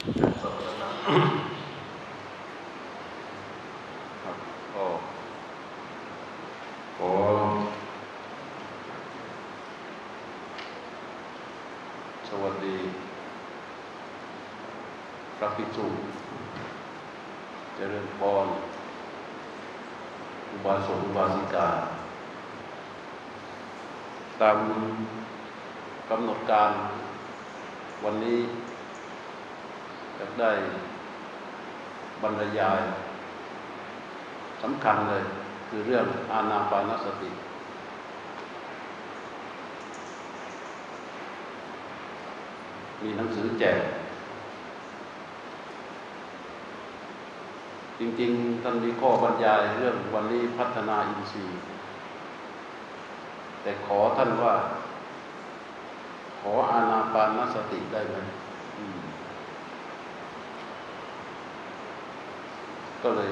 สวัสดีพระภิกษุเจริญพรอุบาสกอุบาสิกา ตามกำหนดการวันนี้ จะได้บรรยายสำคัญเลย คือเรื่องอานาปานสติ มีหนังสือแจก จริงๆท่านมีข้อบรรยายเรื่องวันนี้พัฒนาอินทรีย์ แต่ขอท่านว่า ขออานาปานสติได้ไหมม ก็เลย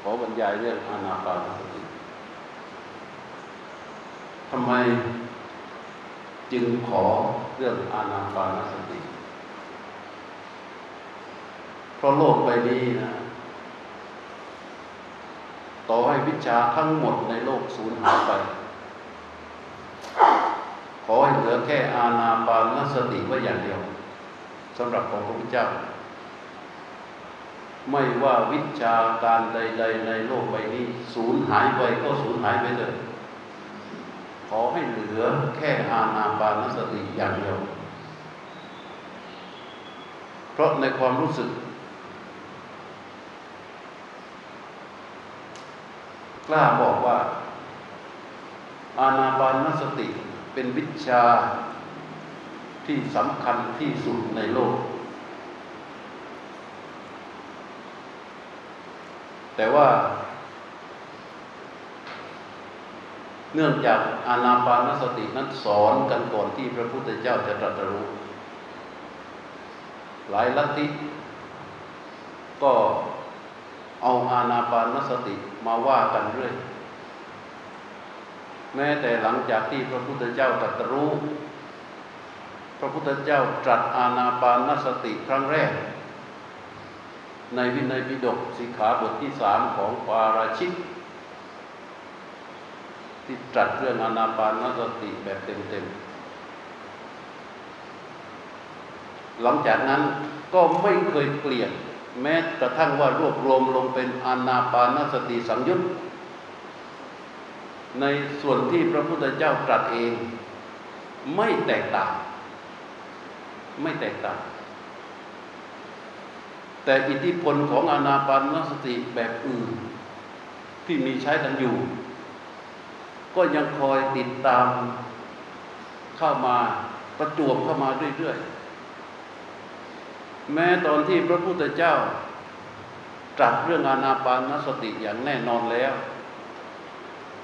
ขอบรรยายเรื่องอานาปานสติทำไมจึงขอเรื่องอานาปานสติ เพราะโลกใบนี้นะ ต่อให้วิชาทั้งหมดในโลกสูญหายไป ขอให้เหลือแค่อาณาปานสติไว้อย่างเดียวสำหรับของพระพุทธเจ้า ไม่ว่าวิชาการใด ๆ ในโลกใบนี้ สูญหายไปก็สูญหายไปเลยขอให้เหลือแค่อาณาปานสติอย่างเดียว เพราะในความรู้สึก กล้าบอกว่า อาณาปานสติเป็นวิชาที่สำคัญที่สุดในโลก แต่ว่า เนื่องจากอานาปานสตินั้นสอนกันก่อนที่พระพุทธเจ้าจะตรัสรู้ หลายลัทธิก็เอาอานาปานสติมาว่ากันเรื่อยแม้แต่หลังจากที่พระพุทธเจ้าตรัสรู้ พระพุทธเจ้าตรัสอานาปานสติครั้งแรก ในวินัยปิฎกสิกขาบทที่สามของปาราชิก ที่ตรัสเรื่องอนาปานสติแบบเต็มๆ หลังจากนั้นก็ไม่เคยเปลี่ยน แม้กระทั่งว่ารวบรวมลงเป็นอนาปานสติสังยุตในส่วนที่พระพุทธเจ้าตรัสเอง ไม่แตกต่าง ไม่แตกต่าง แต่อิทธิพลของอานาปานสติแบบอื่น ที่มีใช้กันอยู่ ก็ยังคอยติดตามเข้ามาประจวบเข้ามาเรื่อยๆ แม้ตอนที่พระพุทธเจ้าตรัสเรื่องอานาปานสติอย่างแน่นอนแล้ว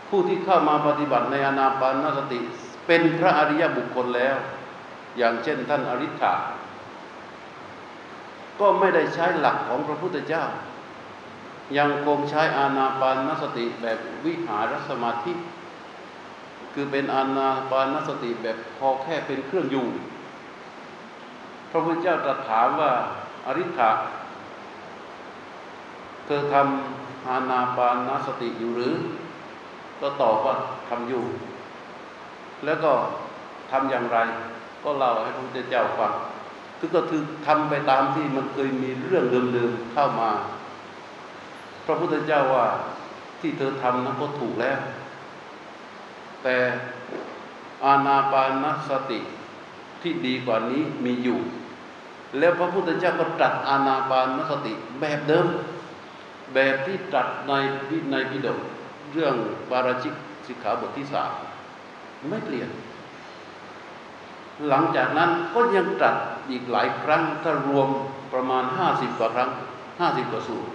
ผู้ที่เข้ามาปฏิบัติในอานาปานสติ เป็นพระอริยบุคคลแล้ว อย่างเช่นท่านอริ t า ก็ไม่ได้ใช้หลักของพระพุทธเจ้า ยังคงใช้อานาปานสติแบบวิหารสมาธิ คือเป็นอานาปานสติแบบพอแค่เป็นเครื่องอยู่ พระพุทธเจ้าตรัสถามว่าอริ t าเธอทำอานาปานสติอยู่หรือ ก็ตอบว่าทำอยู่ แล้วก็ทำอย่างไร ก็เล่าให้พระพุทธเจ้าฟัง คือก็คือทำไปตามที่มันเคยมีเรื่องเดิมๆเข้ามา พระพุทธเจ้าว่าที่เธอทำนั้นก็ถูกแล้ว แต่อาณาปานสติที่ดีกว่านี้มีอยู่ แล้วพระพุทธเจ้าก็ตรัสอาณาปานสติแบบเดิม แบบที่ตรัสในวินัยปิฎกเรื่องปาราชิกสิกขาบทที่สามไม่เปลี่ยน หลังจากนั้นก็ยังตรัสอีกหลายครั้งถ้ารวมประมาณห้าสิบกว่าครั้งห้าสิบกว่าสูตร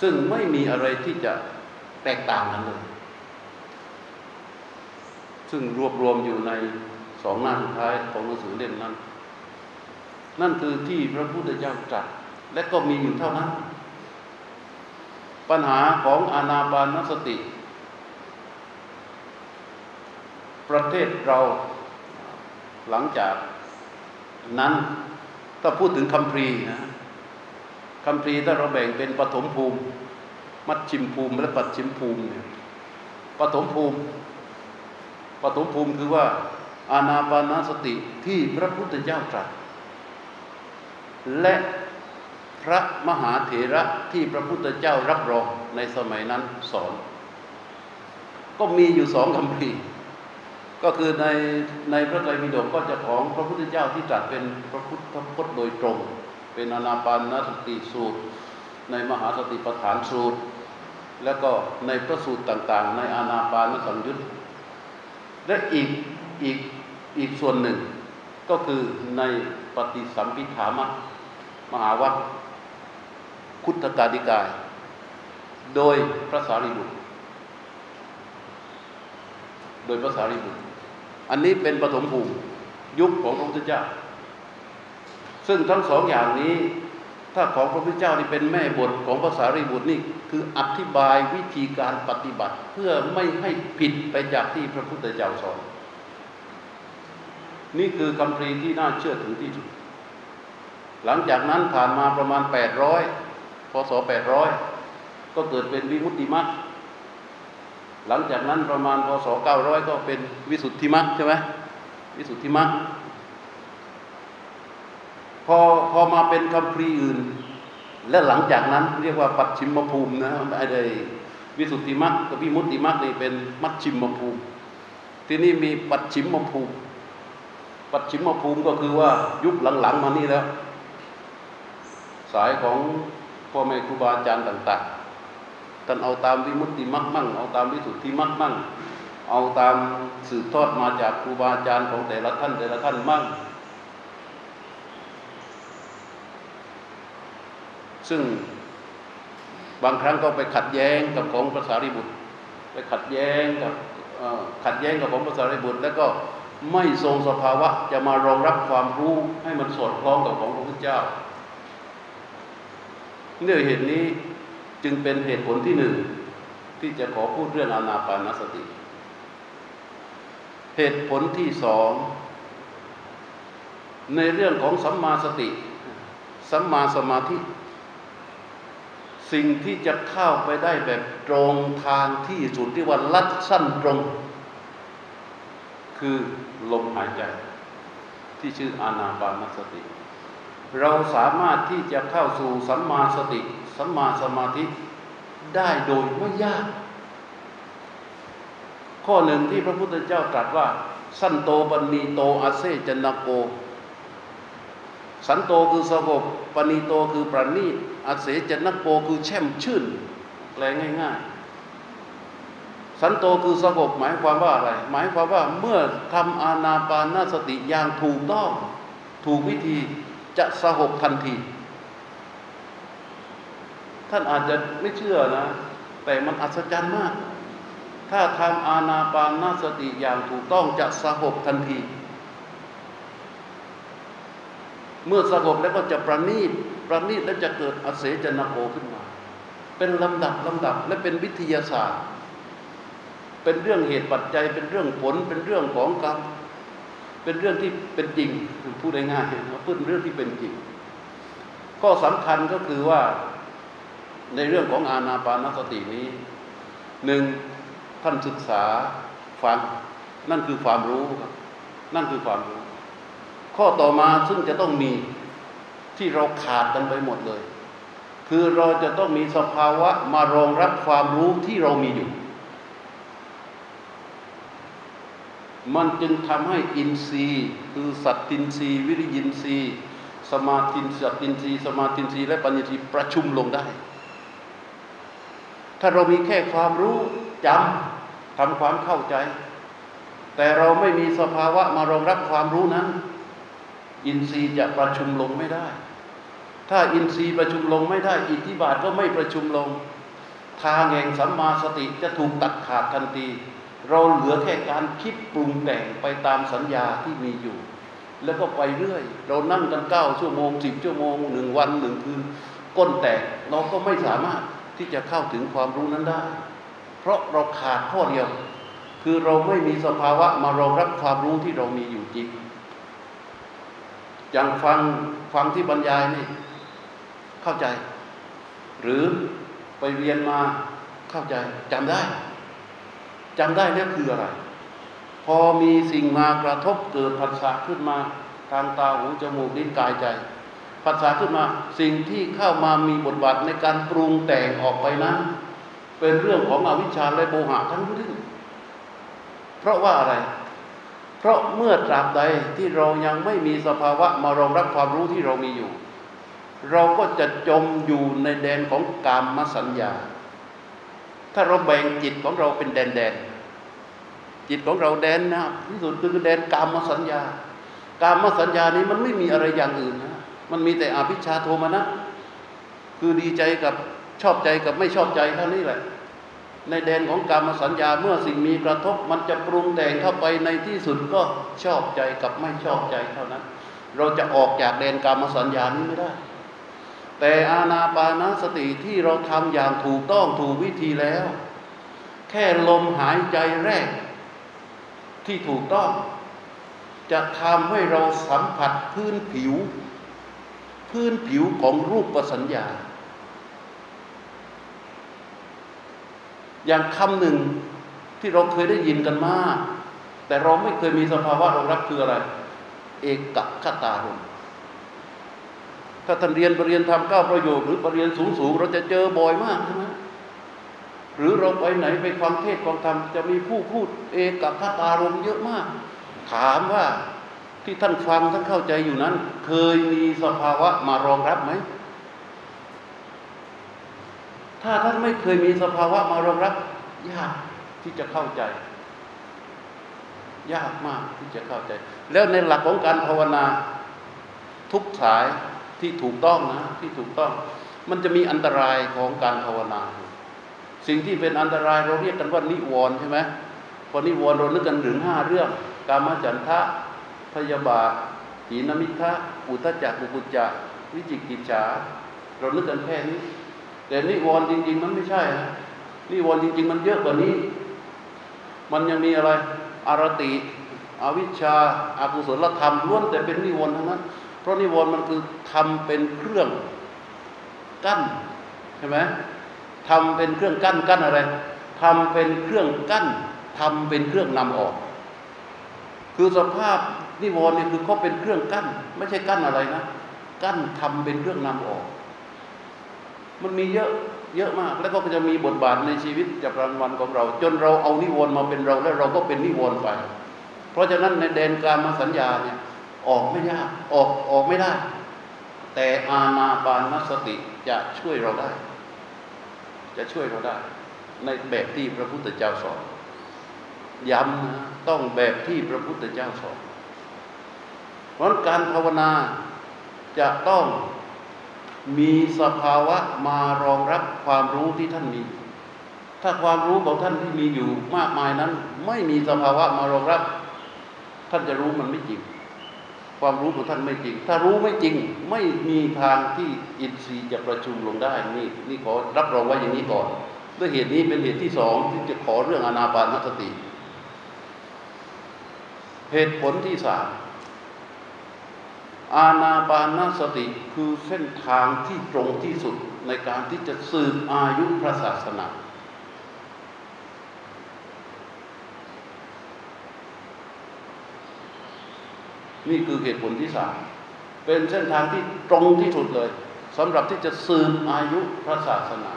ซึ่งไม่มีอะไรที่จะแตกต่างกันเลย ซึ่งรวบรวมอยู่ในสองหน้าสุดท้ายของหนังสือเล่มนั้น นั่นคือที่พระพุทธเจ้าตรัสและก็มีอยู่เท่านั้น ปัญหาของอานาปานสติ ประเทศเรา หลังจากนั้นถ้าพูดถึงคำพรีนะคำพรีถ้าเราแบ่งเป็นปฐมภูมิ มัดชิมภูมิและปัดชิมภูมิเนี่ยปฐมภูมิปฐมภูมิคือว่าอานาปานาสติที่พระพุทธเจ้าตรัส และพระมหาเถระที่พระพุทธเจ้ารับรองในสมัยนั้นสอน ก็มีอยู่สองคำพี ก็คือในในพระไตรปิฎกก็จะของพระพุทธเจ้าที่ตรัสเป็นพระพุทธพจน์โดยตรง เป็นอนาปานสติสูตร ในมหาสติปัฏฐานสูตร แล้วก็ในพระสูตรต่างๆ ในอานาปานสังยุตและอีกอีกอีกส่วนหนึ่ง ก็คือในปฏิสัมพิธามะมหาวัคคุตกาดิกาย โดยพระสารีบุตร โดยพระสารีบุตร อันนี้เป็นปฐมภูมิยุคของพระพุทธเจ้า ซึ่งทั้งสองอย่างนี้ถ้าของพระพุทธเจ้านี่เป็นแม่บทของภาษารีบุตรนี่คืออธิบายวิธีการปฏิบัติเพื่อไม่ให้ผิดไปจากที่พระพุทธเจ้าสอน นี่คือคำพรีที่น่าเชื่อถือที่สุด หลังจากนั้นผ่านมาประมาณ 800พศ800 ก็เกิดเป็นวิมุตติมัค หลังจากนั้นประมาณพศ900 ก็เป็นวิสุทธิมัคใช่ไหมวิสุทธิมัคพอพอมาเป็นคำพรีอื่น และหลังจากนั้นเรียกว่าปัจฉิมภูมินะไอ้วิสุทธิมัคกับวิมุตติมัคนี่เป็นมัชชิมภูมิ ที่นี่มีปัจฉิมภูมิ ปัจฉิมภูมิก็คือว่ายุคหลังๆมานี่แล้ว สายของพ่อแม่ครูบาอาจารย์ต่าง ๆ ท่านเอาตามวิมุตติมัคมั่ง เอาตามวิสุทธิมัคมั่ง เอาตามสืบทอดมาจากครูบาอาจารย์ของแต่ละท่านแต่ละท่านมั่ง ซึ่งบางครั้งก็ไปขัดแย้งกับของภาษาริบุตร ไปขัดแย้งกับขัดแย้งกับของภาษาริบุตร แล้วก็ไม่ทรงสภาวะจะมารองรับความรู้ให้มันสอดคล้องกับของพระพุทธเจ้าเนื่อเหตุนี้ จึงเป็นเหตุผลที่หนึ่งที่จะขอพูดเรื่องอานาปานสติ เหตุผลที่สอง ในเรื่องของสัมมาสติ สัมมาสมาธิ สิ่งที่จะเข้าไปได้แบบตรงทางที่สุดที่ว่าลัดสั้นตรง คือลมหายใจ ที่ชื่ออานาปานสติ เราสามารถที่จะเข้าสู่สัมมาสติ สัมมาสมาธิได้โดยไม่ยาก ข้อหนึ่งที่พระพุทธเจ้าตรัสว่า สันโตปณีโตอาเซจนโก สันโตคือสงบปณีโตคือประณีตอาเสจนโกคือแช่มชื่นแปลง่ายๆ สันโตคือสงบหมายความว่าอะไร หมายความว่าเมื่อทำอานาปานสติอย่างถูกต้อง ถูกวิธีจะสหบทันที ท่านอาจจะไม่เชื่อนะ แต่มันอัศจรรย์มาก ถ้าทำอาณาปานนาสติอย่างถูกต้องจะสหบทันที เมื่อสงบแล้วก็จะประณีตประณีตแล้วจะเกิดอเสจนโกขึ้นมา เป็นลำดับลำดับและเป็นวิทยาศาสตร์ เป็นเรื่องเหตุปัจจัย เป็นเรื่องผล เป็นเรื่องของกรรมเป็นเรื่องที่เป็นจริงพูดง่ายๆพูดเรื่องที่เป็นจริงข้อสำคัญก็คือว่า ในเรื่องของอาณาปานสตินี้หนึ่งท่านศึกษาฟังนั่นคือความรู้ครับ นั่นคือความรู้ ข้อต่อมาซึ่งจะต้องมีที่เราขาดกันไปหมดเลย คือเราจะต้องมีสภาวะมารองรับความรู้ที่เรามีอยู่ มันจึงทำให้อินทรีย์คือสัตตินทรีย์วิริยินทรีย์สมาธินสัตตินทรีย์สมาธินทรีย์และปัญญาทรีย์ประชุมลงได้ ถ้าเรามีแค่ความรู้จำทำความเข้าใจ แต่เราไม่มีสภาวะมารองรับความรู้นั้น อินทรีย์จะประชุมลงไม่ได้ ถ้าอินทรีย์ประชุมลงไม่ได้ อิทธิบาทก็ไม่ประชุมลง ทางแห่งสัมมาสติจะถูกตัดขาดทันที เราเหลือแค่การคิดปรุงแต่งไปตามสัญญาที่มีอยู่ แล้วก็ไปเรื่อย เรานั่งกันเก้าชั่วโมงสิบชั่วโมงหนึ่งวันหนึ่งคืนก้นแตกเราก็ไม่สามารถ ที่จะเข้าถึงความรู้นั้นได้ เพราะเราขาดข้อเดียว คือเราไม่มีสภาวะมารองรับความรู้ที่เรามีอยู่จริง อย่างฟังฟังที่บรรยายนี่เข้าใจ หรือไปเรียนมาเข้าใจจำได้จำได้นี่คืออะไร พอมีสิ่งมากระทบเกิดผัสสะขึ้นมาทางตาหูจมูกลิ้นกายใจ ผัสสะขึ้นมาสิ่งที่เข้ามามีบทบาทในการปรุงแต่งออกไปนั้น เป็นเรื่องของอวิชชาและโมหะทั้งสิ้นเพราะว่าอะไร เพราะเมื่อตราบใดที่เรายังไม่มีสภาวะมารองรับความรู้ที่เรามีอยู่ เราก็จะจมอยู่ในแดนของกามมสัญญา ถ้าเราแบ่งจิตของเราเป็นแดนแดนจิตของเราแดนนะที่สุดคือแดนกามมสัญญากามมสัญญานี้มันไม่มีอะไรอย่างอื่นนะ มันมีแต่อภิชาโทมานะ คือดีใจกับชอบใจกับไม่ชอบใจเท่านี้แหละ ในแดนของกรรมสัญญาเมื่อสิ่งมีกระทบ มันจะปรุงแต่งเข้าไปในที่สุดก็ชอบใจกับไม่ชอบใจเท่านั้น เราจะออกจากแดนกรรมสัญญานี้ไม่ได้ แต่อาณาปานาสติที่เราทำอย่างถูกต้องถูกวิธีแล้ว แค่ลมหายใจแรกที่ถูกต้อง จะทำให้เราสัมผัสพื้นผิว พื้นผิวของรูปประสัญญา อย่างคำหนึ่งที่เราเคยได้ยินกันมาก แต่เราไม่เคยมีสภาวะรองรับคืออะไร เอกคตารมถ้าท่านเรียนปรริญญาธรรมเก้าประโยคหรือปรริญญาสูงสูงเราจะเจอบ่อยมากใช่ไหมหรือเราไปไหนไปฟังเทศฟังธรรมจะมีผู้พูดเอกคตารมเยอะมาก ถามว่า ที่ท่านฟังท่านเข้าใจอยู่นั้น เคยมีสภาวะมารองรับไหม ถ้าท่านไม่เคยมีสภาวะมารองรับ ยากที่จะเข้าใจ ยากมากที่จะเข้าใจ แล้วในหลักของการภาวนา ทุกสายที่ถูกต้องนะที่ถูกต้อง มันจะมีอันตรายของการภาวนา สิ่งที่เป็นอันตรายเราเรียกกันว่านิวรณ์ใช่ไหมพอนิวรณ์เรานึกกันถึงห้าเรื่อง กามจันทะ พยาบาทหีนมิทะอุทจักกุกุจจะวิจิกิจฉาเรานึกกันแค่นี้ แต่นิวรณ์จริง ๆ มันไม่ใช่นะนิวรณ์จริง ๆ มันเยอะกว่านี้ มันยังมีอะไร อารติ อวิชชาอากุศลธรรมล้วนแต่เป็นนิวรณ์ทั้งนั้น เพราะนิวรณ์มันคือทำเป็นเครื่องกั้นใช่ไหมทำเป็นเครื่องกั้นกั้นอะไรทำเป็นเครื่องกั้นทำเป็นเครื่องนำออก คือสภาพ นิวรณ์นี่ยคือเขาเป็นเครื่องกั้น ไม่ใช่กั้นอะไรนะ กั้นทำเป็นเครื่องนำออก มันมีเยอะเยอะมาก แล้วก็จะมีบทบาทในชีวิตจับรันวันของเรา จนเราเอานิวรณ์มาเป็นเราแล้วเราก็เป็นนิวรณ์ไป เพราะฉะนั้นในแดนการมาสัญญาเนี่ยออกไม่ยากออกออกไม่ได้ แต่อาณาปานสติจะช่วยเราได้ จะช่วยเราได้ ในแบบที่พระพุทธเจ้าสอนย้ำนะต้องแบบที่พระพุทธเจ้าสอน เพราะการภาวนาจะต้องมีสภาวะมารองรับความรู้ที่ท่านมี ถ้าความรู้ของท่านที่มีอยู่มากมายนั้น ไม่มีสภาวะมารองรับ ท่านจะรู้มันไม่จริง ความรู้ของท่านไม่จริง ถ้ารู้ไม่จริงไม่มีทางที่อินทรีย์จะประชุมลงได้นี่นี่ขอรับรองไว้อย่างนี้ก่อนด้วยเหตุนี้เป็นเหตุที่สองที่จะขอเรื่องอนาปานสติ เหตุผลที่สาม อาณาปานสติคือเส้นทางที่ตรงที่สุดในการที่จะสืบอายุพระศาสนานี่คือเหตุผลที่สามเป็นเส้นทางที่ตรงที่สุดเลยสำหรับที่จะสืบอายุพระศาสนา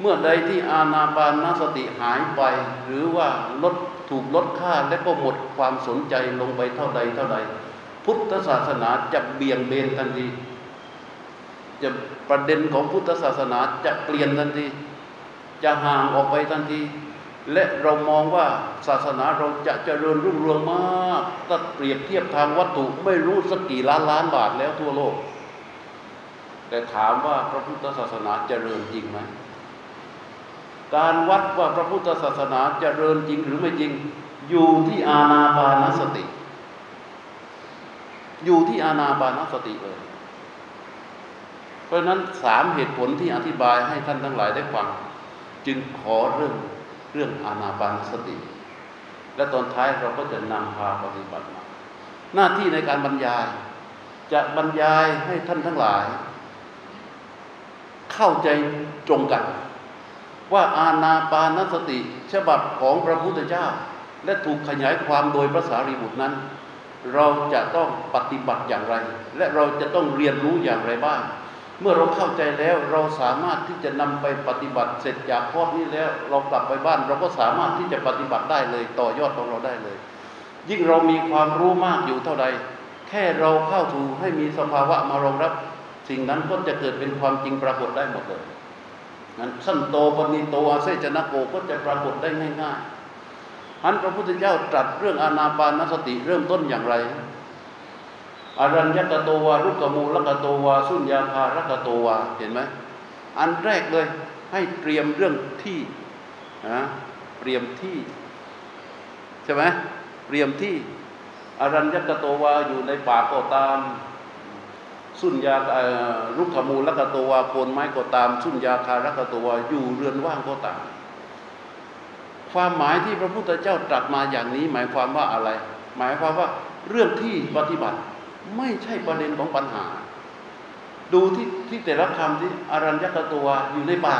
เมื่อใดที่อาณาปานสติหายไป หรือว่าลดถูกลดค่าและก็หมดความสนใจลงไปเท่าใดเท่าใด พุทธศาสนาจะเบี่ยงเบนทันทีจะประเด็นของพุทธศาสนาจะเปลี่ยนทันที จะห่างออกไปทันที และเรามองว่าศาสนาเราจะเจริญรุ่งเรืองมากถ้าเปรียบเทียบทางวัตถุไม่รู้สักกี่ล้านล้านบาทแล้วทั่วโลก แต่ถามว่าพระพุทธศาสนาเจริญจริงไหมการวัดว่าพระพุทธศาสนาเจริญจริงหรือไม่จริงอยู่ที่อาณาปานสติ อยู่ที่อาณาบานสติเลย เพราะนั้นสามเหตุผลที่อธิบายให้ท่านทั้งหลายได้ฟัง จึงขอเรื่องเรื่องอาณาบานสติ และตอนท้ายเราก็จะนำพาปฏิบัติมาหน้าที่ในการบรรยาย จะบรรยายให้ท่านทั้งหลาย เข้าใจตรงกัน ว่าอาณาปานสติ ฉบับของพระพุทธเจ้า และถูกขยายความโดยพระสารีบุตรนั้น เราจะต้องปฏิบัติอย่างไร และเราจะต้องเรียนรู้อย่างไรบ้าง เมื่อเราเข้าใจแล้วเราสามารถที่จะนำไปปฏิบัติเสร็จจากข้อนี้แล้วเรากลับไปบ้าน เราก็สามารถที่จะปฏิบัติได้เลยต่อยอดของเราได้เลย ยิ่งเรามีความรู้มากอยู่เท่าใด แค่เราเข้าถูให้มีสภาวะมารองรับ สิ่งนั้นก็จะเกิดเป็นความจริงปรากฏได้หมดเลยนั้นสั้นโตปณิโตอาเซจนะโกก็จะปรากฏได้ง่ายๆ ฮันพระพุทธเจ้าตรัสเรื่องอานาปานสติเริ่มต้นอย่างไรอารัญญกโตวารุกมูลกโตวาสุญญาภารกโตวาเห็นไหมอันแรกเลยให้เตรียมเรื่องที่นะเตรียมที่ใช่ไหมเตรียมที่อารัญญกโตวาอยู่ในป่าก็ตาม สุญญารุกขมูลกโตวาโคนไม้ก็ตาม สุญญาคารกโตวาอยู่เรือนว่างก็ตาม ความหมายที่พระพุทธเจ้าตรัสมาอย่างนี้ หมายความว่าอะไร หมายความว่าเรื่องที่ปฏิบัติไม่ใช่ประเด็นของปัญหา ดูที่ที่แต่ละคำที่อารัญญกตัวอยู่ในป่า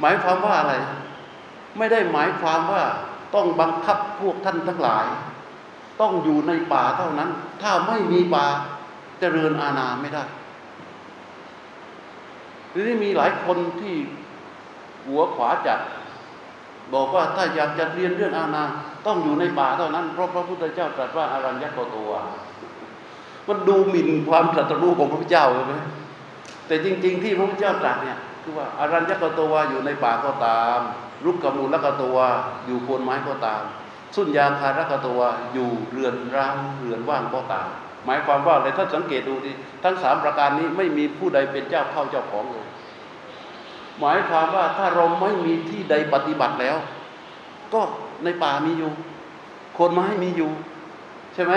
หมายความว่าอะไร ไม่ได้หมายความว่าต้องบังคับพวกท่านทั้งหลาย ต้องอยู่ในป่าเท่านั้น ถ้าไม่มีป่าจะเริญอาณาไม่ได้ทีนี้มีหลายคนที่หัวขวาจัด บอกว่าถ้าอยากจะเรียนเรื่องอาณาต้องอยู่ในป่าเท่านั้น เพราะพระพุทธเจ้าตรัสว่าอารัญญกตัวมันดูหมิ่นความตรัสรู้ของพระพุทธเจ้าใช่ไหมแต่จริง ๆ ที่พระพุทธเจ้าตรัสเนี่ยคือว่าอารัญญกตัวอยู่ในป่าก็ตาม รุกขมูลกตัวอยู่โคนไม้ก็ตาม สุญญาคารกตัวอยู่เรือนร้างเรือนว่างก็ตาม หมายความว่าอะไรถ้าสังเกตดูดิทั้งสามประการนี้ไม่มีผู้ใดเป็นเจ้าเข้าเจ้าของเลย หมายความว่าถ้าเราไม่มีที่ใดปฏิบัติแล้ว ก็ในป่ามีอยู่ คนไม้มีอยู่ ใช่ไหม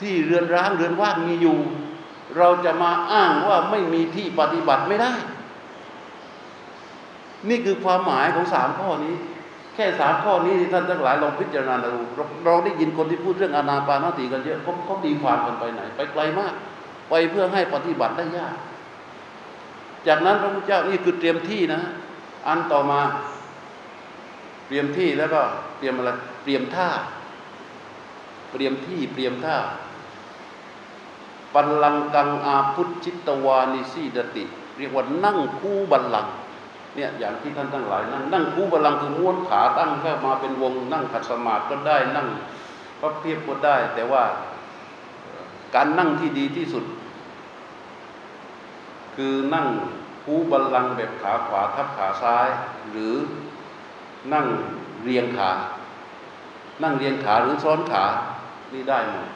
ที่เรือนร้างเรือนว่างมีอยู่ เราจะมาอ้างว่าไม่มีที่ปฏิบัติไม่ได้ นี่คือความหมายของสามข้อนี้ แค่สามข้อนี้ที่ท่านทั้งหลายลองพิจารณาดูเราได้ยินคนที่พูดเรื่องอนาปานสติกันเยอะเขาเขาตีความกันไปไหน ไปไกลมาก ไปเพื่อให้ปฏิบัติได้ยาก จากนั้นพระพุทธเจ้านี่คือเตรียมที่นะ อันต่อมา เตรียมที่แล้วก็เตรียมอะไรเตรียมท่า เตรียมที่เตรียมท่าปัลลังกังอาพุทชิตวานิสีดติ เรียกว่านั่งคู่บัลลังเนี่ยอย่างที่ท่านทั้งหลาย นั่งนั่งคู่บัลลังคือม้วนขาตั้งเข้ามาเป็นวงนั่งขัดสมาธิก็ได้นั่งพระเพียบก็ได้ แต่ว่าการนั่งที่ดีที่สุด คือนั่งคู่บัลลังแบบขาขวาทับขาซ้าย หรือนั่งเรียงขา นั่งเรียงขาหรือซ้อนขานี่ได้หมด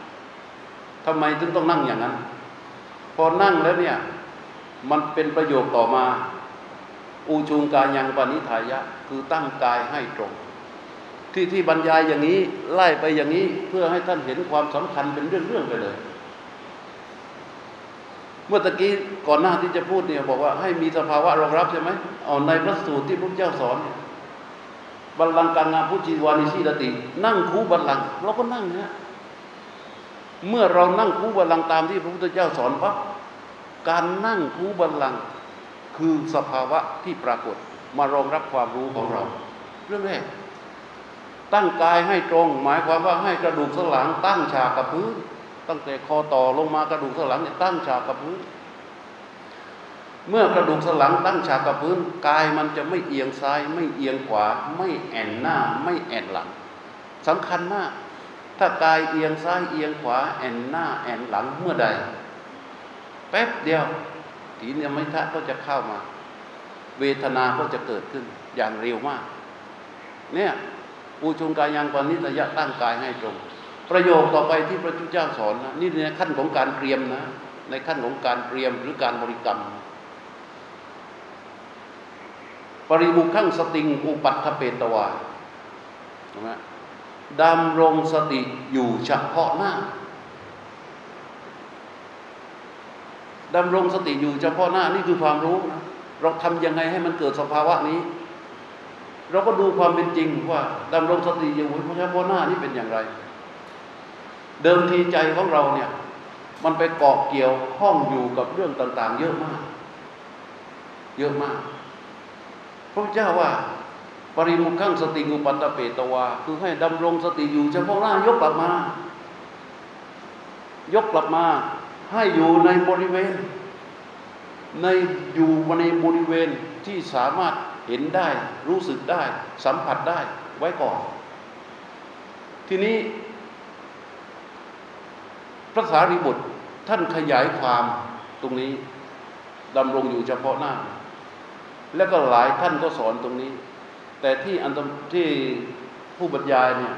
ทำไมถึงต้องนั่งอย่างนั้น พอนั่งแล้วเนี่ย มันเป็นประโยคต่อมา อูจูงกายังปณิทายะ คือตั้งกายให้ตรง ที่ที่บรรยายอย่างนี้ไล่ไปอย่างนี้เพื่อให้ท่านเห็นความสำคัญเป็นเรื่องๆไปเลย มื่อตะกี้ก่อนหน้าที่จะพูดเนี่ยบอกว่าให้มีสภาวะรองรับใช่ไหมเอาในพระสูตรที่พระเจ้าสอนเนี่ยบัลลังกังงาพุจิวานิชีรติ นั่งคูบัลลังเราก็นั่งนี่ยเมื่อเรานั่งคูบัลลังตามที่พระพุทธเจ้าสอนปั๊บการนั่งคูบัลลังคือสภาวะที่ปรากฏ มารองรับความรู้ของเรา เรื่องแรกตั้งกายให้ตรง หมายความว่าให้กระดูกสันหลังตั้งฉากกับพื้น ตั้งแต่คอต่อลงมากระดูกสันหลังเนี่ยตั้งฉากกับพื้น เมื่อกระดูกสันหลังตั้งฉากกับพื้นกายมันจะไม่เอียงซ้าย ไม่เอียงขวา ไม่แอนหน้า ไม่แอนหลังสำคัญมาก ถ้ากายเอียงซ้ายเอียงขวา แอนหน้า แอนหลังเมื่อใด แป๊บเดียวถีนยมิทะก็จะเข้ามา เวทนาก็จะเกิดขึ้นอย่างเร็วมาก เนี่ยปูชงกายยังปณิสยะตั้งกายให้ตรง ประโยคต่อไปที่พระจุทธเจ้าสอนนะนี่ในขั้นของการเตรียมนะ ในขั้นของการเตรียมหรือการบริกรรม ปริมุขังสติงอุปัตถเปตวาใช่ไหมดำรงสติอยู่เฉพาะหน้าดำรงสติอยู่เฉพาะหน้านี่คือความรู้นะเราทำยังไงให้มันเกิดสภาวะนี้ เราก็ดูความเป็นจริงว่าดำรงสติอยู่เฉพาะหน้านี่เป็นอย่างไร เดิมทีใจของเราเนี่ย มันไปเกาะเกี่ยวข้องอยู่กับเรื่องต่าง ๆ เยอะมาก เยอะมาก พระเจ้าว่า ปริมุขังสติงูปัตตเปตวา คือให้ดำรงสติอยู่เฉพาะหน้ายกกลับมา ยกกลับมาให้อยู่ในบริเวณ ในอยู่ในบริเวณที่สามารถเห็นได้ รู้สึกได้ สัมผัสได้ไว้ก่อน ทีนี้ พระสารีบุตรท่านขยายความตรงนี้ดำรงอยู่เฉพาะหน้า แล้วก็หลายท่านก็สอนตรงนี้ แต่ที่อันที่ผู้บรรยายเนี่ย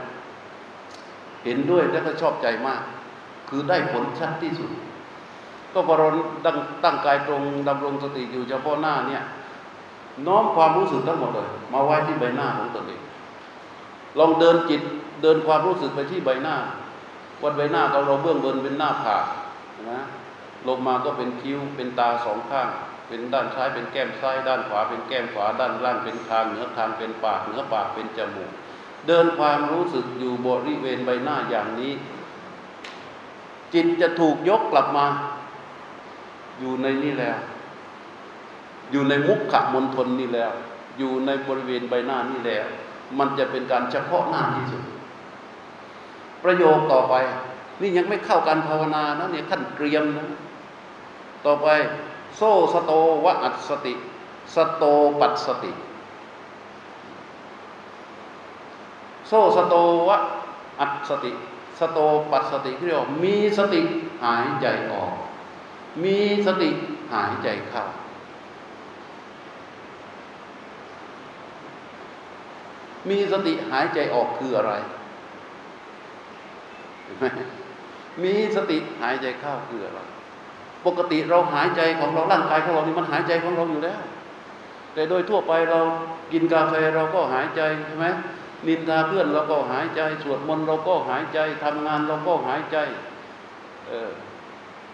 เห็นด้วยและก็ชอบใจมาก คือได้ผลชัดที่สุด ก็พอเราตั้งตั้งกายตรงดำรงสติอยู่เฉพาะหน้าเนี่ยน้อมความรู้สึกทั้งหมดเลย มาไว้ที่ใบหน้าของตนเองลองเดินจิตเดินความรู้สึกไปที่ใบหน้า วันใบหน้าเราเราเบื้องบนเป็นหน้าผากนะลงมาก็เป็นคิ้วเป็นตาสองข้าง เป็นด้านซ้ายเป็นแก้มซ้าย ด้านขวาเป็นแก้มขวา ด้านล่างเป็นคางเหนือคางเป็นปากเหนือปากเป็นจมูก เดินความรู้สึกอยู่บริเวณใบหน้าอย่างนี้ จิตจะถูกยกกลับมา อยู่ในนี่แล้ว อยู่ในมุขขมณฑลนี่แล้ว อยู่ในบริเวณใบหน้านี่แล้ว มันจะเป็นการเฉพาะหน้าที่สุด ประโยคต่อไป นี่ยังไม่เข้าการภาวนานะเนี่ยขั้นเตรียมนะต่อไป โซสโตวะอัตสติ สโตปัสสติ โซสโตวะอัตสติ สโตปัสสติเรียกว่ามีสติหายใจออก มีสติหายใจเข้ามีสติหายใจออกคืออะไร มีสติหายใจเข้าคืออะไรปกติเราหายใจของเราร่างกายของเรานี่มันหายใจของเราอยู่แล้ว แต่โดยทั่วไปเรากินกาแฟเราก็หายใจใช่ไหมนินทาเพื่อนเราก็หายใจ สวดมนต์เราก็หายใจทำงานเราก็หายใจเออ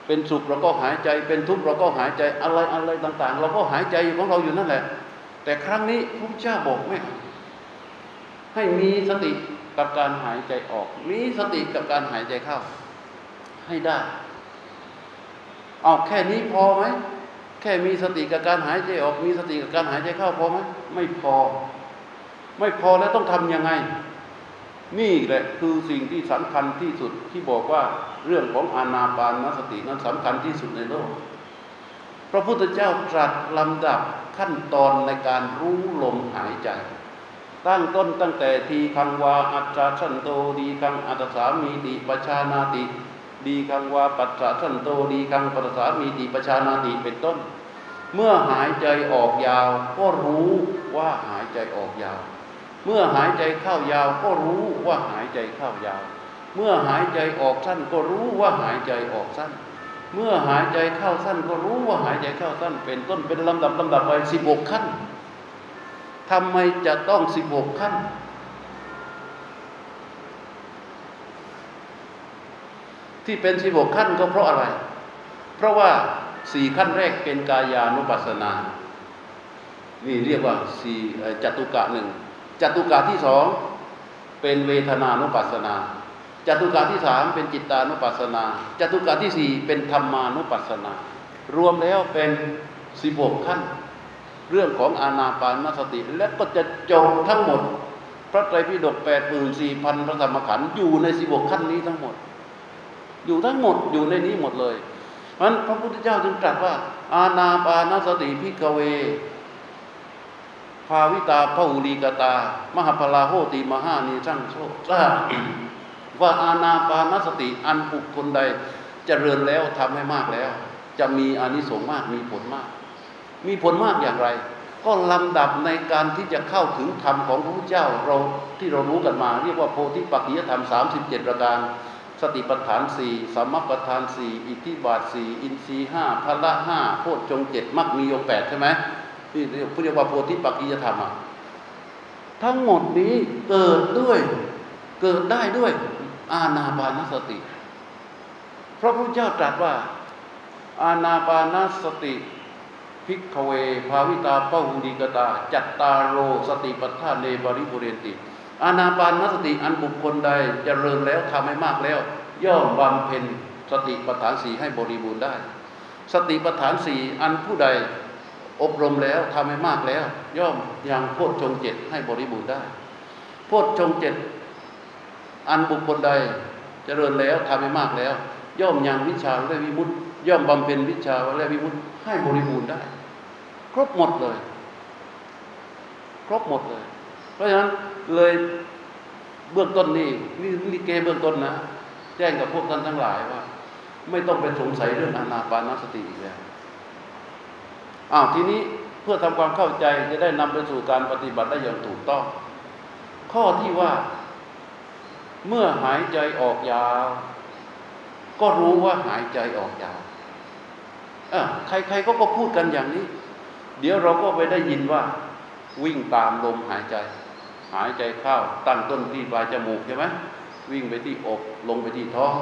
เป็นสุขเราก็หายใจ เป็นทุกข์เราก็หายใจอะไรอะไรต่าง ๆ เราก็หายใจของเราอยู่นั่นแหละ แต่ครั้งนี้พระเจ้าบอกไม่ให้มีสติ กับการหายใจออก มีสติกับการหายใจเข้า ให้ได้ เอาแค่นี้พอไหมแค่มีสติกับการหายใจออก มีสติกับการหายใจเข้าพอไหมไม่พอ ไม่พอแล้วต้องทำยังไง นี่แหละคือสิ่งที่สำคัญที่สุดที่บอกว่าเรื่องของอานาปานสตินั้นสำคัญที่สุดในโลก พระพุทธเจ้าตรัสลำดับขั้นตอนในการรู้ลมหายใจ ตั้งต้นตั้งแต่ทีคังวาอัจฉชันโตดีคังอัตสามีติปชานาติ ดีคังวาปัจฉชันโตดีคังปัตสามีติปชานาติเป็นต้น เมื่อหายใจออกยาวก็รู้ว่าหายใจออกยาว เมื่อหายใจเข้ายาวก็รู้ว่าหายใจเข้ายาว เมื่อหายใจออกสั้นก็รู้ว่าหายใจออกสั้น เมื่อหายใจเข้าสั้นก็รู้ว่าหายใจเข้าสั้น เป็นต้นเป็นลำดับลำดับไปสิบหกขั้น ทำไมจะต้องสิบหกขั้น ที่เป็นสิบหกขั้นก็เพราะอะไร เพราะว่าสี่ขั้นแรกเป็นกายานุปัสสนา นี่เรียกว่าสี่จตุกะหนึ่งจตุกะที่สองเป็นเวทนานุปัสสนาจตุกะที่สามเป็นจิตานุปัสสนาจตุกะที่สี่เป็นธรรมานุปัสสนา รวมแล้วเป็นสิบหกขั้น เรื่องของอาณาปานสติ และก็จะจบทั้งหมด พระไตรปิฎกแปดหมื่นสี่พันพระธรรมขันธ์อยู่ในสิบกขั้นนี้ทั้งหมด อยู่ทั้งหมดอยู่ในนี้หมดเลยเพราะพระพุทธเจ้าจึงตรัสว่า อาณาปานสติพิกเว ภาวิตาพหุลีกตา มหาพลาโหติมหานิจังโชทราว่าอาณาปานสติอันบุคคลใดจเจริญแล้วทำให้มากแล้ว จะมีอานิสงส์มากมีผลมาก มีผลมากอย่างไร ก็ลำดับในการที่จะเข้าถึงธรรมของพระพุทธเจ้าเราที่เรารู้กันมา เรียกว่าโพธิปักขิยธรรม 37 ประการ สติปัฏฐานสี่สัมมาปัฏฐานสี่อิทธิบาทสี่อินทรีห้าพละห้าโพชฌงเจ็ดมรรคมีองแปดใช่ไหมนี่เรียกว่าโพธิปักขิยธรรมทั้งหมดนี้เกิดด้วยเกิดได้ด้วยอาณาปานสติ พระพุทธเจ้าตรัสว่า อาณาปานสติ พิกเวภาวิตาเป้าหุดีกตา จัตตาโรสติปัฏฐานเลบริบุเรนติ อานาปานสติอันบุคคลใดเจริญแล้วทำให้มากแล้ว ย่อมบำเพ็ญสติปัฏฐานสี่ให้บริบูรณ์ได้ สติปัฏฐานสี่อันผู้ใดอบรมแล้วทำให้มากแล้ว ย่อมยังโพชฌงค์เจ็ดให้บริบูรณ์ได้ โพชฌงค์เจ็ดอันบุคคลใดเจริญแล้วทำให้มากแล้ว ย่อมยังวิชาและวิมุตติ ย่อมบำเพ็ญวิชาและวิมุตติให้บริบูรณ์ได้ ครบหมดเลย ครบหมดเลย เพราะฉะนั้นเลยเบื้องต้นนี่นี่นี่เกเบื้องต้นนะ แจ้งกับพวกท่านทั้งหลายว่า ไม่ต้องไปสงสัยเรื่องอานาปานสติอีกแล้วอ้าวทีนี้เพื่อทำความเข้าใจจะได้นำไปสู่การปฏิบัติได้อย่างถูกต้อง ข้อที่ว่า เมื่อหายใจออกยาว ก็รู้ว่าหายใจออกยาว ใครๆก็ก็พูดกันอย่างนี้ เดี๋ยวเราก็ไปได้ยินว่า วิ่งตามลมหายใจ หายใจเข้าตั้งต้นที่ปลายจมูกใช่ไหมวิ่งไปที่อกลงไปที่ท้อง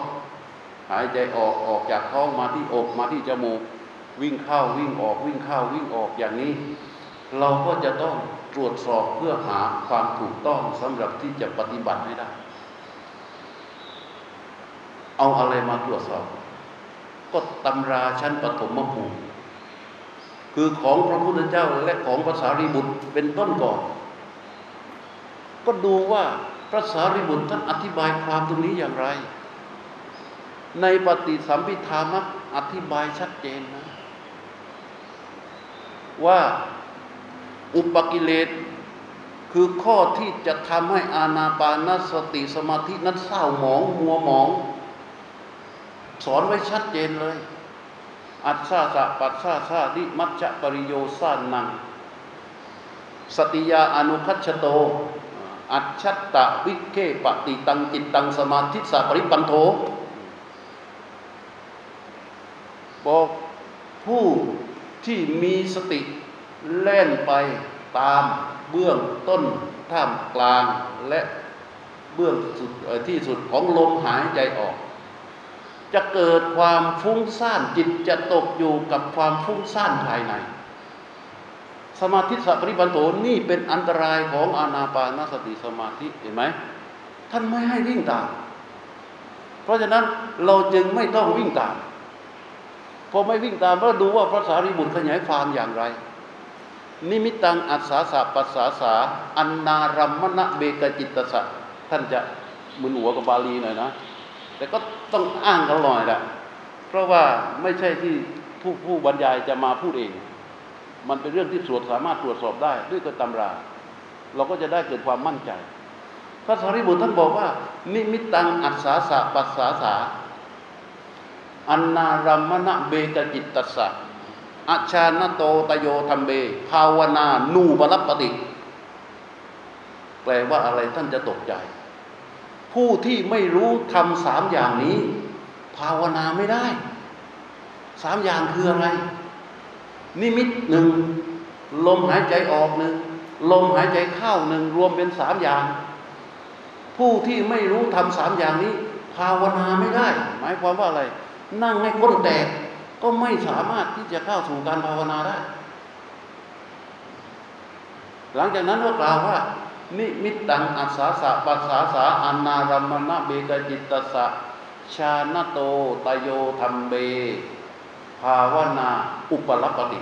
หายใจออกออกจากท้องมาที่อกมาที่จมูก วิ่งเข้าวิ่งออกวิ่งเข้าวิ่งออกอย่างนี้ เราก็จะต้องตรวจสอบเพื่อหาความถูกต้องสำหรับที่จะปฏิบัติให้ได้ เอาอะไรมาตรวจสอบ ก็ตำราชั้นปฐมภูมิ คือของพระพุทธเจ้าและของภาษารีบุตรเป็นต้นก่อน ก็ดูว่าพระสารีบุตรท่านอธิบายความตรงนี้อย่างไร ในปฏิสัมพิธามักอธิบายชัดเจนนะ ว่าอุปกิเลสคือข้อที่จะทำให้อาณาปานสติสมาธินั้นเศร้าหมองมัวหมอง สอนไว้ชัดเจนเลย อัศาสะปัสสาสาดิมัจจปริโยสานัง สติยาอนุคัชโต อัจฉตะวิเคปติตังจิตตังสมาธิสัปริปันโทบอกผู้ที่มีสติแล่นไปตามเบื้องต้นท่ามกลางและเบื้องสุดที่สุดของลมหายใจออก จะเกิดความฟุ้งซ่านจิตจะตกอยู่กับความฟุ้งซ่านภายใน สมาธิสัพริปันโตนี่เป็นอันตรายของอานาปานสติสมาธิเห็นไหมท่านไม่ให้วิ่งตาม เพราะฉะนั้นเราจึงไม่ต้องวิ่งตามพอไม่วิ่งตามก็ดูว่าพระสารีบุตรขยายความอย่างไร นิมิตังอัศสาสะปัสสาสาอันนารัมมณะเบกจิตตสะท่านจะมึนหัวกับบาลีหน่อยนะ แต่ก็ต้องอ้างกันหน่อยแหละเพราะว่าไม่ใช่ที่ผู้ผู้บรรยายจะมาพูดเอง มันเป็นเรื่องที่สวดสามารถตรวจสอบได้ด้วยตัวตำรา เราก็จะได้เกิดความมั่นใจ พระสารีบุตรท่านบอกว่า นิมิตังอัศสาสะปัสสาสาอันนารัมมณะเบกจิตตสะอาชานโตตโยธรรมเบ ภาวนานูบรับปฏิแปลว่าอะไรท่านจะตกใจ ผู้ที่ไม่รู้ทำสามอย่างนี้ ภาวนาไม่ได้สามอย่างคืออะไร นิมิตหนึ่งลมหายใจออกหนึ่งลมหายใจเข้าหนึ่งรวมเป็นสามอย่าง ผู้ที่ไม่รู้ทำสามอย่างนี้ ภาวนาไม่ได้ หมายความว่าอะไร นั่งให้ก้นแตกก็ไม่สามารถที่จะเข้าสู่การภาวนาได้ หลังจากนั้นก็กล่าวว่า นิมิตตังอัสสาสะปัสสาสาอันนารัมมณะเบกจิตตสะชาณโตตโยธรรมเบ ภาวนาอุปรัปติ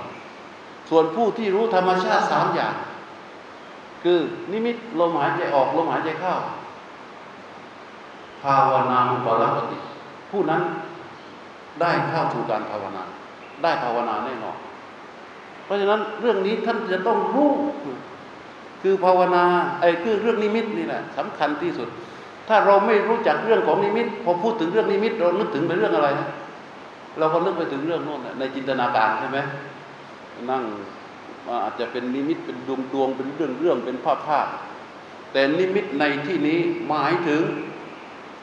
ส่วนผู้ที่รู้ธรรมชาติสามอย่าง คือนิมิตลมหายใจออกลมหายใจเข้า ภาวนาอุปรัปติ ผู้นั้นได้เข้าสู่การภาวนา ได้ภาวนาแน่นอน เพราะฉะนั้นเรื่องนี้ท่านจะต้องรู้ คือภาวนาไอ้คือเรื่องนิมิตนี่แหละสำคัญที่สุด ถ้าเราไม่รู้จักเรื่องของนิมิต พอพูดถึงเรื่องนิมิต เรานึกถึงเป็นเรื่องอะไร เราก็นึกไปถึงเรื่องโน้นในจินตนาการใช่ไหมนั่งอาจจะเป็นนิมิตเป็นดวงดวงเป็นเรื่องเรื่องเป็นภาพภาพแต่นิมิตในที่นี้หมายถึง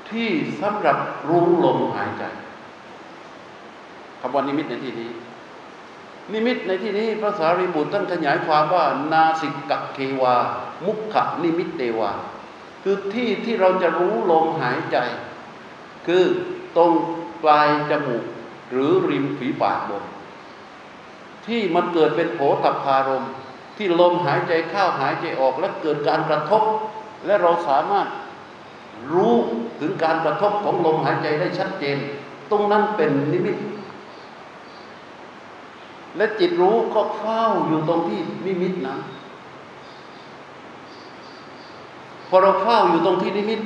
ที่สำหรับรู้ลมหายใจคำว่านิมิตในที่นี้ นิมิตในที่นี้พระสารีบุตรท่านขยายความว่านาสิกัคเควา มุขนิมิตเตวา คือที่ที่เราจะรู้ลมหายใจ คือตรงปลายจมูกหรือริมฝีปากบน ที่มันเกิดเป็นโผฏฐารมที่ลมหายใจเข้าหายใจออกและเกิดการกระทบ และเราสามารถรู้ถึงการกระทบของลมหายใจได้ชัดเจน ตรงนั้นเป็นนิมิต และจิตรู้ก็เฝ้าอยู่ตรงที่นิมิตนั้นพอเราเฝ้าอยู่ตรงที่นิมิต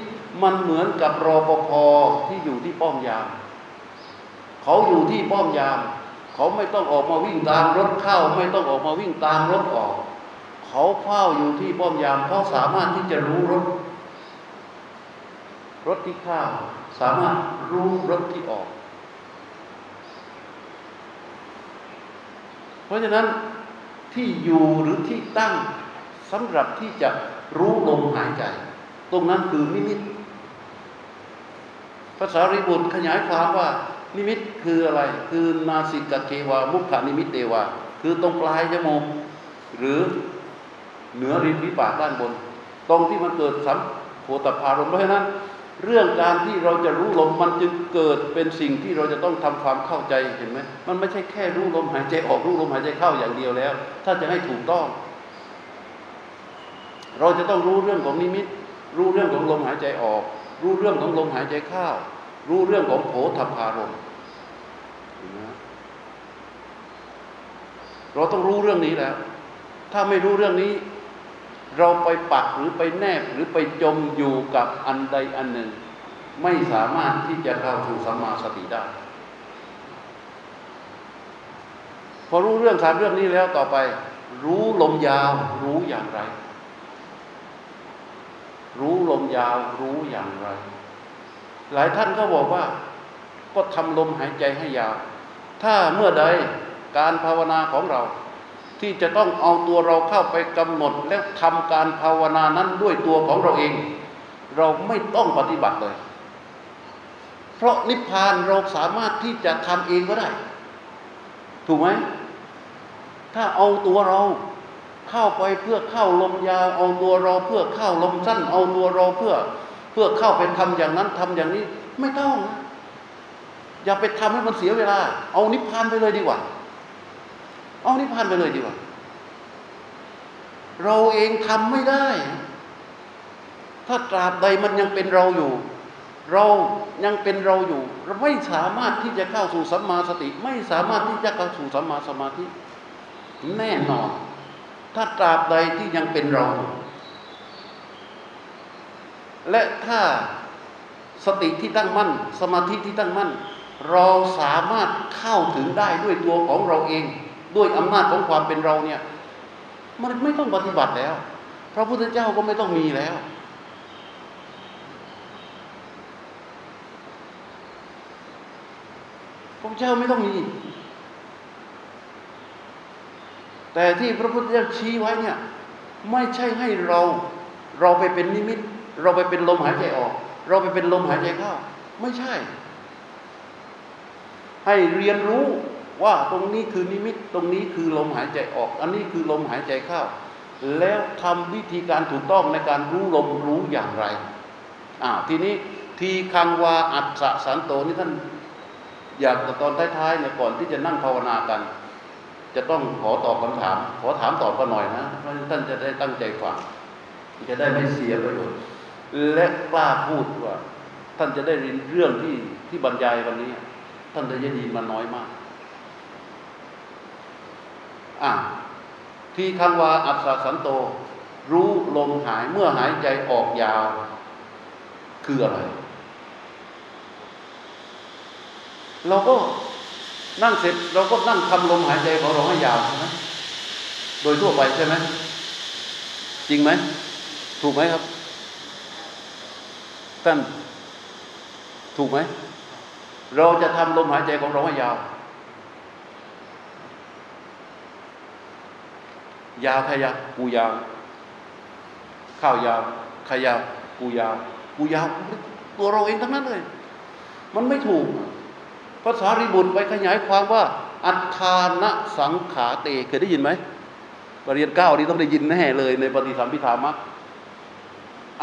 มันเหมือนกับรอปภที่อยู่ที่ป้อมยาม เขาอยู่ที่ป้อมยาม เขาไม่ต้องออกมาวิ่งตามรถเข้า ไม่ต้องออกมาวิ่งตามรถออก เขาเฝ้าอยู่ที่ป้อมยามเขาสามารถที่จะรู้รถ รถที่เข้าสามารถรู้รถที่ออก เพราะฉะนั้นที่อยู่หรือที่ตั้งสำหรับที่จะรู้ลมหายใจ ตรงนั้นคือนิมิต ภาษาริบุตรขยายความว่า นิมิตคืออะไร คือนาสิกเกวา มุขานิมิตเตวา คือตรงปลายจมูกหรือเหนือริมฝีปากด้านบน ตรงที่มันเกิดสัมโพธพารมเพราะฉะนั้น เรื่องการที่เราจะรู้ลมมันจึงเกิดเป็นสิ่งที่เราจะต้องทำความเข้าใจเห็นไหมมันไม่ใช่แค่รู้ลมหายใจออกรู้ลมหายใจเข้าอย่างเดียวแล้ว ถ้าจะให้ถูกต้อง เราจะต้องรู้เรื่องของนิมิต รู้เรื่องของลมหายใจออก รู้เรื่องของลมหายใจเข้ารู้เรื่องของโผฏฐารมเราต้องรู้เรื่องนี้แล้ว ถ้าไม่รู้เรื่องนี้ เราไปปักหรือไปแนบหรือไปจมอยู่กับอันใดอันหนึ่ง ไม่สามารถที่จะเข้าสู่สัมมาสติได้ พอรู้เรื่องสามเรื่องนี้แล้วต่อไป รู้ลมยาวรู้อย่างไร รู้ลมยาวรู้อย่างไร หลายท่านก็บอกว่า ก็ทำลมหายใจให้ยาว ถ้าเมื่อใดการภาวนาของเรา ที่จะต้องเอาตัวเราเข้าไปกำหนดและทำการภาวนานั้นด้วยตัวของเราเอง เราไม่ต้องปฏิบัติเลย เพราะนิพพานเราสามารถที่จะทำเองก็ได้ ถูกไหมถ้าเอาตัวเราเข้าไปเพื่อเข้าลมยาวเอาตัวเราเพื่อเข้าลมสั้น เอาตัวเราเพื่อเพื่อเข้าไปทำอย่างนั้นทำอย่างนี้ไม่ต้อง อย่าไปทำให้มันเสียเวลา เอานิพพานไปเลยดีกว่า เอานิพพานไปเลยดีกว่า เราเองทำไม่ได้ ถ้าตราบใดมันยังเป็นเราอยู่ เรายังเป็นเราอยู่ เราไม่สามารถที่จะเข้าสู่สัมมาสติ ไม่สามารถที่จะเข้าสู่สัมมาสมาธิ แน่นอน ถ้าตราบใดที่ยังเป็นเรา และถ้าสติที่ตั้งมั่น สมาธิที่ตั้งมั่น เราสามารถเข้าถึงได้ด้วยตัวของเราเอง ด้วยอำนาจของความเป็นเราเนี่ยมันไม่ต้องปฏิบัติแล้ว พระพุทธเจ้าก็ไม่ต้องมีแล้ว พระเจ้าไม่ต้องมี แต่ที่พระพุทธเจ้าชี้ไว้เนี่ย ไม่ใช่ให้เรา เราไปเป็นนิมิต เราไปเป็นลมหายใจออก เราไปเป็นลมหายใจเข้า ไม่ใช่ ให้เรียนรู้ ว่าตรงนี้คือนิมิตตรงนี้คือลมหายใจออก อันนี้คือลมหายใจเข้า แล้วทำวิธีการถูกต้องในการรู้ลมรู้อย่างไรอ่าทีนี้ทีคังวาอัศสันโตนี่ท่านอยากตอนท้ายๆเนี่ยก่อนที่จะนั่งภาวนากัน จะต้องขอตอบคำถาม ขอถามตอบกันหน่อยนะเพราะท่านจะได้ตั้งใจฟังจะได้ไม่เสียประโยชน์และกล้าพูดว่า ท่านจะได้เรียนเรื่องที่ที่บรรยายวันนี้ ท่านจะยินมาน้อยมาก อะทีคังวาอัศสันโต รู้ลมหายเมื่อหายใจออกยาว คืออะไร เราก็นั่งเสร็จเราก็นั่งทำลมหายใจของเราให้ยาวใช่ไหมโดยทั่วไปใช่ไหมจริงไหม ถูกไหมครับท่านถูกไหม เราจะทำลมหายใจของเราให้ยาว ยาวขยาวกูยาวข้าวยาวขยาวกูยาวกูยาว ตัวเราเองทั้งนั้นเลย มันไม่ถูกภาษาริบุตรไปขยายความว่า อัฏฐานะสังขาเตเคยได้ยินไหมปรริญญาเก้านี้ต้องได้ยินแน่เลย ในปฏิสัมพิธามัก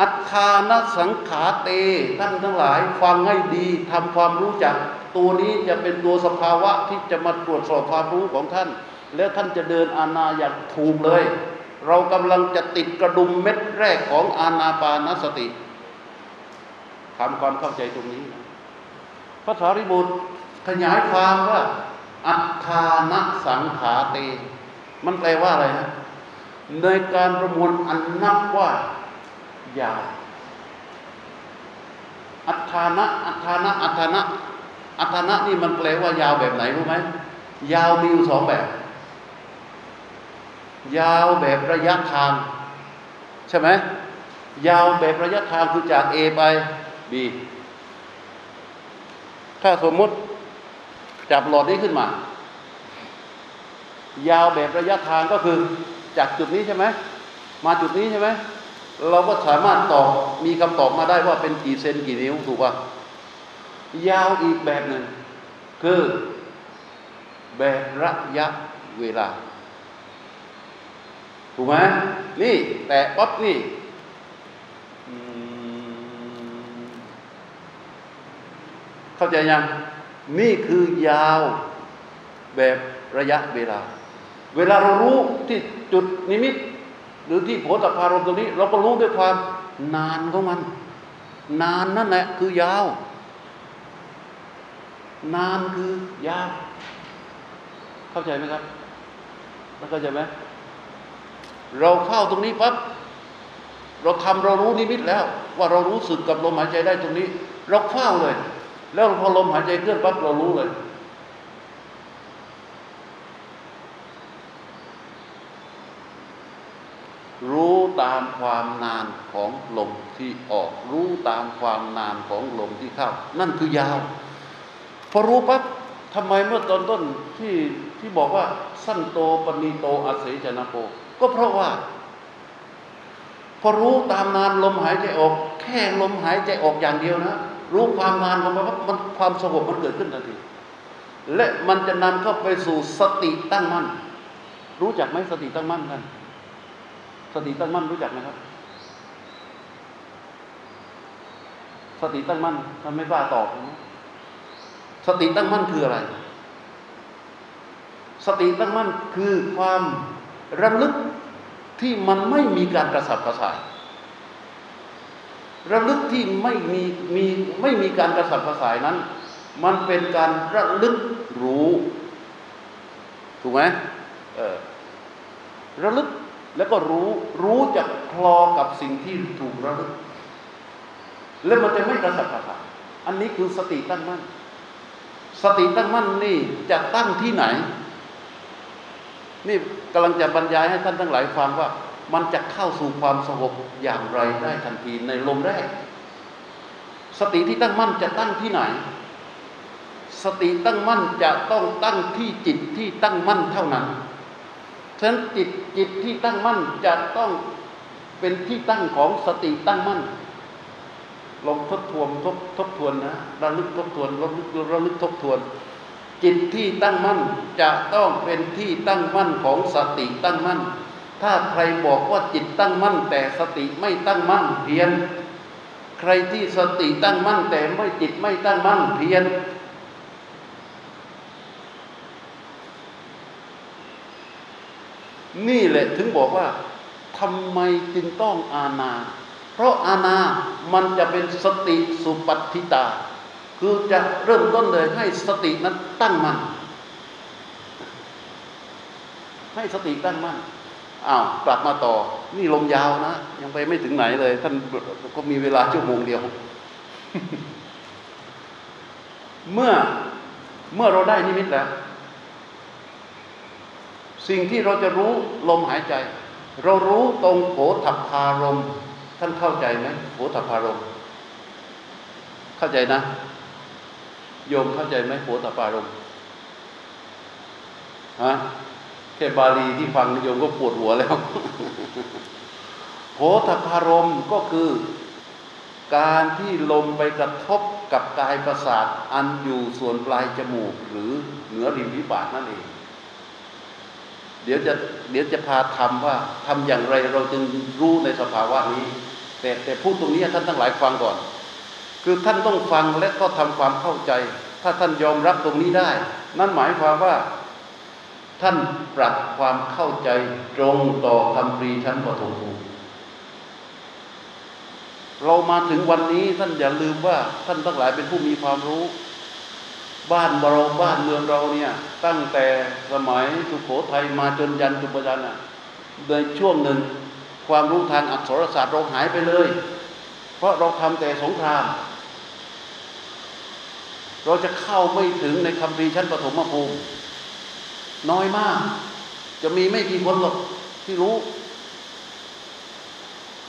อัฏฐานะสังขาเตท่านทั้งหลาย ฟังให้ดีทำความรู้จัก ตัวนี้จะเป็นตัวสภาวะที่จะมาตรวจสอบความรู้ของท่าน แล้วท่านจะเดินอาณาอย่างถูกเลย เรากำลังจะติดกระดุมเม็ดแรกของอาณาปานสติทำความเข้าใจตรงนี้พระสารีบุตรขยายความว่า อัฏฐานะสังขาเต มันแปลว่าอะไรฮะในการประมวลอันนับว่ายาวอัฏฐานะอัฏฐานะอัฏฐานะอัฏฐานะนี่มันแปลว่ายาวแบบไหนรู้ไหมยาวมีอยู่สองแบบ ยาวแบบระยะทาง ใช่ไหมยาวแบบระยะทางคือจาก A ไป B ถ้าสมมติจับหลอดนี้ขึ้นมา ยาวแบบระยะทางก็คือจากจุดนี้ใช่ไหมมาจุดนี้ใช่ไหมเราก็สามารถตอบมีคำตอบมาได้ว่าเป็นกี่เซนกี่นิ้วถูกป่ะยาวอีกแบบหนึ่งคือแบบระยะเวลา ถูกไหมนี่แต่ป๊อปนี่เข้าใจยัง นี่คือยาวแบบระยะเวลา เวลาเรารู้ที่จุดนิมิต หรือที่โผฏฐารมตรงนี้ เราก็รู้ด้วยความนานของมัน นานนั่นแหละคือยาว นานคือยาว เข้าใจไหมครับเข้าใจไหม เราเข้าตรงนี้ปั๊บเราทำเรารู้นิมิตแล้ว ว่าเรารู้สึกกับลมหายใจได้ตรงนี้ เราเฝ้าเลย แล้วพอลมหายใจเคลื่อนปั๊บเรารู้เลย รู้ตามความนานของลมที่ออก รู้ตามความนานของลมที่เข้า นั่นคือยาว พอรู้ปั๊บทำไมเมื่อตอนต้นที่ที่บอกว่าสั้นโตปณีโตอาศัยจนะโป ก็เพราะว่า พอรู้ตามนานลมหายใจออก แค่ลมหายใจออกอย่างเดียวนะรู้ความนานของมันมันความสงบมันเกิดขึ้นทันทีและมันจะนำเข้าไปสู่สติตั้งมั่น รู้จักไหมสติตั้งมั่นกันสติตั้งมั่นรู้จักไหมครับ สติตั้งมั่นทำไม่บ้าตอบนะสติตั้งมั่นคืออะไร สติตั้งมั่นคือความ ระลึกที่มันไม่มีการกระสับกระส่ายระลึกที่ไม่มีมีไม่มีการกระสับกระส่ายนั้น มันเป็นการระลึกรู้ถูกไหมเออระลึกแล้วก็รู้รู้จักคลอกับสิ่งที่ถูกระลึก แล้วมันจะไม่กระสับกระส่ายอันนี้คือสติตั้งมั่น สติตั้งมั่นนี่จะตั้งที่ไหน นี่กำลังจะบรรยายให้ท่านทั้งหลายฟังว่า มันจะเข้าสู่ความสงบอย่างไรได้ทันทีในลมแรก สติที่ตั้งมั่นจะตั้งที่ไหน สติตั้งมั่นจะต้องตั้งที่จิตที่ตั้งมั่นเท่านั้นฉะนั้นจิตจิตที่ตั้งมั่นจะต้องเป็นที่ตั้งของสติตั้งมั่นลองทบทวนทบทบทวนนะระลึกทบทวนระลึกระลึกทบทวน จิตที่ตั้งมั่นจะต้องเป็นที่ตั้งมั่นของสติตั้งมั่น ถ้าใครบอกว่าจิตตั้งมั่น แต่สติไม่ตั้งมั่นเพียน ใครที่สติตั้งมั่น แต่ไม่จิตไม่ตั้งมั่นเพียน นี่แหละถึงบอกว่าทำไมจึงต้องอาณา เพราะอาณามันจะเป็นสติสุปัติตา คือจะเริ่มต้นเลยให้สตินั้นตั้งมั่นให้สติตั้งมั่นอ้าวกลับมาต่อ นี่ลมยาวนะ ยังไปไม่ถึงไหนเลย ท่านก็มีเวลาชั่วโมงเดียว เมื่อเมื่อเราได้นิมิตแล้ว สิ่งที่เราจะรู้ลมหายใจ เรารู้ตรงโผฏฐพารม ท่านเข้าใจไหมโผฏฐพารม เข้าใจนะ โยมเข้าใจไหมโผตปารมฮะแค่บาลีที่ฟังโยมก็ปวดหัวแล้วโผตปารมก็คือการที่ลมไปกระทบกับกายประสาทอันอยู่ส่วนปลายจมูก หรือเหนือริมฝีปากนั่นเอง เดี๋ยวจะเดี๋ยวจะพาทำว่าทำอย่างไรเราจึงรู้ในสภาวะนี้ แต่แต่พูดตรงนี้ท่านทั้งหลายฟังก่อน คือท่านต้องฟังและก็ทำความเข้าใจ ถ้าท่านยอมรับตรงนี้ได้ นั่นหมายความว่า ท่านปรับความเข้าใจตรงต่อคำปรีชั้นปฐมภูมิเรามาถึงวันนี้ท่านอย่าลืมว่า ท่านทั้งหลายเป็นผู้มีความรู้ บ้านเราบ้านเมืองเราเนี่ย ตั้งแต่สมัยสุโขทัยมาจนยันจุบยันอะในช่วงหนึ่งความรู้ทางอักษรศาสตร์เราหายไปเลย เพราะเราทำแต่สงคราม เราจะเข้าไม่ถึงในคำพีชั้นปฐมภูมิน้อยมาก จะมีไม่กี่คนหรอกที่รู้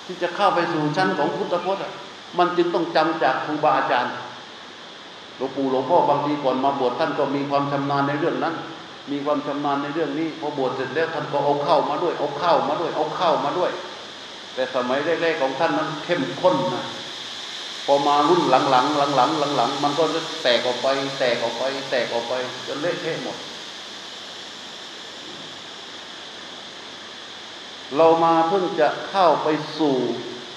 ที่จะเข้าไปสู่ชั้นของพุทธพจน์มันจึงต้องจำจากครูบาอาจารย์หลวงปู่หลวงพ่อบางทีก่อนมาบวชท่านก็มีความชำนาญในเรื่องนั้น มีความชำนาญในเรื่องนี้พอบวชเสร็จแล้วท่านก็เอาเข้ามาด้วยเอาเข้ามาด้วยเอาเข้ามาด้วย แต่สมัยแรกๆของท่านนั้นเข้มข้นนะ พอมารุ่นหลังๆหลังๆหลังๆมันก็จะแตกออกไป แตกออกไป แตกออกไปจนเละเทะหมด เรามาเพิ่งจะเข้าไปสู่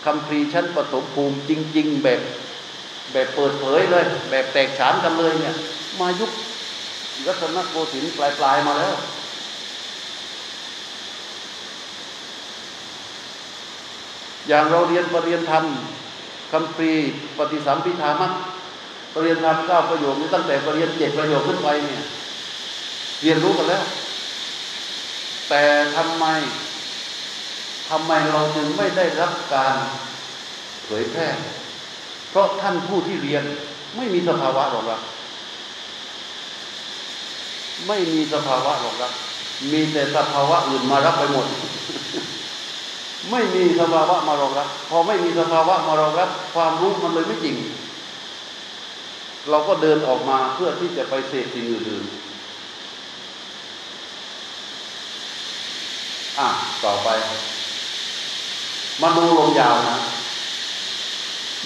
คำพรีชั้นปฐมภูมิจริง ๆ แบบแบบเปิดเผยเลย แบบแตกฉานกันเลยเนี่ย มายุครัตนโกสินทร์ปลาย ๆ มาแล้วอย่างเราเรียนปรริยนธรรม คำพรีปฏิสัมพิธามักปรริยนธรรมเก้าประโยคนี้ตั้งแต่ปรริยนเจ็ดประโยคขึ้นไปเนี่ย เรียนรู้กันแล้ว แต่ทำไมทำไมเราจึงไม่ได้รับการเผยแพร่ เพราะท่านผู้ที่เรียนไม่มีสภาวะหรอกครับไม่มีสภาวะหรอกครับมีแต่สภาวะอื่นมารับไปหมด ไม่มีสภาวะมารองรับ พอไม่มีสภาวะมารองรับ ความรู้มันเลยไม่จริง เราก็เดินออกมาเพื่อที่จะไปเสพสิ่งอื่นอะต่อไป มาดูลมยาวนะ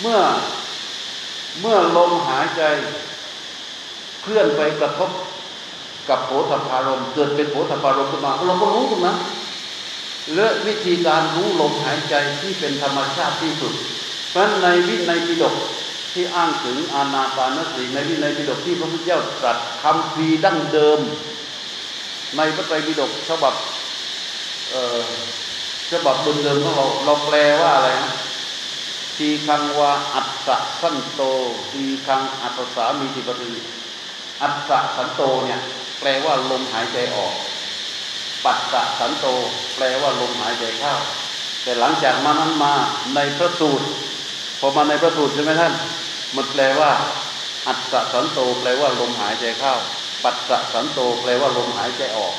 เมื่อเมื่อลมหายใจ เคลื่อนไปกระทบกับโผฏฐารมเกิดเป็นโผฏฐารมขึ้นมาเราก็รู้ตรงนั้น และวิธีการรู้ลมหายใจที่เป็นธรรมชาติที่สุด เพราะในวิในปิฎกที่อ้างถึงอานาปานสติในวิในปิฎกที่พระพุทธเจ้าตรัสคำพีดั้งเดิม ในพระไตรปิฎกฉบับฉบับเดิมๆของเราเราแปลว่าอะไรนะทีคังว่าอัตตะสันโตทีคังอัตสามีติปฏิอัตตะสันโตเนี่ยแปลว่าลมหายใจออก ปัตตะสันโต แปลว่าลมหายใจเข้า แต่หลังจากมานั้นมาในพระสูตรพอมาในพระสูตรใช่ไหมท่าน มันแปลว่า อัตตะสันโต แปลว่าลมหายใจเข้า ปัตตะสันโต แปลว่าลมหายใจออก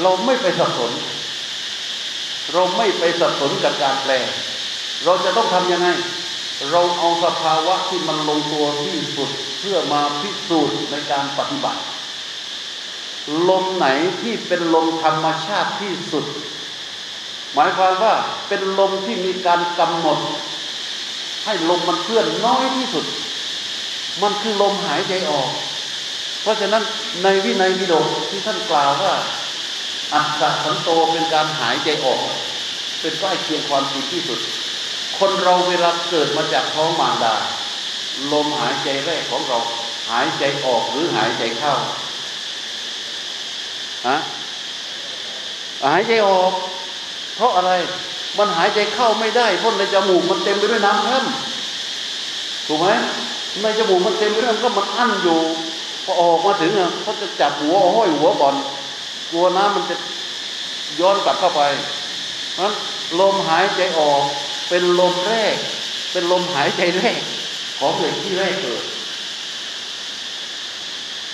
เราไม่ไปสับสน เราไม่ไปสับสนกับการแปล เราจะต้องทำยังไง เราเอาสภาวะที่มันลงตัวที่สุดเพื่อมาพิสูจน์ในการปฏิบัติ ลมไหนที่เป็นลมธรรมชาติที่สุด หมายความว่าเป็นลมที่มีการกำหนด ให้ลมมันเคลื่อนน้อยที่สุด มันคือลมหายใจออก เพราะฉะนั้นในวินัยวิโดที่ท่านกล่าวว่า อัตตะสันโตเป็นการหายใจออก เป็นใกล้เคียงความจริงที่สุด คนเราเวลาเกิดมาจากท้องมารดา ลมหายใจแรกของเราหายใจออกหรือหายใจเข้า ฮะหายใจออก เพราะอะไร มันหายใจเข้าไม่ได้เพราะในจมูกมันเต็มไปด้วยน้ำท่านถูกไหมในจมูกมันเต็มไปด้วยก็มันอั้นอยู่พอออกมาถึงอะเขาจะจับหัวห้อยหัวก่อน กลัวน้ำมันจะย้อนกลับเข้าไปเพราะลมหายใจออก เป็นลมแรก เป็นลมหายใจแรก ของเด็กที่แรกเกิด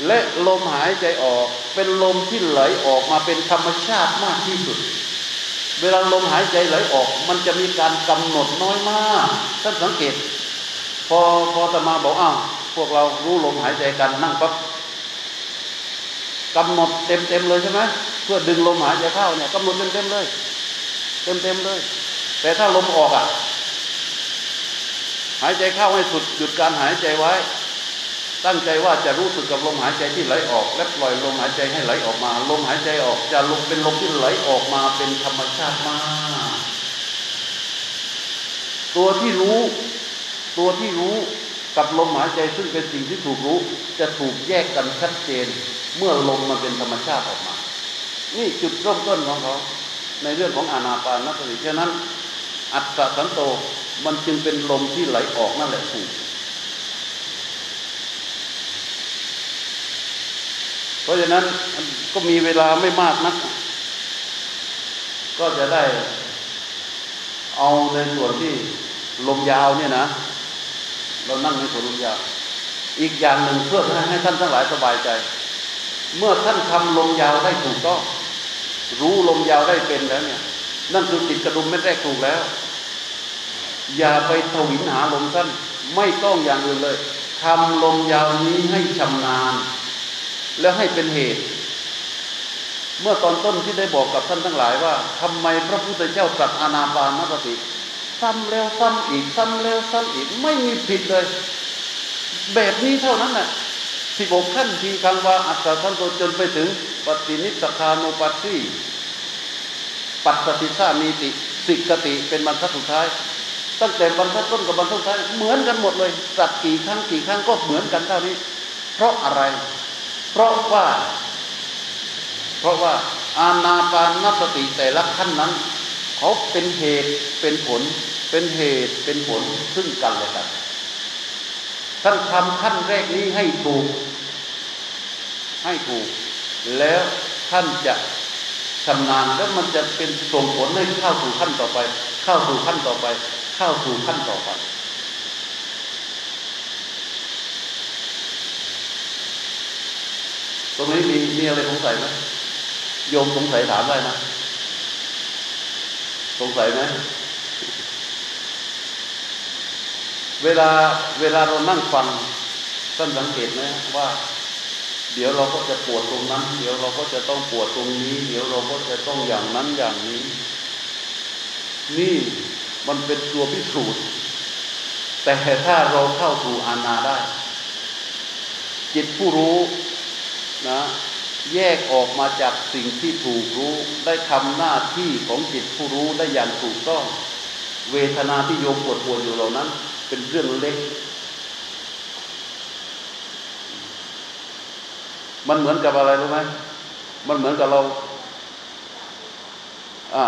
และลมหายใจออกเป็นลมที่ไหลออกมาเป็นธรรมชาติมากที่สุด เวลาลมหายใจไหลออก มันจะมีการกำหนดน้อยมากท่านสังเกต พอพอตมาบอกอ้าวพวกเรารู้ลมหายใจกันนั่งปั๊บกำหนดเต็มเต็มเลยใช่ไหมเพื่อดึงลมหายใจเข้าเนี่ยกำหนดเต็มเต็มเลย เต็มเต็มเลย แต่ถ้าลมออกอะ หายใจเข้าให้สุดหยุดการหายใจไว้ ตั้งใจว่าจะรู้สึกกับลมหายใจที่ไหลออก และปล่อยลมหายใจให้ไหลออกมา ลมหายใจออกจะลมเป็นลมที่ไหลออกมาเป็นธรรมชาติมาก ตัวที่รู้ ตัวที่รู้กับลมหายใจซึ่งเป็นสิ่งที่ถูกรู้ จะถูกแยกกันชัดเจน เมื่อลมมันเป็นธรรมชาติออกมา นี่จุดเริ่มต้นของเขาในเรื่องของอานาปานสติฉะนั้น อัตตสันโตมันจึงเป็นลมที่ไหลออกนั่นแหละถูก เพราะฉะนั้นก็มีเวลาไม่มากนัก ก็จะได้เอาในส่วนที่ลมยาวเนี่ยนะ เรานั่งในส่วนลมยาว อีกอย่างหนึ่งเพื่อให้ท่านทั้งหลายสบายใจ เมื่อท่านทำลมยาวได้ถูกต้องรู้ลมยาวได้เป็นแล้วเนี่ย นั่นคือจิตกระดุมเม็ดแรกถูกแล้ว อย่าไปทวินหาลมสั้น ไม่ต้องอย่างอื่นเลยทำลมยาวนี้ให้ชำนาญ แล้วให้เป็นเหตุ เมื่อตอนต้นที่ได้บอกกับท่านทั้งหลายว่าทำไมพระพุทธเจ้าตรัสอานาปานสติซ้ำแล้วซ้ำอีกซ้ำแล้วซ้ำอีกไม่มีผิดเลย แบบนี้เท่านั้นแหละสิบกขั้นทีคำว่าอัตตาท่านโตจนไปถึงปฏินิสคานุปัสสีปัตติสามีติ สิกติเป็นบรรทัดสุดท้าย ตั้งแต่บรรทัดต้นกับบรรทัดสุดท้ายเหมือนกันหมดเลยตัดกี่ครั้งกี่ครั้งก็เหมือนกันเท่านี้ เพราะอะไร เพราะว่า เพราะว่าอาณาปานสติแต่ละขั้นนั้น เขาเป็นเหตุเป็นผล เป็นเหตุเป็นผลซึ่งกันและกันท่านทำขั้นแรกนี้ให้ถูก ให้ถูก แล้วท่านจะชำนาญแล้วมันจะเป็นส่งผลให้เข้าสู่ขั้นต่อไป เข้าสู่ขั้นต่อไป เข้าสู่ขั้นต่อไป ตรงนี้มีมีอะไรสงสัยไหมโยมสงสัยถามได้นะสงสัยไหมเวลาเวลาเรานั่งฟังท่านสังเกตไหมว่า เดี๋ยวเราก็จะปวดตรงนั้น เดี๋ยวเราก็จะต้องปวดตรงนี้ เดี๋ยวเราก็จะต้องอย่างนั้นอย่างนี้ นี่มันเป็นตัวพิสูจน์ แต่ถ้าเราเข้าสู่อานาได้ จิตผู้รู้ นะแยกออกมาจากสิ่งที่ถูกรู้ ได้ทำหน้าที่ของจิตผู้รู้ได้อย่างถูกต้อง เวทนาที่โยมปวดปวดอยู่เหล่านั้น เป็นเรื่องเล็ก มันเหมือนกับอะไรรู้ไหมมันเหมือนกับเราอ่า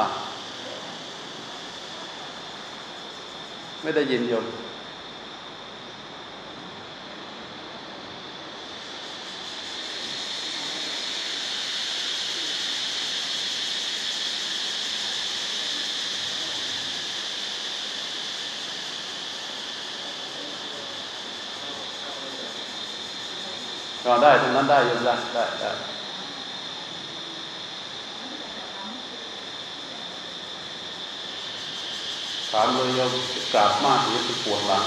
ไม่ได้ยินโยม ก็ได้ตรงนั้นได้ยังได้ได้ได้ถามเลยโยมกราบมากหรือจะปวดหลัง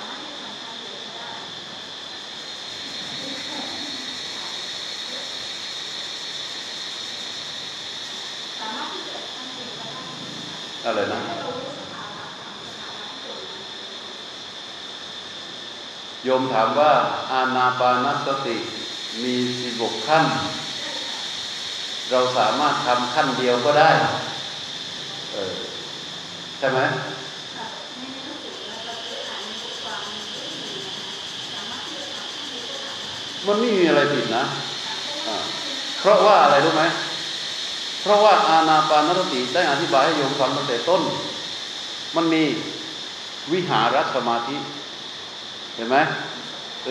เอะไรนะโยมถามว่าอาณาปานสติมีสิบกขั้น เราสามารถทำขั้นเดียวก็ได้ เออใช่ไหมมันไม่มีอะไรผิดนะะเพราะว่าอะไรรู้ไหมเพราะว่าอาณาปานสติได้อธิบายให้โยมฟังตั้งแต่ต้น มันมีวิหารสมาธิ เห็นไหม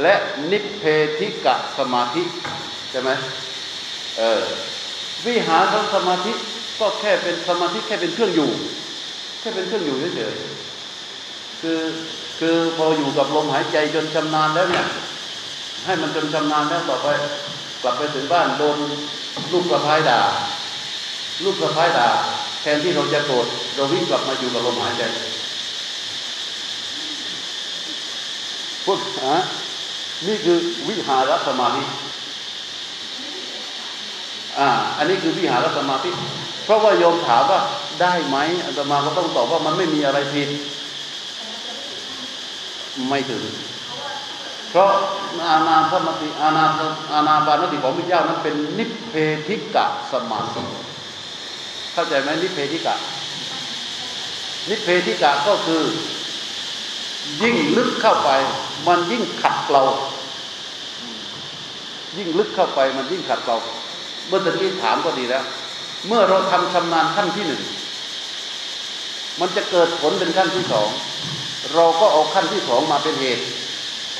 และนิพเพธิกะสมาธิ ใช่ไหมเออวิหารสมาธิก็แค่เป็นสมาธิแค่เป็นเครื่องอยู่ แค่เป็นเครื่องอยู่เฉยๆคือคือพออยู่กับลมหายใจจนชำนาญแล้วเนี่ย ให้มันจนชำนาญแล้วต่อไป กลับไปถึงบ้านโดนลูกสะพายด่า ลูกสะพ้ายด่าแทนที่เราจะโกรธเราวิ่งกลับมาอยู่กับลมหายใจพูดฮะนี่คือวิหารสมาธิอ่า อันนี้คือวิหารสมาธิ เพราะว่าโยมถามว่าได้ไหมอาตมาก็ต้องตอบว่ามันไม่มีอะไรผิด ไม่ถึง เพราะอาณาสมาธิอาณาอาณาปานสติของพระเจ้านั้นเป็นนิพเพธิกะสมาธิ เข้าใจไหมนิเพธิกะ นิเพธิกะก็คือ ยิ่งลึกเข้าไป มันยิ่งขัดเกลายิ่งลึกเข้าไปมันยิ่งขัดเกลาเมื่อตะกี้ถามก็ดีแล้ว เมื่อเราทำชำนาญขั้นที่หนึ่งมันจะเกิดผลเป็นขั้นที่สองเราก็เอาขั้นที่สองมาเป็นเหตุ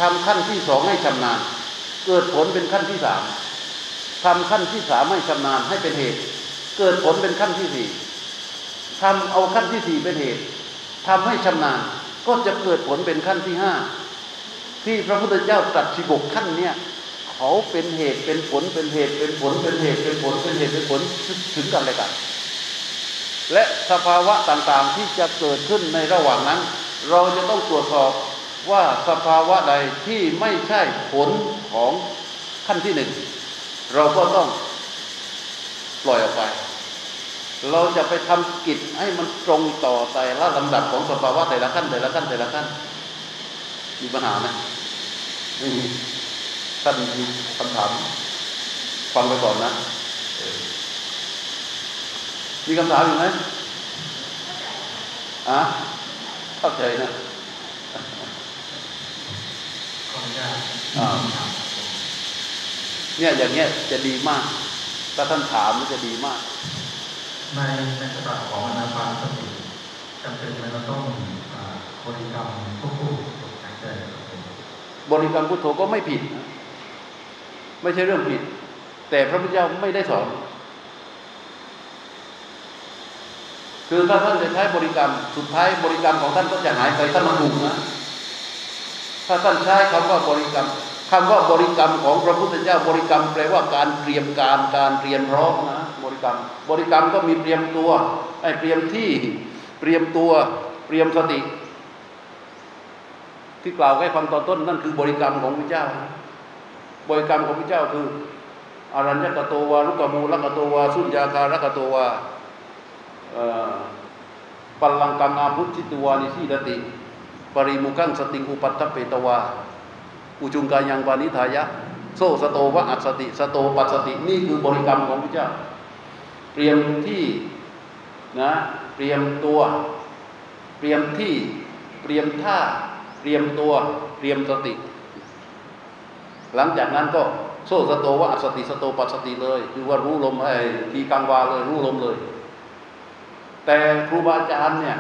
ทำขั้นที่สองให้ชำนาญ เกิดผลเป็นขั้นที่สามทำขั้นที่สามให้ชำนาญให้เป็นเหตุ เกิดผลเป็นขั้นที่สี่ทำเอาขั้นที่สี่เป็นเหตุทำให้ชำนาญก็จะเกิดผลเป็นขั้นที่ห้าที่พระพุทธเจ้าตรัสสิบกขั้นเนี่ยเขาเป็นเหตุเป็นผลเป็นเหตุเป็นผลเป็นเหตุเป็นผลเป็นเหตุเป็นผลถึงกันเลยกัน และสภาวะต่างๆที่จะเกิดขึ้นในระหว่างนั้น เราจะต้องตรวจสอบว่าสภาวะใดที่ไม่ใช่ผลของขั้นที่หนึ่งเราก็ต้องปล่อยออกไป เราจะไปทำกิจให้มันตรงต่อแต่ละลำดับของสภาวะแต่ละขั้นแต่ละขั้นแต่ละขั้นมีปัญหาไหมไม่มีท่านมีคำถามฟังไปก่อนนะมีคำถามอยู่ไหมอะเข้าใจนะขออนุญาตอ่าเนี่ยอย่างเงี้ยจะดีมาก ถ้าท่านถามมันจะดีมาก ในในฉบับของอนาปานสติจำเป็นไหมเราต้องบริกรรมควบคู่กับหายใจครับผมบริกรรมพุทโธก็ไม่ผิด ไม่ใช่เรื่องผิด แต่พระพุทธเจ้าไม่ได้สอน คือถ้าท่านจะใช้บริกรรมสุดท้ายบริกรรมของท่านก็จะหายไปถ้ามันถูกนะถ้าท่านใช้คำว่าบริกรรม คำว่าบริกรรมของพระพุทธเจ้าบริกรรมแปลว่าการเตรียมการการเตรียมพร้อมนะบริกรรม บริกรรมก็มีเตรียมตัวไอ้เตรียมที่เตรียมตัวเตรียมสติ ที่กล่าวไว้ฟังตอนต้นนั่นคือบริกรรมของพระเจ้า บริกรรมของพระเจ้าคืออารัญญกโตวาลุกมูลกโตวาสุญญาคารกโตวาปัลลังกังอาพุทธิตวานิสีดติ ปริมุขังสติงอุปัตตเปตวา อุจุงกายังปานิทายะ โซสโตวะอัสติ สโตปัสติ นี่คือบริกรรมของพระเจ้า เตรียมที่นะเตรียมตัว เตรียมที่เตรียมท่า เตรียมตัว เตรียมสติ หลังจากนั้นก็โซสโตวะอัสติสโตปัสสติเลย คือว่ารู้ลมไอ้ทีกังวาเลยรู้ลมเลย แต่ครูบาอาจารย์เนี่ย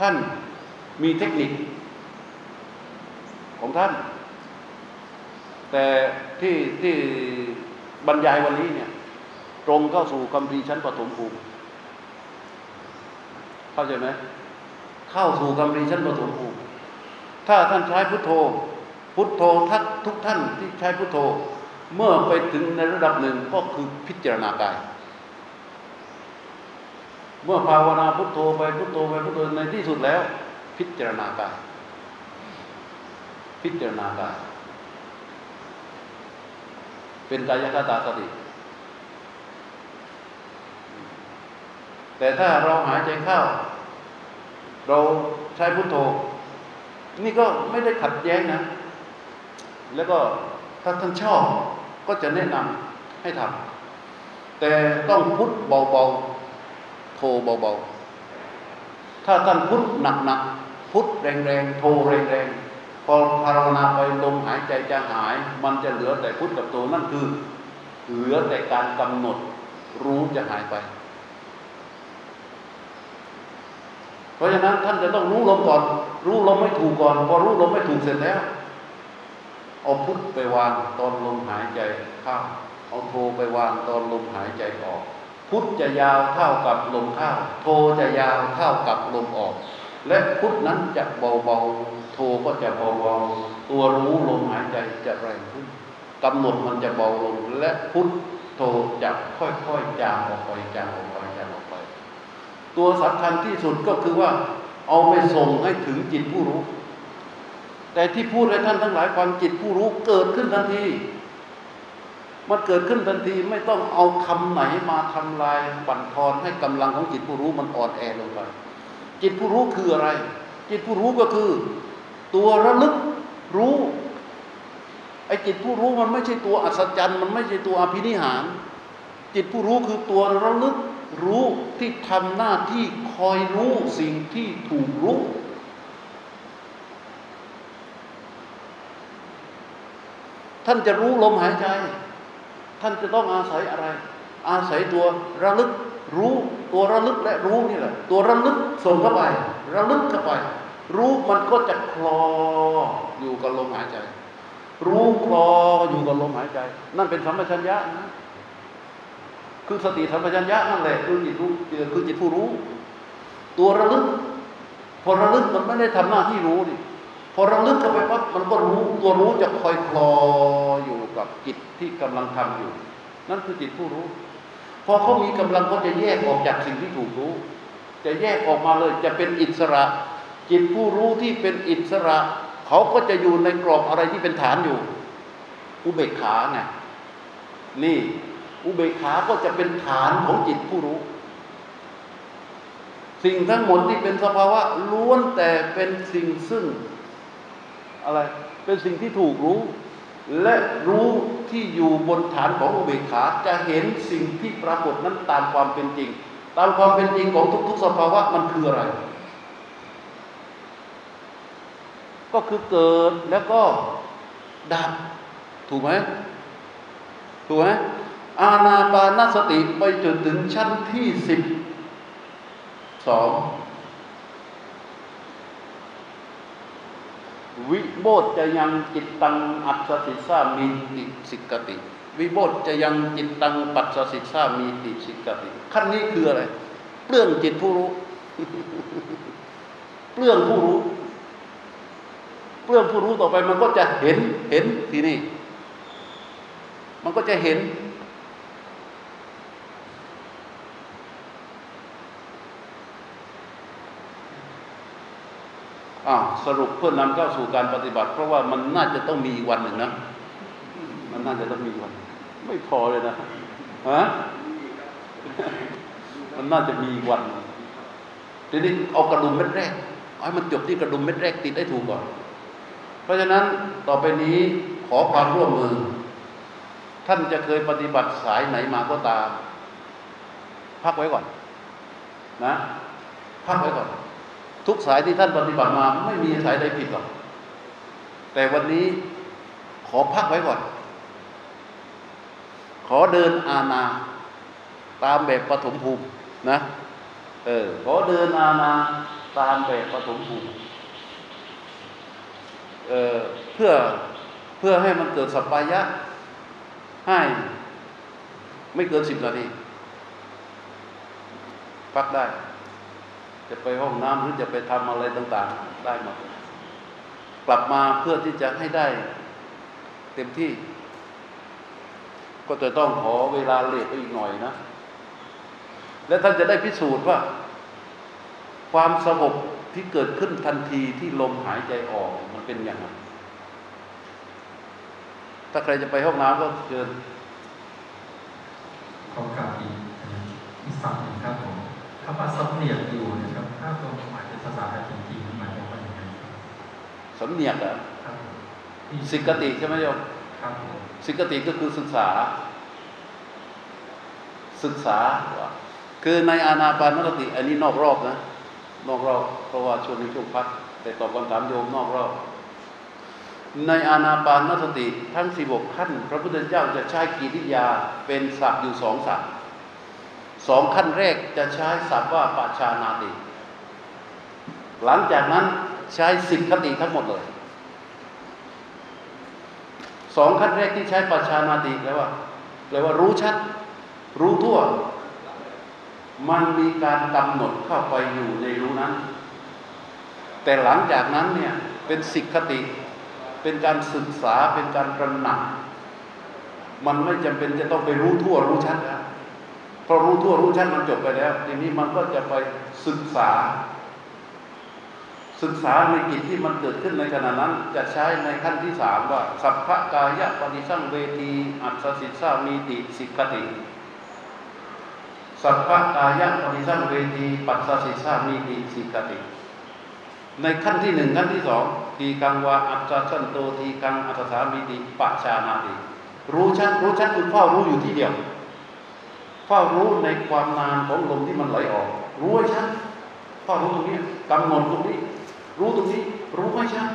ท่านมีเทคนิคของท่าน แต่ที่ที่บรรยายวันนี้เนี่ย ตรงเข้าสู่คำพีชั้นปฐมภูมิเข้าใจไหมเข้าสู่คำพีชั้นปฐมภูมิถ้าท่านใช้พุทโธ พุทโธทักทุกท่านที่ใช้พุทโธ เมื่อไปถึงในระดับหนึ่งก็คือพิจารณากาย เมื่อภาวนาพุทโธไปพุทโธไปพุทโธในที่สุดแล้ว พิจารณากาย พิจารณากาย เป็นกายคตาสติ แต่ถ้าเราหายใจเข้า เราใช้พุทโธ นี่ก็ไม่ได้ขัดแย้งนะ แล้วก็ถ้าท่านชอบก็จะแนะนำให้ทำแต่ต้องพุทเบาๆ โทเบาๆ ถ้าท่านพุทหนักๆ พุทแรงๆ โทแรงๆ อภาวนาไปลมหายใจจะหาย มันจะเหลือแต่พุทธกับโทนั่นคือ เหลือแต่การกำหนดรู้จะหายไป เพราะฉะนั้นท่านจะต้องรู้ลมก่อน รู้ลมไม่ถูกก่อน พอรู้ลมไม่ถูกเสร็จแล้ว เอาพุทธไปวางตอนลมหายใจเข้าเอาโทไปวางตอนลมหายใจออก พุทธจะยาวเท่ากับลมเข้าโทจะยาวเท่ากับลมออก และพุทธนั้นจะเบาๆ โทก็จะเบาๆตัวรู้ลมหายใจจะแรงขึ้นกำหนดมันจะเบาลงและพุทโทจะค่อยๆจางออกไปจางออกไปจางออกไป ตัวสำคัญที่สุดก็คือว่าเอาไปส่งให้ถึงจิตผู้รู้ แต่ที่พูดให้ท่านทั้งหลายฟังจิตผู้รู้เกิดขึ้นทันทีมันเกิดขึ้นทันทีไม่ต้องเอาคำไหนมาทำลายบั่นทอนให้กำลังของจิตผู้รู้มันอ่อนแอลงไป จิตผู้รู้คืออะไร จิตผู้รู้ก็คือ ตัวระลึกรู้ไอ้จิตผู้รู้มันไม่ใช่ตัวอัศจรรย์ มันไม่ใช่ตัวอภินิหาร จิตผู้รู้คือตัวระลึกรู้ที่ทำหน้าที่คอยรู้สิ่งที่ถูกรู้ ท่านจะรู้ลมหายใจ ท่านจะต้องอาศัยอะไร อาศัยตัวระลึกรู้ ตัวระลึกและรู้นี่แหละ ตัวระลึกส่งเข้าไป ระลึกเข้าไป รู้มันก็จะคลออยู่กับลมหายใจ รู้คลออยู่กับลมหายใจ นั่นเป็นสัมปชัญญะนะคือสติสัมปชัญญะนั่นแหละคือจิตรู้คือจิตผู้รู้ ตัวระลึกพอระลึกมันไม่ได้ทำหน้าที่รู้ดิพอระลึกเข้าไปปั๊บมันก็รู้ ตัวรู้จะคอยคลออยู่กับจิตที่กำลังทำอยู่ นั่นคือจิตผู้รู้ พอเขามีกำลังก็จะแยกออกจากสิ่งที่ถูกรู้ จะแยกออกมาเลยจะเป็นอิสระ จิตผู้รู้ที่เป็นอิสระ เขาก็จะอยู่ในกรอบอะไรที่เป็นฐานอยู่ อุเบกขาไงนี่ อุเบกขาก็จะเป็นฐานของจิตผู้รู้ สิ่งทั้งหมดที่เป็นสภาวะล้วนแต่เป็นสิ่งซึ่ง อะไร เป็นสิ่งที่ถูกรู้ และรู้ที่อยู่บนฐานของอุเบกขาจะเห็นสิ่งที่ปรากฏนั้นตามความเป็นจริง ตามความเป็นจริงของทุก ๆ สภาวะมันคืออะไร ก็คือเกิดแล้วก็ดับ ถูกไหมถูกไหมอาณาปานสติไปจนถึงชั้นที่สิบสองวิโบธจะยังจิตตังอัศสิสามีติสิกติ วิโบธจะยังจิตตังปัสสสิสามีติสิกติ ขั้นนี้คืออะไร เปลื้องจิตผู้รู้ เปลื้องผู้รู้ เปลื้องผู้รู้ต่อไปมันก็จะเห็นเห็นทีนี้มันก็จะเห็นอ่าสรุปเพื่อนำเข้าสู่การปฏิบัติ เพราะว่ามันน่าจะต้องมีอีกวันหนึ่งนะ มันน่าจะต้องมีวัน ไม่พอเลยนะฮะมันน่าจะมีอีกวันทีนี้เอากระดุมเม็ดแรกให้มันจบที่กระดุมเม็ดแรกติดได้ถูกก่อน เพราะฉะนั้นต่อไปนี้ขอความร่วมมือ ท่านจะเคยปฏิบัติสายไหนมาก็ตาม พักไว้ก่อน นะพักไว้ก่อน ทุกสายที่ท่านปฏิบัติมา ไม่มีสายใดผิดหรอกแต่วันนี้ขอพักไว้ก่อน ขอเดินอาณาตามแบบปฐมภูมินะ เออ ขอเดินอาณาตามแบบปฐมภูมิ เเพื่อเพื่อให้มันเกิดสัปปายะ ให้ ไม่เกินสิบนาทีพักได้ จะไปห้องน้ำหรือจะไปทำอะไรต่าง ๆ ได้หมดกลับมาเพื่อที่จะให้ได้เต็มที่ ก็จะต้องขอเวลาเลทไปอีกหน่อยนะ และท่านจะได้พิสูจน์ว่า ความสงบ ที่เกิดขึ้นทันทีที่ลมหายใจออกมันเป็นอย่างไรถ้าใครจะไปห้องน้ำก็เชิญขอกลับอีกอีกสับหนึ่งครับผมคำว่าสับเนียกอยู่นะครับ ถ้าตัวหมายเป็นภาษาไทยจริงๆมันหมายความว่าอย่างไรครับสำเนียกอะครับผมที่สิกติใช่ไหมโยมครับผมสิกติก็คือศึกษา ศึกษาว่าคือในอานาปานสติ อันนี้นอกรอบนะ นอกรอบเพราะว่าช่วงนี้ช่วงพัก แต่ตอบคำถามโยมนอกรอบในอานาปานสติทั้งสิบกขั้น พระพุทธเจ้าจะใช้กิริยาเป็นศัพท์อยู่สองศัพท์สองขั้นแรกจะใช้ศัพท์ว่าปัจชานาติ หลังจากนั้นใช้สิกขติทั้งหมดเลยสองขั้นแรกที่ใช้ปัจชานาติแปลว่าแปลว่ารู้ชัด รู้ทั่ว มันมีการกำหนดเข้าไปอยู่ในรู้นั้น แต่หลังจากนั้นเนี่ยเป็นสิกขติ เป็นการศึกษาเป็นการตระหนัก มันไม่จำเป็นจะต้องไปรู้ทั่วรู้ชัดแล้วเพราะรู้ทั่วรู้ชัดมันจบไปแล้ว ทีนี้มันก็จะไปศึกษา ศึกษาในกิจที่มันเกิดขึ้นในขณะนั้น จะใช้ในขั้นที่สามว่า สัพพกายะปฏิสังเวที อัศสิสามีติสิกขติ สัพพกายะปฏิสังเวทีปัสสสิสามีติสิกติ ในขั้นที่หนึ่งขั้นที่สองทีกังวาอัจจันโตทีกังอัตสามีติปัจชานาติรู้ชัดรู้ชัดคือเฝ้ารู้อยู่ที่เดียวเฝ้ารู้ในความนานของลมที่มันไหลออก รู้ให้ชัดเฝ้ารู้ตรงนี้กำหนดตรงนี้ รู้ตรงนี้ รู้ให้ชัด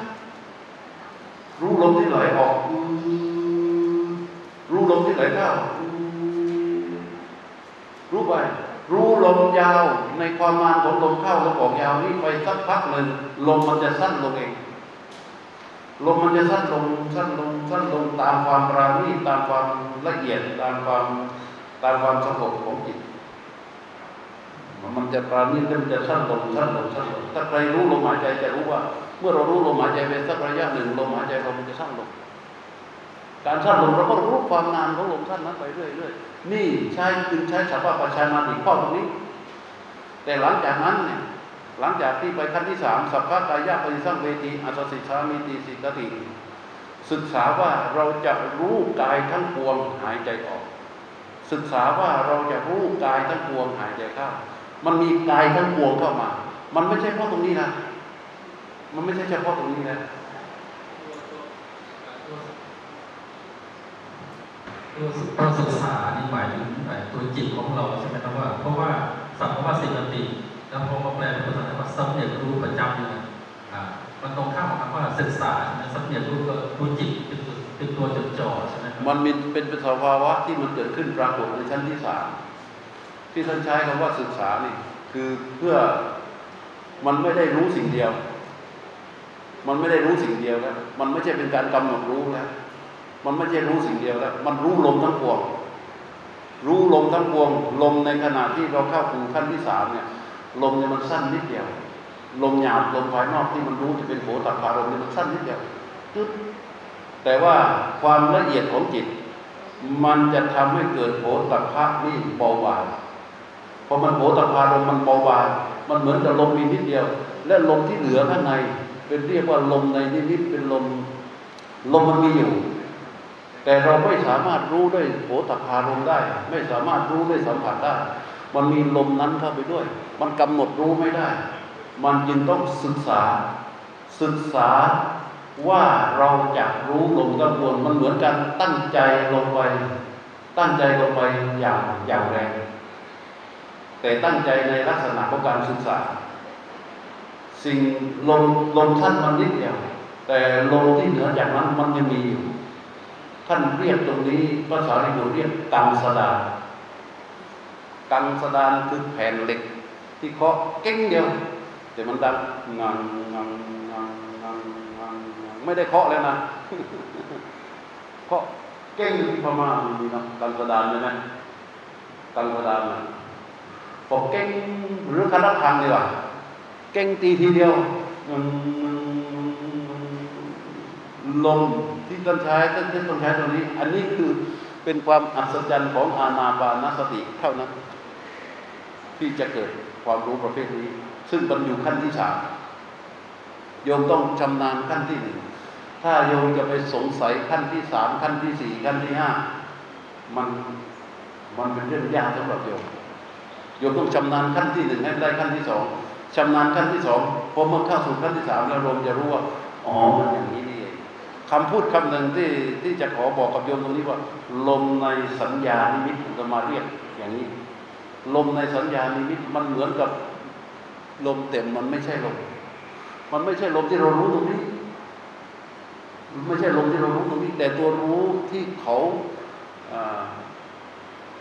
รู้ลมที่ไหลออก รู้ลมที่ไหลเข้า รู้ไปรู้ลมยาวในความมานของลมเข้าแลมออกยาวนี่ไปสักพักหนึ่งลมมันจะสั้นลงเอง ลมมันจะสั้นลงสั้นลงสั้นลงตามความปราณีตามความละเอียดตามความตามความสงบของจิตมันจะปราณีตมันจะสั้นลงสั้นลงสั้นลงถ้าใครรู้ลมหายใจจะรู้ว่า เมื่อเรารู้ลมหายใจไปสักระยะหนึ่งลมหายใจเรามันจะสั้นลงการสั้นลงเราก็รู้ความนานของลมสั้นนั้นไปเรื่อยๆ นี่ใช้จึงใช้สัพพะปัญชานาอีกข้อตรงนี้ แต่หลังจากนั้นเนี่ยหลังจากที่ไปขั้นที่สามสัพพะกายะปฏิสังเวทีอัสสิชามิติสิกติศึกษาว่าเราจะรู้กายทั้งปวงหายใจออก ศึกษาว่าเราจะรู้กายทั้งปวงหายใจเข้ามันมีกายทั้งปวงเข้ามา มันไม่ใช่เฉพาะตรงนี้นะมันไม่ใช่เฉพาะตรงนี้นะ ตัวตัวศึกษานี่หมายถึงไอ้ตัวจิตของเราใช่ไหมครับว่า เพราะว่าสัมภาสิกติ แล้วพอมาแปลเป็นภาษาไทยว่าสำเนียกรู้ประจำอยู่นะอ่ามันตรงข้ามกับคำว่าศึกษาใช่ไหมสำเนียกรู้ก็รู้จิตเป็นตัวเป็นตัวจดจ่อใช่ไหมครับมันมีเป็นสภาวะที่มันเกิดขึ้นปรากฏในชั้นที่สามที่ท่านใช้คำว่าศึกษานี่ คือเพื่อมันไม่ได้รู้สิ่งเดียว มันไม่ได้รู้สิ่งเดียวแล้วมันไม่ใช่เป็นการกำหนดรู้แล้ว มันไม่ใช่รู้สิ่งเดียวแล้ว มันรู้ลมทั้งปวง รู้ลมทั้งปวง ลมในขณะที่เราเข้าสู่ขั้นที่สามเนี่ย ลมเนี่ยมันสั้นนิดเดียว ลมหยาบลมภายนอกที่มันรู้จะเป็นโผตัพพารมเนี่ยมันสั้นนิดเดียวตึ๊ดแต่ว่าความละเอียดของจิต มันจะทำให้เกิดโผตัพพะนี่เบาบางพอมันโผตัพพารมมันเบาบางมันเหมือนกับลมมีนิดเดียว และลมที่เหลือข้างใน เป็นเรียกว่าลมในนิดๆเป็นลม ลมมันมีอยู่ แต่เราไม่สามารถรู้ด้วยโผฏฐารมได้ ไม่สามารถรู้ด้วยสัมผัสได้ มันมีลมนั้นเข้าไปด้วย มันกำหนดรู้ไม่ได้ มันจึงต้องศึกษา ศึกษาว่าเราจะรู้ลมทั้งปวงมันเหมือนกันตั้งใจลงไป ตั้งใจลงไปอย่างอย่างแรง แต่ตั้งใจในลักษณะของการศึกษา สิ่งลมลมท่านมันนิดเดียวแต่ลมที่เหนือจากนั้นมันยังมีอยู่ ท่านเรียกตรงนี้ภาษาลิบุตรเรียกกังสดานกังสดานคือแผ่นเหล็ก ที่เคาะเก้งเดียวแต่มันดังงังงังงังงังงังไม่ได้เคาะแล้วนะเคาะเก้งที่พม่ามีนะกังสดานใช่ไหมกังสดานพอเก้งหรือคันละพังดีกว่าเก้งตีทีเดียวงังงังลม ที่ต้นใช้ต้นที่ต้นใช้ตรงนี้ อันนี้คือเป็นความอัศจรรย์ของอาณาปานสติเท่านั้น ที่จะเกิดความรู้ประเภทนี้ ซึ่งมันอยู่ขั้นที่สามโยมต้องชำนาญขั้นที่หนึ่งถ้าโยมจะไปสงสัยขั้นที่สามขั้นที่สี่ขั้นที่ห้ามันมันเป็นเรื่องยากสำหรับโยมโยมต้องชำนาญขั้นที่หนึ่งให้ได้ขั้นที่สองชำนาญขั้นที่สองพอเมื่อเข้าสู่ขั้นที่สามแล้วโยมจะรู้ว่าอ๋อมันอย่างนี้นี่ คำพูดคำหนึ่งที่ที่จะขอบอกกับโยมตรงนี้ว่า ลมในสัญญานิมิตจะมาเรียกอย่างนี้ ลมในสัญญานิมิตมันเหมือนกับลมเต็มมันไม่ใช่ลม มันไม่ใช่ลมที่เรารู้ตรงนี้ ไม่ใช่ลมที่เรารู้ตรงนี้ แต่ตัวรู้ที่เขา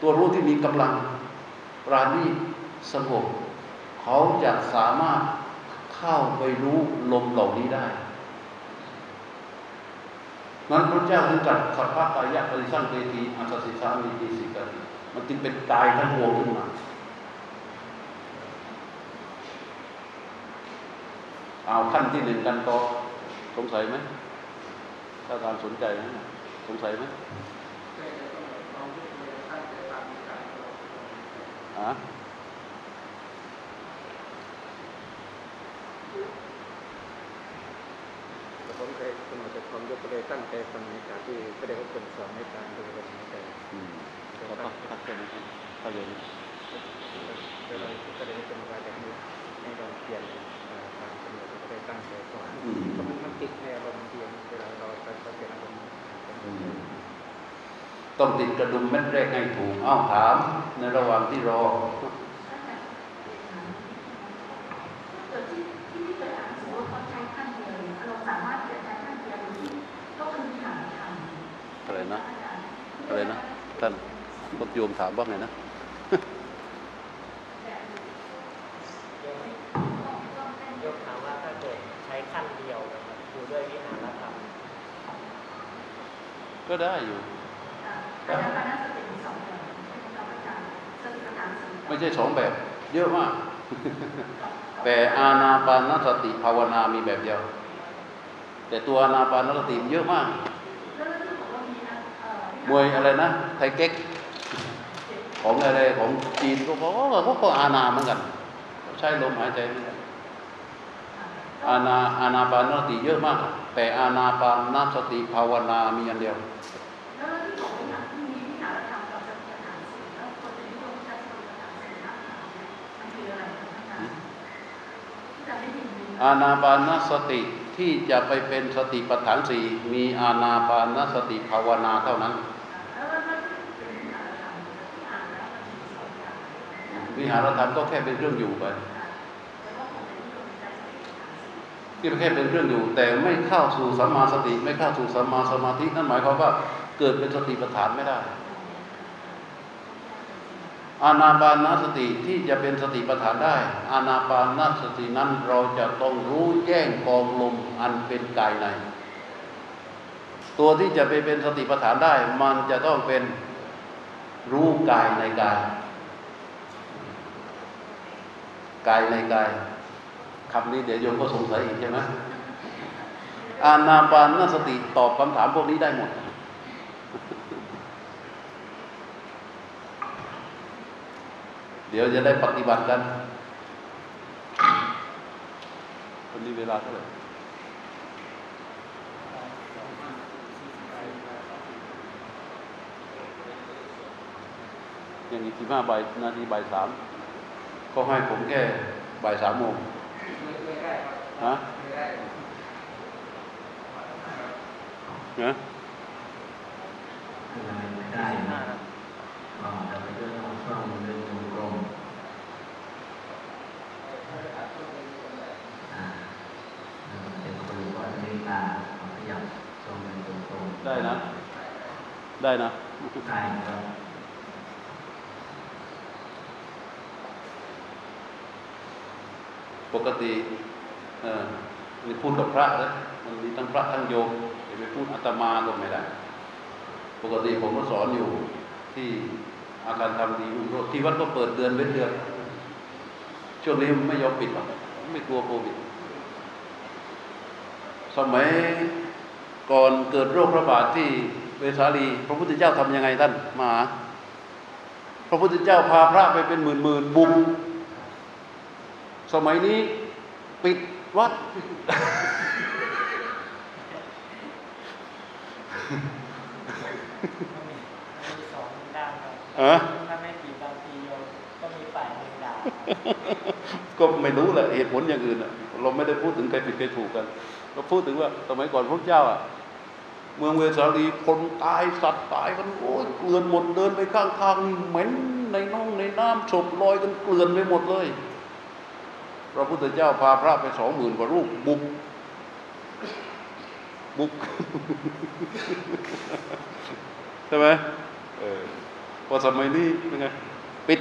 ตัวรู้ที่มีกำลังปราณีสงบเขาจะสามารถเข้าไปรู้ลมเหล่านี้ได้ นั้นพระเจ้าถึงจัดสัพพะกายะปริสังเวทีอัสสิสามีติสิกติมันจึงเป็นกายทั้งวงขึ้นมาเอาขั้นที่หนึ่งกันต่อสงสัยไหมถ้าตามสนใจนะสงสัยไหมอะผมเคย ก็เลยตั้งใจฟังในการที่ก็ได้พบคนสอนในการดูลมหายใจอืมก็ต้องพักกันนะครับถ้าอย่างนี้ก็เลยก็เลยเป็นว่าจะให้ให้เราเปลี่ยนการกำหนดก็ได้ตั้งใจก่อนเพราะมันมันติดในอารมณ์เดียวเวลาเราไปเปลี่ยนอารมณ์ต้องติดกระดุมเม็ดแรกให้ถูกเอ้าถามในระหว่างที่รอเนะอะไรนะท่านพวกโยมถามว่าไงนะโยมถามว่าถ้าเกิดใช้ขั้นเดียวอยู่ด้วยวิหารธรรมก็ได้อยู่ไม่ใช่สองแบบ เยอะมาก แต่อาณาปานสติภาวนามีแบบเดียว แต่ตัวอาณาปานสติเยอะมาก มวยอะไรนะ ไทยเก๊ก ของอะไรของจีนก็บอกว่าเขาก็อานาเหมือนกัน ใช้ลมหายใจเหมือนกันอานาอานาปานสติเยอะมาก แต่อานาปานสติภาวนามีอันเดียวอาอย่าบสติปัฏฐานสี่แล้วคนจะนิยมใช้สติปัฏฐานสี่มากกว่าเนี่ยมันคืออะไรคะอาจารย์ที่จะไปานสติที่จะไปเป็นสติปัฏฐานสี่มีอานาปานสติภาวนาเท่านั้น แล้วก็เป็นวิหารธรรมที่อ่านแล้วมันมีสองอย่าง วิหารธรรมก็แค่เป็นเครื่องอยู่ไปที่แค่เป็นเครื่องอยู่ แต่ไม่เข้าสู่สัมมาสติ ไม่เข้าสู่สัมมาสมาธินั่นหมายความว่าเกิดเป็นสติปัฏฐานไม่ได้ อานาปานาสติที่จะเป็นสติปัฏฐานได้ อานาปานาสตินั้นเราจะต้องรู้แจ้งกองลมอันเป็นกายใน ตัวที่จะไปเป็นสติปัฏฐานได้ มันจะต้องเป็นรู้กายในกาย กายในกายคำนี้เดี๋ยวโยมก็สงสัยอีกใช่ไหมอานาปานสติตอบคำถามพวกนี้ได้หมด เดี๋ยวจะได้ปฏิบัติกันวันนี้เวลาเท่าไหร่ยังอีกสิบห้าใบนาทีบ่ายสาม ก็ให้ผมแค่บ่ายสามโมงฮะนะไม่ได้นะก็จะไปเดินเอาช่องเดินจงกรมอ่าเป็นคนรู้ว่าเมตตาขยับช่องเดินจงกรมได้นะ ได้นะได้ครับ ปกติเออนี่พูดกับพระนะมันมีทั้งพระทั้งโยมจะไปพูดอาตมาก็ไม่ได้ ปกติผมก็สอนอยู่ที่อาการทำดีรุ่งโรจน์ที่วัดก็เปิดเดือนเว้นเดือนช่วงนี้ไม่ยอมปิดหรอกไม่กลัวโควิด สมัยก่อนเกิดโรคระบาดที่เวสาลี พระพุทธเจ้าทำยังไงท่านมา พระพุทธเจ้าพาพระไปเป็นหมื่นหมื่นบุก สมัยนี้ปิดวัด มีสองด้านครับเออถ้าไม่ผิดบางทีโยมก็มีฝ่ายหนึ่งด่าก็ไม่รู้แหละเหตุผลอย่างอื่นอะเราไม่ได้พูดถึงใครผิดใครถูกกันเราพูดถึงว่าสมัยก่อนพระเจ้าอะเมืองเวสาลีคนตายสัตว์ตายกันโอ้ยเกลื่อนหมดเดินไปข้างทางนี่เหม็นในน่องในน้ำศพลอยกันเกลื่อนไปหมดเลย พระพุทธเจ้าพาพระไปสองหมื่นกว่ารูปบุกบุกใช่ไหมเออพอสมัยนี้เป็นไงปิด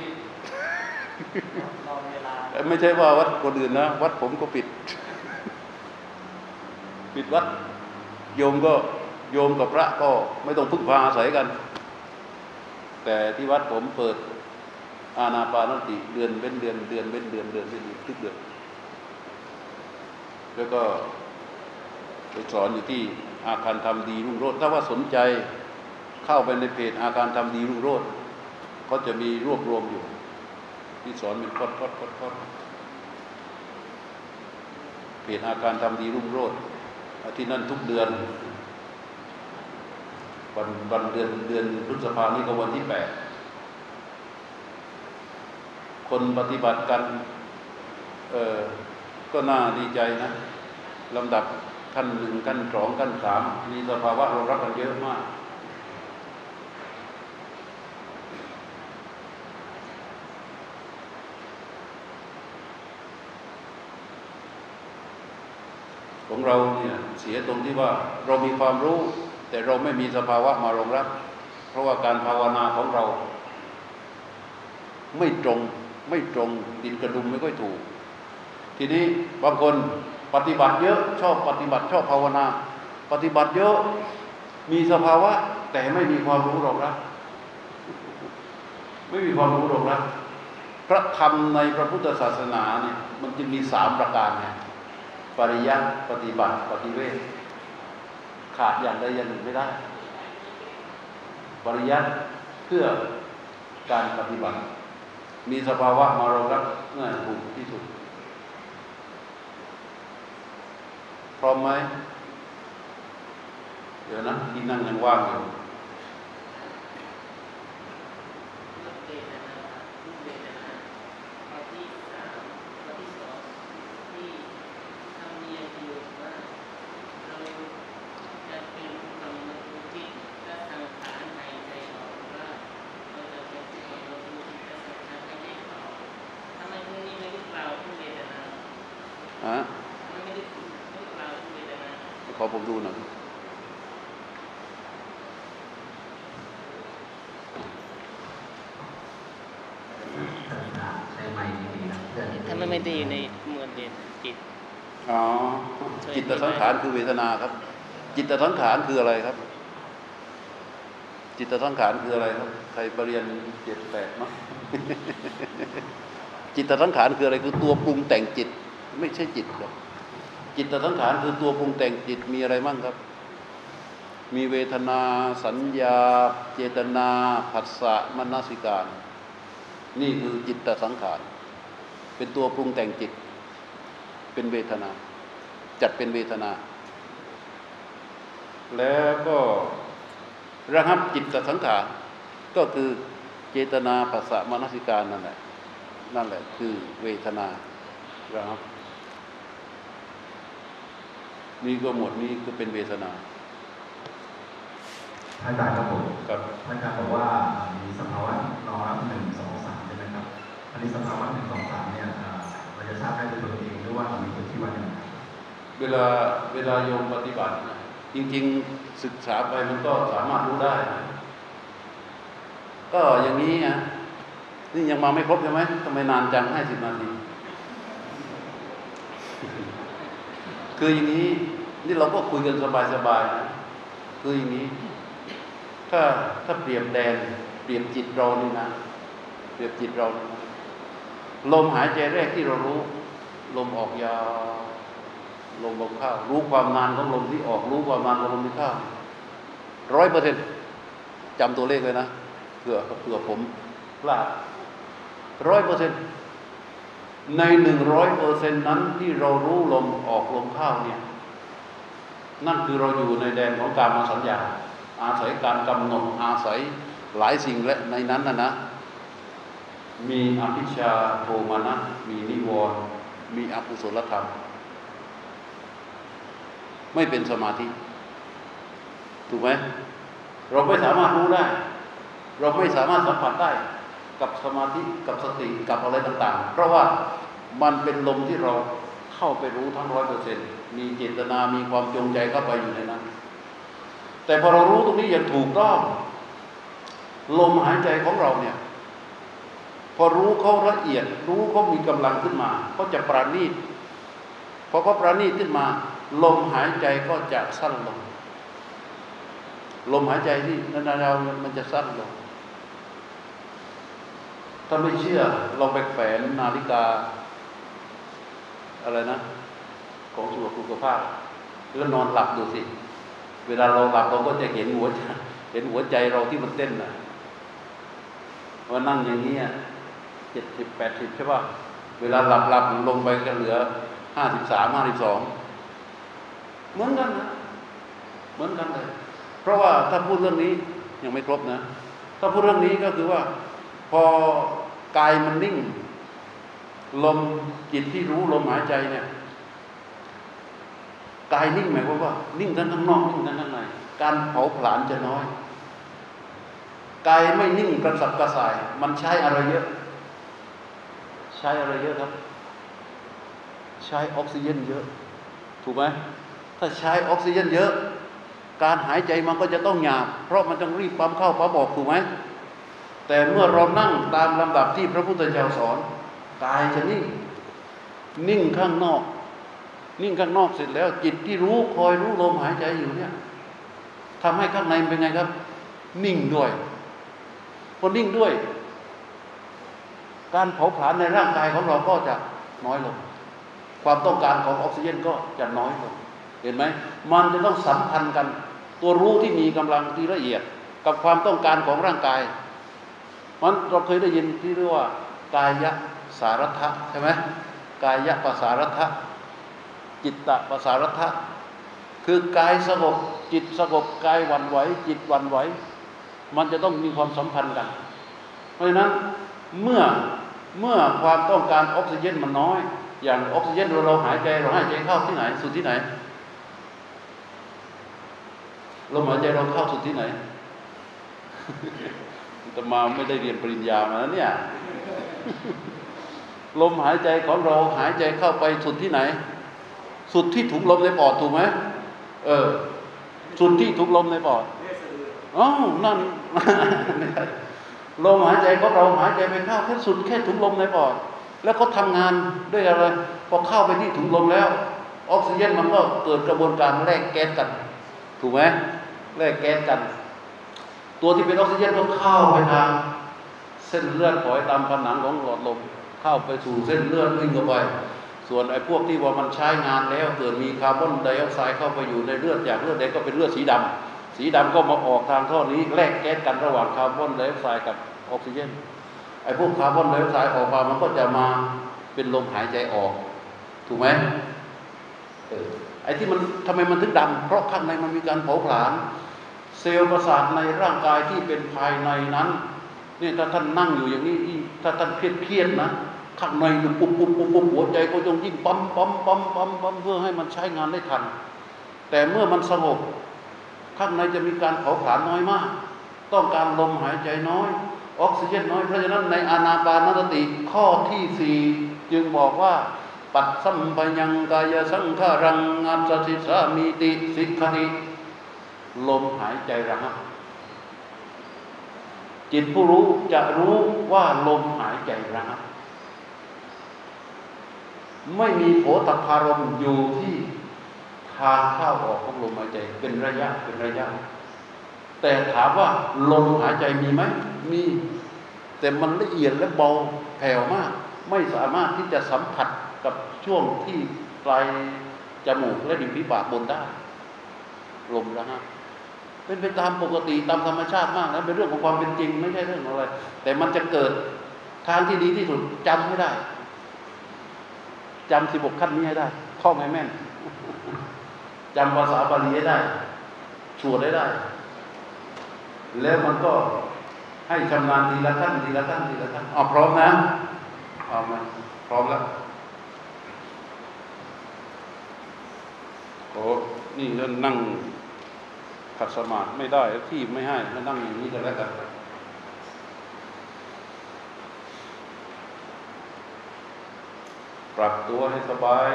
รอเวลาเอ้ยไม่ใช่ว่าวัดคนอื่นนะ วัดผมก็ปิด ปิดวัด โยมก็โยมกับพระก็ไม่ต้องพึ่งพาอาศัยกัน แต่ที่วัดผมเปิด อาณาปานสติเดือนเว้นเดือนเดือนเว้นเดือนเดือนเว้นเดือนทุกเดือนแล้วก็ไปสอนอยู่ที่อาคารทำดีรุ่งโรจน์ถ้าว่าสนใจเข้าไปในเพจอาคารทำดีรุ่งโรจน์เขาจะมีรวบรวมอยู่ ที่สอนเป็นคอดคอดคอดคอดเพจอาการทำดีรุ่งโรจน์ที่นั่นทุกเดือนวันวันเดือนเดือนพฤษภานี้ก็วันที่แปด คนปฏิบัติกันเออก็น่าดีใจนะลำดับขั้นหนึ่งขั้นสองขั้นสามมีสภาวะรองรับกันเยอะมาก ของเราเนี่ยเสียตรงที่ว่าเรามีความรู้ แต่เราไม่มีสภาวะมารองรับ เพราะว่าการภาวนาของเรา ไม่ตรง ไม่ตรงดินกระดุมไม่ค่อยถูก ทีนี้บางคนปฏิบัติเยอะชอบปฏิบัติชอบภาวนา ปฏิบัติเยอะมีสภาวะ แต่ไม่มีความรู้รองรับไม่มีความรู้รองรับพระธรรมในพระพุทธศาสนาเนี่ยมันจะมีสามประการไงปริยัติปฏิบัติปฏิเวทขาดอย่างใดอย่างหนึ่งไม่ได้ ปริยัติเพื่อการปฏิบัติ มีสภาวะมารองรับง่ายถูกที่สุด พร้อมไหม เดี๋ยวนะที่นั่งยังว่างอยู่ เวทนารูปเวทนาข้อที่สามข้อที่สองที่ทำเนียมอยู่ว่าเราจะเป็นกรรมทุจิตและสังขารหายใจออกว่าเราจะเป็นกรรมทุจิตและสังขารหายใจออกทำไมพวกนี้ไม่ได้กล่าวถึงเวทนา ฮะ ทำไมไม่ได้ไม่ได้กล่าวถึงเวทนา ข อผมดูหน่อยใช้ไม้ดีๆนะเพื่อนทำไมไม่ได้อยู่ในหมวดเด่นจิต อ๋อ จิตสังขารคือเวทนาครับ จิตสังขารคืออะไรครับ จิตสังขารคืออะไรครับ ใครไปเรียนเจ็ดแปดมั้งจิตสังขารคืออะไรคือตัวปรุงแต่งจิต ไม่ใช่จิตครับ จิตสังขารคือตัวปรุงแต่งจิตมีอะไรมั่งครับ มีเวทนา สัญญา เจตนาผัสสะมนสิการ นี่คือจิตตสังขาร เป็นตัวปรุงแต่งจิต เป็นเวทนา จัดเป็นเวทนา แล้วก็ระงับจิตตสังขารก็คือเจตนาภาษามนสิการนั่นแหละนั่นแหละคือเวทนาระงับ นี่ก็หมวดนี้ก็เป็นเวทนาท่านอาจารย์ครับผมครับท่านอาจารย์บอกว่ามีสภาวะรองรับหนึ่งสองสามใช่ไหมครับอันนี้สภาวะหนึ่งสองสามเนี่ยอ่าเราจะทราบได้ด้วยตัวเองหรือว่ามีคนที่ว่าอย่างไรครับเวลาเวลาโยมปฏิบัตินะจริง ๆศึกษาไปมันก็สามารถรู้ได้นะก็อย่างนี้นะนี่ยังมาไม่ครบใช่ไหมทำไมนานจังให้สิบนาที คืออย่างนี้ นี่เราก็คุยกันสบายๆนะคืออย่างนี้ ถ้าถ้าเปรียบแดน เปรียบจิตเรานี่นะ เปรียบจิตเรา ลมหายใจแรกที่เรารู้ ลมออกยาวลมออกเข้า รู้ความนานของลมที่ออก รู้ความนานของลมที่เข้าร้อยเปอร์เซ็นต์จำตัวเลขเลยนะเผื่อเผื่อผมพลาดร้อยเปอร์เซ็นต์ในหนึ่งร้อยเปอร์เซ็นต์นั้นที่เรารู้ลมออกลมเข้าเนี่ย นั่นคือเราอยู่ในแดนของการมาสัญญา อาศัยการกำหนดอาศัยหลายสิ่งและในนั้นนะนะ มีอภิชาโทมานะ มีนิวรณ์มีอกุศลธรรม ไม่เป็นสมาธิ ถูกไหมเราไม่สามารถรู้ได้ เราไม่สามารถสัมผัสได้กับสมาธิกับสติกับอะไรต่าง ๆ เพราะว่ามันเป็นลมที่เราเข้าไปรู้ทั้งร้อยเปอร์เซ็นต์ มีเจตนามีความจงใจเข้าไปอยู่ในนั้น แต่พอเรารู้ตรงนี้อย่างถูกต้องลมหายใจของเราเนี่ย พอรู้เขาละเอียด รู้เขามีกำลังขึ้นมาเขาจะประณีตพอเขาประณีตขึ้นมา ลมหายใจก็จะสั้นลง ลมหายใจที่นานๆเรามันจะสั้นลงถ้าไม่เชื่อเราไปแฝนนาฬิกา อะไรนะ ของสุขภาพภาพ แล้วนอนหลับดูสิ เวลาเราหลับเราก็จะเห็นหัวใจเห็นหัวใจเราที่มันเต้นนะว่านั่งอย่างนี้เจ็ดสิบแปดสิบใช่ป่ะเวลาหลับหลับลงไปก็เหลือห้าสิบสามห้าสิบสองเหมือนกันนะเหมือนกันเลย เพราะว่าถ้าพูดเรื่องนี้ยังไม่ครบนะ ถ้าพูดเรื่องนี้ก็คือว่า พอกายมันนิ่ง ลมจิตที่รู้ลมหายใจเนี่ย กายนิ่งหมายความว่า นิ่งทั้งข้างนอกนิ่งทั้งข้างในการเผาผลาญจะน้อยกายไม่นิ่งกระสับกระส่าย มันใช้อะไรเยอะ ใช้อะไรเยอะครับ ใช้ออกซิเจนเยอะ ถูกไหมถ้าใช้ออกซิเจนเยอะ การหายใจมันก็จะต้องหยาบ เพราะมันต้องรีบปั๊มเข้าปั๊มออกถูกไหมแต่เมื่อเรานั่งตามลำดับที่พระพุทธเจ้าสอน กายจะนิ่ง นิ่งข้างนอก นิ่งข้างนอกเสร็จแล้ว จิตที่รู้คอยรู้ลมหายใจอยู่เนี่ยทำให้ข้างในเป็นไงครับ นิ่งด้วยพอนิ่งด้วย การเผาผลาญในร่างกายของเราก็จะน้อยลง ความต้องการของออกซิเจนก็จะน้อยลง เห็นไหมมันจะต้องสัมพันธ์กัน ตัวรู้ที่มีกำลังที่ละเอียดกับความต้องการของร่างกายมันเราเคยได้ยินที่เรียกว่ากายะสารัทะใช่ไหมกายะภาษารัทะ จิตตะภาษารัทะคือกายสงบจิตสงบกายวันไหว จิตวันไหว มันจะต้องมีความสัมพันธ์กัน เพราะฉะนั้นเมื่อเมื่อความต้องการออกซิเจนมันน้อย อย่างออกซิเจนเราเราหายใจเราหายใจเข้าที่ไหนสุดที่ไหนลมหายใจเราเข้าสุดที่ไหนแต่มาไม่ได้เรียนปริญญามาแล้วเนี่ย ลมหายใจของเราหายใจเข้าไปสุดที่ไหน สุดที่ถุงลมในปอดถูกไหมเออ สุดที่ถุงลมในปอดอ๋อนั่นลมหายใจของเราหายใจไปเข้าแค่สุดแค่ถุงลมในปอด แล้วเขาทางานด้วยอะไร พอเข้าไปที่ถุงลมแล้ว ออกซิเจนมันก็เกิดกระบวนการแลกแก๊สกัน ถูกไหมแลกแก๊สกัน ตัวที่เป็นออกซิเจนก็เข้าไปทางเส้นเลือดฝอยตามผนังของหลอดลม เข้าไปสู่เส้นเลือดวิ่งเข้าไป ส่วนไอ้พวกที่ว่ามันใช้งานแล้วเกิดมีคาร์บอนไดออกไซด์เข้าไปอยู่ในเลือดจากเลือดแดงก็เป็นเลือดสีดำสีดำก็มาออกทางท่อนี้แลกแก๊สกันระหว่างคาร์บอนไดออกไซด์กับออกซิเจนไอ้พวกคาร์บอนไดออกไซด์ออกมามันก็จะมาเป็นลมหายใจออก ถูกไหมเออไอ้ที่มันทำไมมันถึงดำเพราะข้างในมันมีการเผาผลาญเซลล์ประสาทในร่างกายที่เป็นภายในนั้นนี่ถ้าท่านนั่งอยู่อย่างนี้ถ้าท่านเครียดเครียดนะ ข้างในมันปุ๊บปุ๊บปุ๊บปุ๊บหัวใจก็ต้องยิ่งปั๊มปั๊มปั๊มปั๊มปั๊มเพื่อให้มันใช้งานได้ทัน แต่เมื่อมันสงบข้างในจะมีการเผาผลาญน้อยมาก ต้องการลมหายใจน้อยออกซิเจนน้อยเพราะฉะนั้นในอานาปานสติข้อที่สี่จึงบอกว่า ปัดสัมปยังกายสังขารังอัตสิสามีติสิกขติลมหายใจระหับจิตผู้รู้จะรู้ว่าลมหายใจระหับ ไม่มีโผตพารมอยู่ที่ทางเข้าออกของลมหายใจเป็นระยะเป็นระยะ แต่ถามว่าลมหายใจมีไหมมี แต่มันละเอียดและเบาแผ่วมาก ไม่สามารถที่จะสัมผัสกับช่วงที่ปลายจมูกและดินพิปากบนได้ ลมระหับเป็นไปตามปกติตามธรรมชาติมากนะเป็นเรื่องของความเป็นจริง ไม่ใช่เรื่องอะไร แต่มันจะเกิดทางที่ดีที่สุดจำให้ได้ จำสิบกขั้นนี้ให้ได้ท่องให้แม่นจำภาษาบาลีให้ได้สวดได้ได้ แล้วมันก็ให้ชำนาญทีละขั้นทีละขั้นทีละขั้นอ๋อพร้อมนะพร้อมไหมพร้อมแล้วโอ้นี่นั่งขัดสมาธิไม่ได้ที่ไม่ให้มานั่งอย่างนี้ก็แล้วกัน ปรับตัวให้สบาย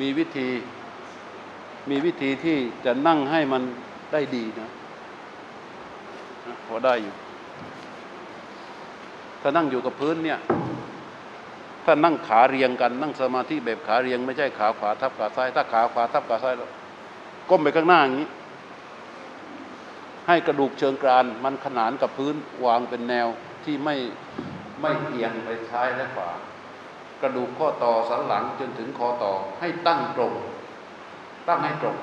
มีวิธี มีวิธีที่จะนั่งให้มันได้ดีนะพอได้อยู่ ถ้านั่งอยู่กับพื้นเนี่ย ถ้านั่งขาเรียงกัน นั่งสมาธิแบบขาเรียง ไม่ใช่ขาขวาทับขาซ้าย ถ้าขาขวาทับขาซ้ายก้มไปข้างหน้าอย่างนี้ ให้กระดูกเชิงกรานมันขนานกับพื้นวางเป็นแนว ที่ไม่ไม่เอียงไปซ้ายและขวากระดูกข้อต่อสันหลังจนถึงคอต่อให้ตั้งตรง ตั้งให้ตรง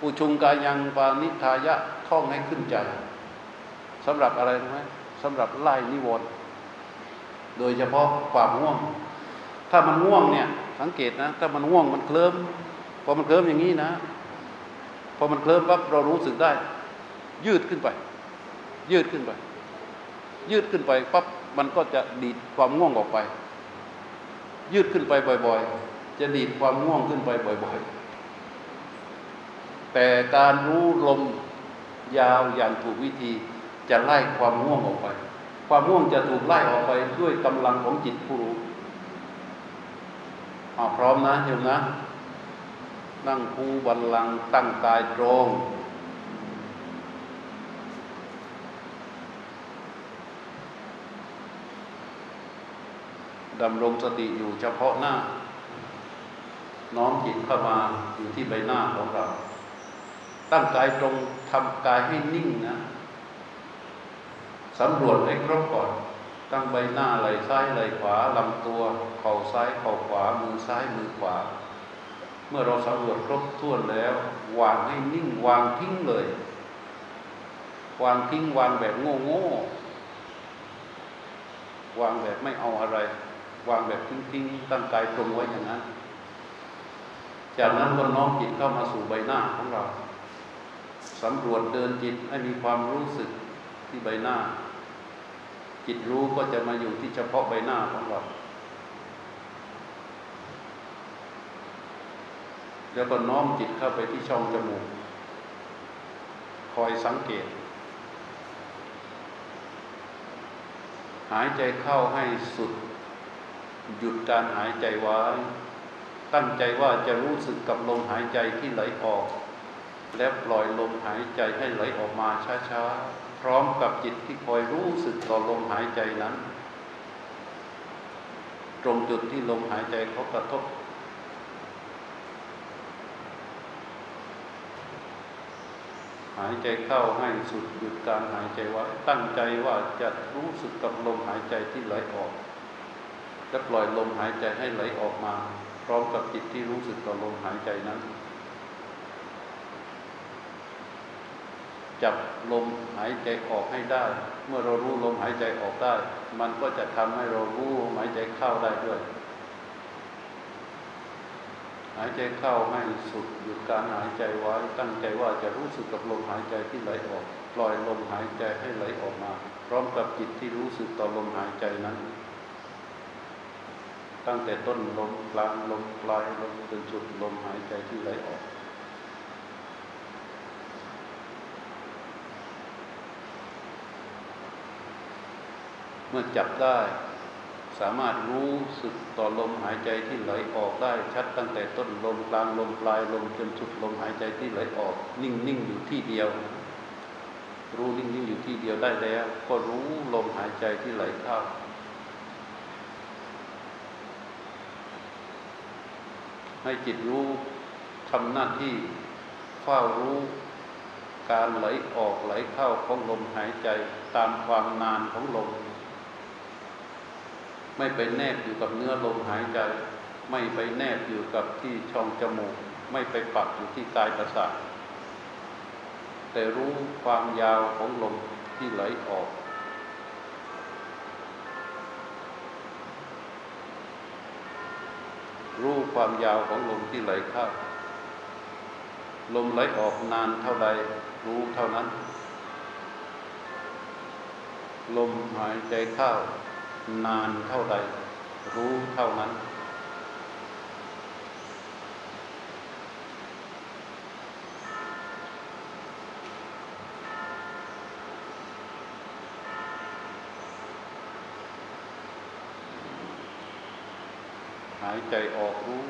อุชุงกายังปานิทายะท่องให้ขึ้นใจสำหรับอะไรรู้ไหมสำหรับไล่นิวรณ์โดยเฉพาะความง่วง ถ้ามันง่วงเนี่ย สังเกตนะ ถ้ามันง่วงมันเคลิ้มพอมันเคลิ้มอย่างนี้นะ พอมันเคลิ้มปั๊บเรารู้สึกได้ ยืดขึ้นไป ยืดขึ้นไป ยืดขึ้นไปปั๊บมันก็จะดีดความง่วงออกไป ยืดขึ้นไปบ่อยๆ จะดีดความง่วงขึ้นไปบ่อยๆ แต่การรู้ลมยาวอย่างถูกวิธีจะไล่ความง่วงออกไป ความง่วงจะถูกไล่ออกไปด้วยกำลังของจิตผู้รู้พร้อมนะโยมนะ นั่งคูบัลลังตั้งกายตรง ดำรงสติอยู่เฉพาะหน้า น้อมจิตเข้ามาอยู่ที่ใบหน้าของเรา ตั้งกายตรงทำกายให้นิ่งนะสำรวจให้ครบก่อน ตั้งใบหน้าไหล่ซ้ายไหล่ขวาลำตัว เข่าซ้ายเข่าขวา มือซ้ายมือขวา เมื่อเราสำรวจครบถ้วนแล้ว วางให้นิ่งวางทิ้งเลย วางทิ้งวางแบบโง่โง่วางแบบไม่เอาอะไร วางแบบทิ้งๆตั้งกายตรงไว้อย่างนั้น จากนั้นก็น้อมจิตเข้ามาสู่ใบหน้าของเราสำรวจเดินจิตให้มีความรู้สึกที่ใบหน้า จิตรู้ก็จะมาอยู่ที่เฉพาะใบหน้าของเรา แล้วก็น้อมจิตเข้าไปที่ช่องจมูก คอยสังเกต หายใจเข้าให้สุด หยุดการหายใจไว้ ตั้งใจว่าจะรู้สึกกับลมหายใจที่ไหลออก และปล่อยลมหายใจให้ไหลออกมาช้าๆ พร้อมกับจิตที่คอยรู้สึกต่อลมหายใจนั้น ตรงจุดที่ลมหายใจเขากระทบหายใจเข้าให้สุดหยุดการหายใจไว้ตั้งใจว่าจะรู้สึกกับลมหายใจที่ไหลออก และปล่อยลมหายใจให้ไหลออกมา พร้อมกับจิตที่รู้สึกต่อลมหายใจนั้น จับลมหายใจออกให้ได้ เมื่อเรารู้ลมหายใจออกได้ มันก็จะทำให้เรารู้ลมหายใจเข้าได้ด้วย หายใจเข้าให้สุดหยุดการหายใจไว้ตั้งใจว่าจะรู้สึกกับลมหายใจที่ไหลออก ปล่อยลมหายใจให้ไหลออกมา พร้อมกับจิตที่รู้สึกต่อลมหายใจนั้น ตั้งแต่ต้นลมกลางลมปลายลมจนสุดลมหายใจที่ไหลออก เมื่อจับได้ สามารถรู้สึกต่อลมหายใจที่ไหลออกได้ ชัดตั้งแต่ต้นลมกลางลมปลายลมจนสุดลมหายใจที่ไหลออก นิ่งนิ่งอยู่ที่เดียว รู้นิ่งนิ่งอยู่ที่เดียวได้แล้ว ก็รู้ลมหายใจที่ไหลเข้า ให้จิตรู้ทำหน้าที่เฝ้ารู้การไหลออกไหลเข้าของลมหายใจตามความนานของลม ไม่ไปแนบอยู่กับเนื้อลมหายใจ ไม่ไปแนบอยู่กับที่ช่องจมูก ไม่ไปปักอยู่ที่กายประสาทแต่รู้ความยาวของลมที่ไหลออก รู้ความยาวของลมที่ไหลเข้า ลมไหลออกนานเท่าใด รู้เท่านั้น ลมหายใจเข้านานเท่าใด รู้เท่านั้นายใจออกรู้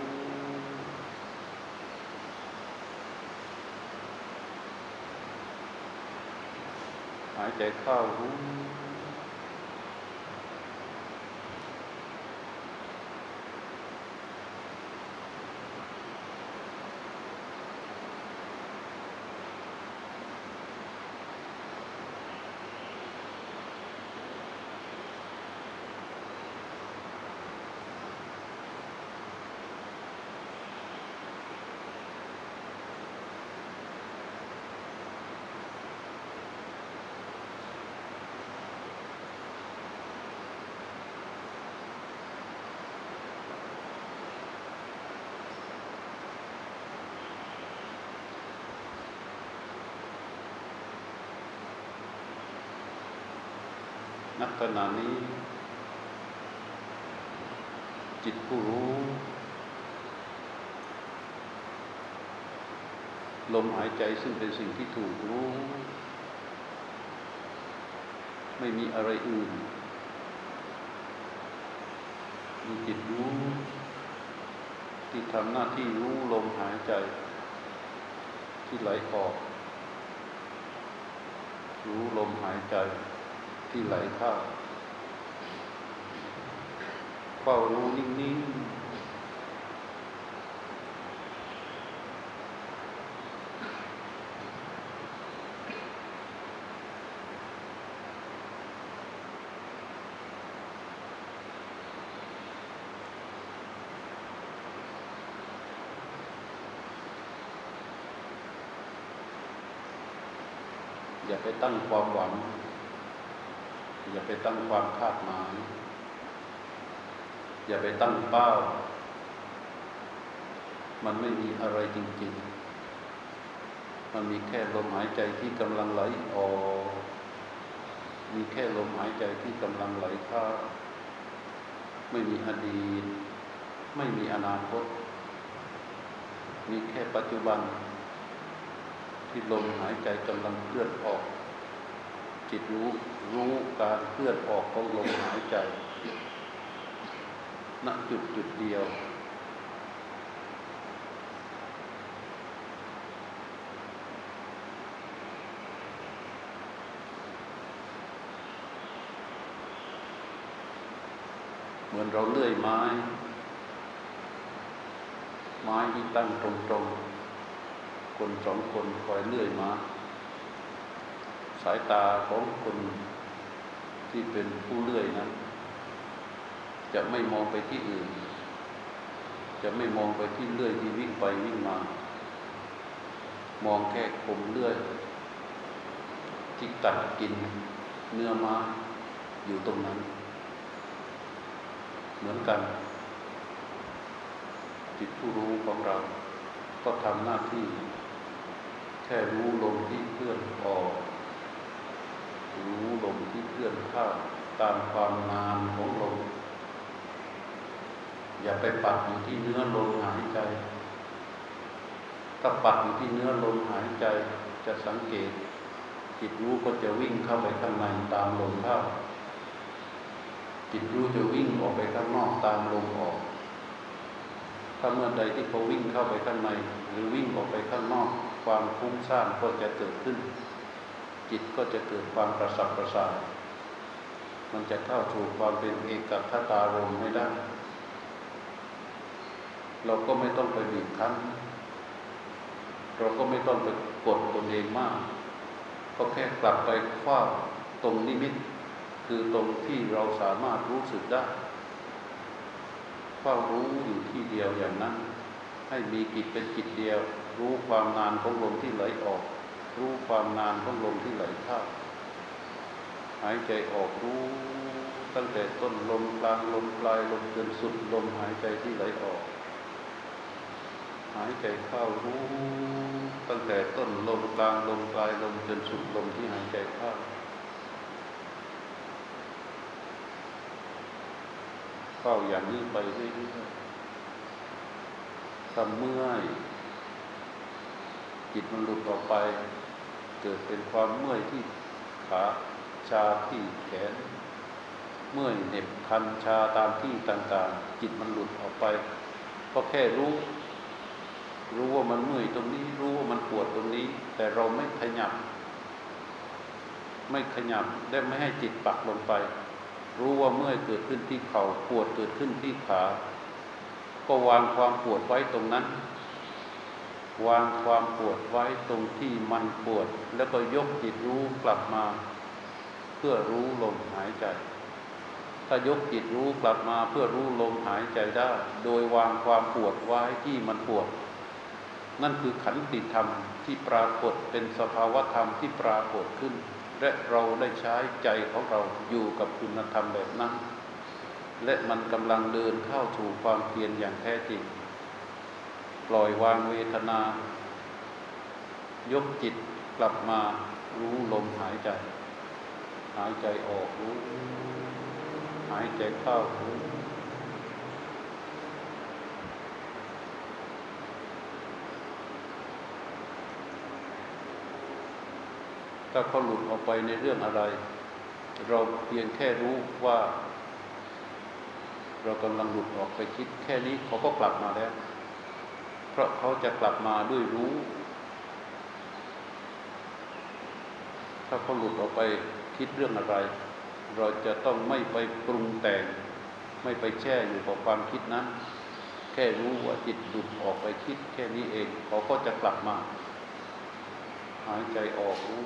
หายใจเข้ารู้ ณขณะนี้ จิตผู้รู้ ลมหายใจซึ่งเป็นสิ่งที่ถูกรู้ ไม่มีอะไรอื่น มีจิตรู้ ที่ทำหน้าที่รู้ลมหายใจ ที่ไหลออก รู้ลมหายใจ ที่ไหลเข้าเฝ้ารู้นิ่งอย่าไปตั้งความหวัง ไปตั้งความคาดหมาย อย่าไปตั้งเป้า มันไม่มีอะไรจริง ๆ มันมีแค่ลมหายใจที่กำลังไหลออกมีแค่ลมหายใจที่กำลังไหลเข้าไม่มีอดีต ไม่มีอนาคต มีแค่ปัจจุบัน ที่ลมหายใจกำลังเคลื่อนออก จิตรู้รู้การเคลื่อนออกของลมหายใจณจุดจุดเดียว เหมือนเราเลื่อยไม้ ไม้ที่ตั้งตรงๆ คนสองคนคอยเลื่อยไม้ สายตาของคนที่เป็นผู้เลื่อยนั้น จะไม่มองไปที่อื่น จะไม่มองไปที่เลื่อยที่วิ่งไปวิ่งมา มองแค่คมเลื่อยที่กัดกินเนื้อม้อยู่ตรงนั้น เหมือนกัน จิตผู้รู้ของเรา ก็ทำหน้าที่ แค่รู้ลมที่เคลื่อนออก รู้ลมที่เคลื่อนเข้าตามความนานของลม อย่าไปปักอยู่ที่เนื้อลมหายใจ ถ้าปักอยู่ที่เนื้อลมหายใจจะสังเกต จิตรู้ก็จะวิ่งเข้าไปข้างในตามลมเข้าจิตรู้จะวิ่งออกไปข้างนอกตามลมออก ถ้าเมื่อใดที่เขาวิ่งเข้าไปข้างใน หรือวิ่งออกไปข้างนอก ความฟุ้งซ่านก็จะเกิดขึ้น จิตก็จะเกิดความประสับประสานมันจะเข้าสู่ความเป็นเอกคตารมไม่ได้ เราก็ไม่ต้องไปบีบคั้น เราก็ไม่ต้องไปกดตนเองมาก ก็แค่กลับไปคว้าตรงนิมิต คือตรงที่เราสามารถรู้สึกได้เฝ้ารู้อยู่ที่เดียวอย่างนั้น ให้มีจิตเป็นจิตเดียว รู้ความนานของลมที่ไหลออก รู้ความนานของลมที่ไหลเข้าหายใจออกรู้ ตั้งแต่ต้นลมกลางลมปลายลมจนสุดลมหายใจที่ไหลออก หายใจเข้ารู้ ตั้งแต่ต้นลมกลางลมปลายลมจนสุดลมที่หายใจเข้าเข้าอย่างนี้ไปเรื่อยๆทำเมื่อยจิตมันหลุดออกไป เกิดเป็นความเมื่อยที่ขาชาที่แขน เมื่อยเหน็บคันชาตามที่ต่างๆ จิตมันหลุดออกไปก็แค่รู้รู้ว่ามันเมื่อยตรงนี้รู้ว่ามันปวดตรงนี้ แต่เราไม่ขยับ ไม่ขยับได้ไม่ให้จิตปักลงไป รู้ว่าเมื่อยเกิดขึ้นที่เขา่าปวดเกิดขึ้นที่ขา ก็วางความปวดไว้ตรงนั้น วางความปวดไว้ตรงที่มันปวด แล้วก็ยกจิตรู้กลับมา เพื่อรู้ลมหายใจ ถ้ายกจิตรู้กลับมาเพื่อรู้ลมหายใจได้ โดยวางความปวดไว้ที่มันปวด นั่นคือขันติธรรมที่ปรากฏเป็นสภาวธรรมที่ปรากฏขึ้น และเราได้ใช้ใจของเราอยู่กับคุณธรรมแบบนั้น และมันกำลังเดินเข้าสู่ความเพียรอย่างแท้จริง ปล่อยวางเวทนา ยกจิตกลับมารู้ลมหายใจ หายใจออกรู้ หายใจเข้ารู้ถ้าเขาหลุดออกไปในเรื่องอะไร เราเพียงแค่รู้ว่า เรากำลังหลุดออกไปคิดแค่นี้เขาก็กลับมาแล้ว เพราะเขาจะกลับมาด้วยรู้ ถ้าเขาหลุดออกไปคิดเรื่องอะไร เราจะต้องไม่ไปปรุงแต่ง ไม่ไปแช่อยู่กับความคิดนั้นแค่รู้ว่าจิตหลุดออกไปคิด แค่นี้เองเขาก็จะกลับมา หายใจออกรู้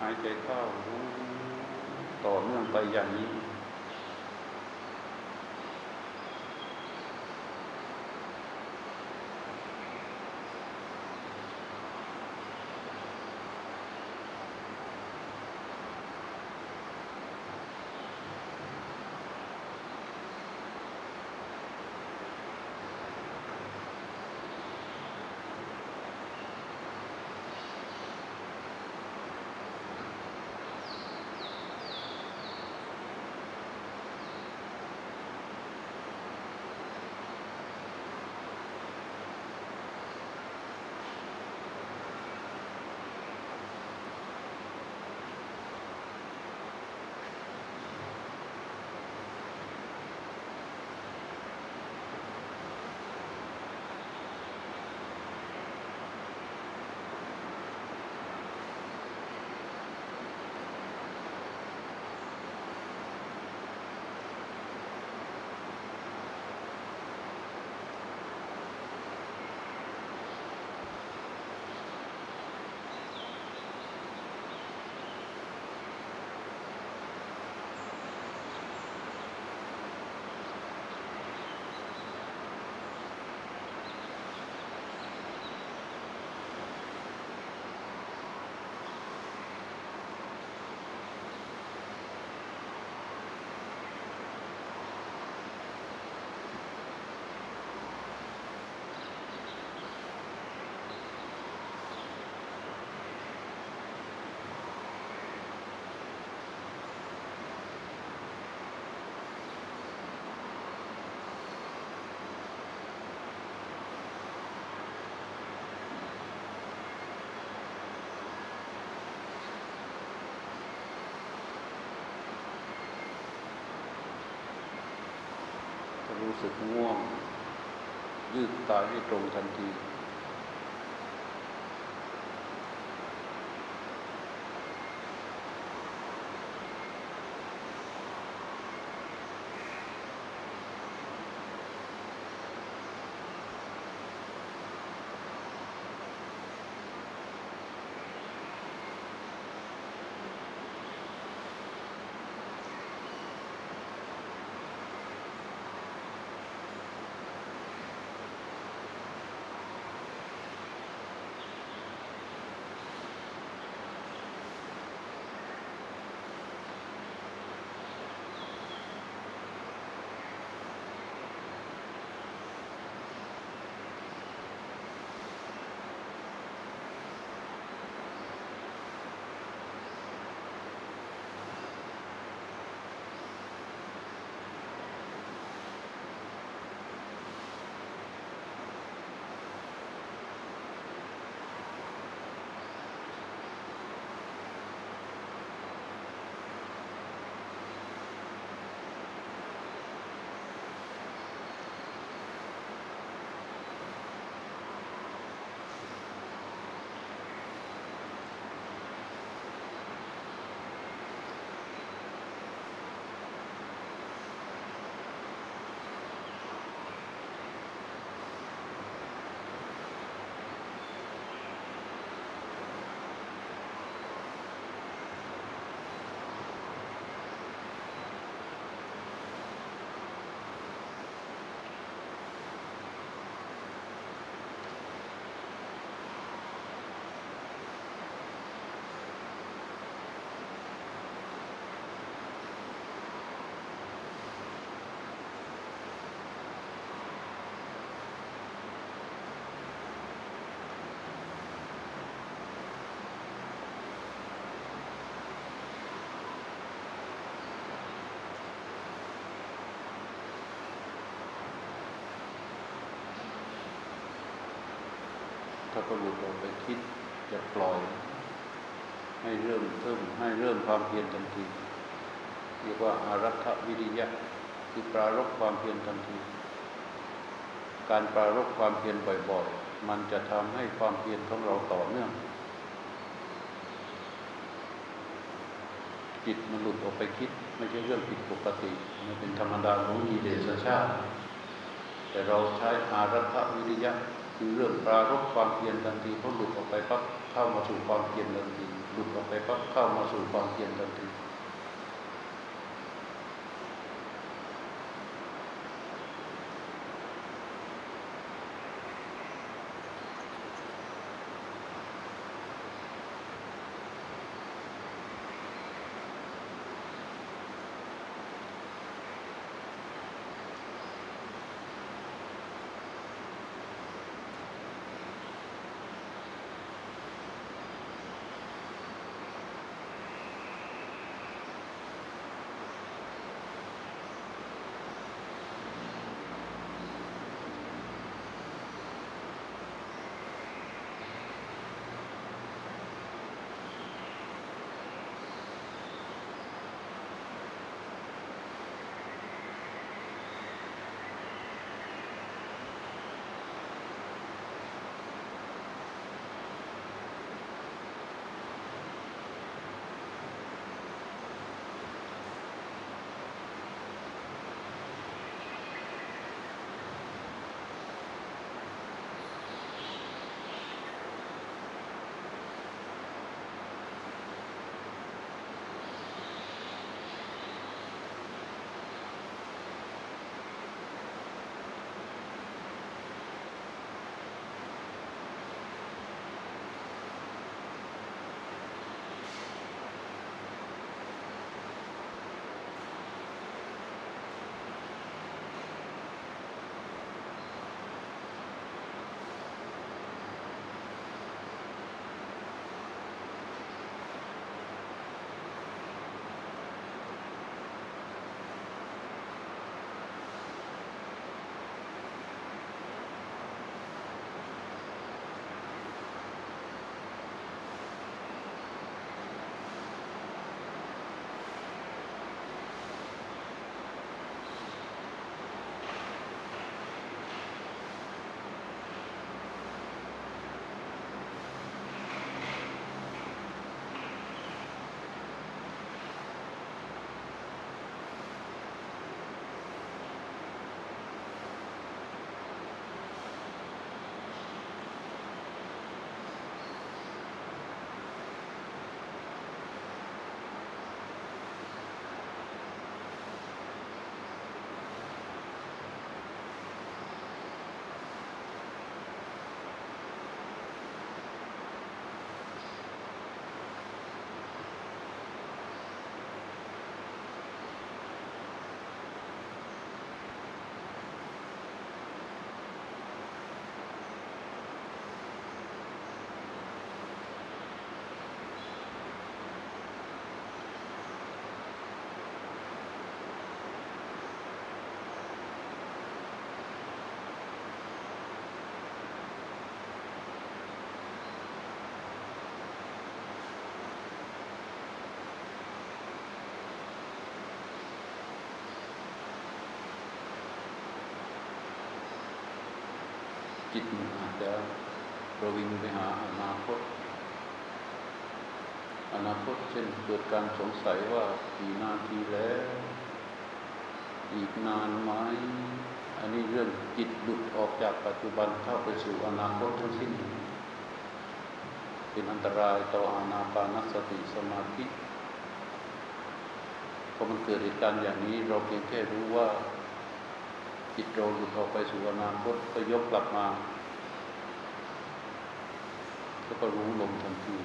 หายใจเข้ารู้ ต่อเนื่องไปอย่างนี้ รู้สึกง่วง ยืดตายให้ตรงทันที ถ้าก็หลุดออกไปคิดจะปล่อย ให้เริ่มเพิ่มให้เริ่มความเพียรทันทีเรียกว่าอารักขวิริยะคือปรารบความเพียรทันที การปรารบความเพียรบ่อยๆ มันจะทำให้ความเพียรของเราต่อเนื่อง จิตมันหลุดออกไปคิด ไม่ใช่เรื่องผิดปกติ มันเป็นธรรมดาของมีเดชชาติ แต่เราใช้อารักขวิริยะ คือเรื่องปรารบความเพียรทันทีพอหลุดออกไปปั๊บเข้ามาสู่ความเพียรทันทีหลุดออกไปปั๊บเข้ามาสู่ความเพียรทันที จิตมันอาจจะประวิงไปหาอนาคต อนาคตเช่นเกิดการสงสัยว่ากี่นาทีแล้ว อีกนานไหมอันนี้เรื่องจิตหลุดออกจากปัจจุบันเข้าไปสู่อนาคตทั้งสิ้น เป็นอันตรายต่ออานาปานสติสมาธิพอมันเกิดเหตุการณ์อย่างนี้เราเพียงแค่รู้ว่า จิตเราหลุดออกไปสู่อนาคตก็ยกกลับมา แล้วก็รู้ลมทันที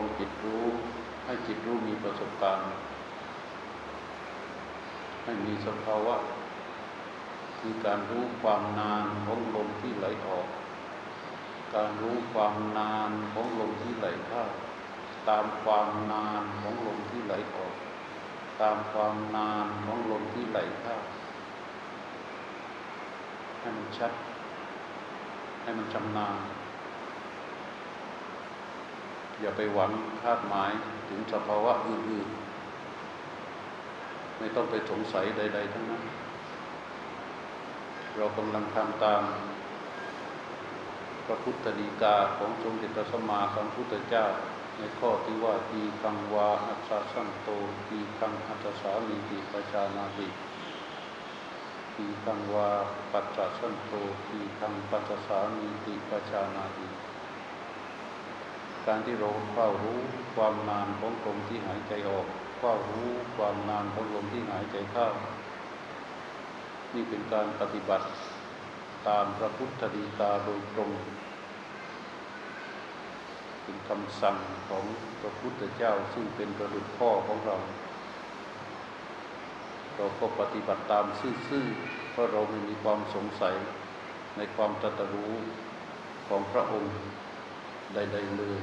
งจิตรู้ ให้จิตรู้มีประสบการณ์ ให้มีสภาวะคือการรู้ความนานของลมที่ไหลออก การรู้ความนานของลมที่ไหลเข้าตามความนานของลมที่ไหลออก ตามความนานของลมที่ไหลเข้าให้มันชัด ให้มันชำนาญ อย่าไปหวังคาดหมายถึงสภาวะอื่นๆ ไม่ต้องไปสงสัยใด ๆ ทั้งนั้น เรากำลังทำตาม พระพุทธดีกาของสมเด็จพระสัมมาสัมพุทธเจ้า ในข้อที่ว่าทีคังวาอัจฉาสันโตทีคังอัจฉสาลีติปชานาติทีคังวาปัจจสันโตทีคังปัจจสามีติปชานาติ การที่เราเฝ้ารู้ความนานของลมที่หายใจออกเฝ้ารู้ความนานของลมที่หายใจเข้า นี่เป็นการปฏิบัติตามพระพุทธดีกาโดยตรงเป็นคำสั่งของพระพุทธเจ้าซึ่งเป็นประดุจพ่อของเรา เราก็ปฏิบัติตามซื่อๆเพราะเราไม่มีความสงสัยในความตรัสรู้ของพระองค์ ใดๆเลย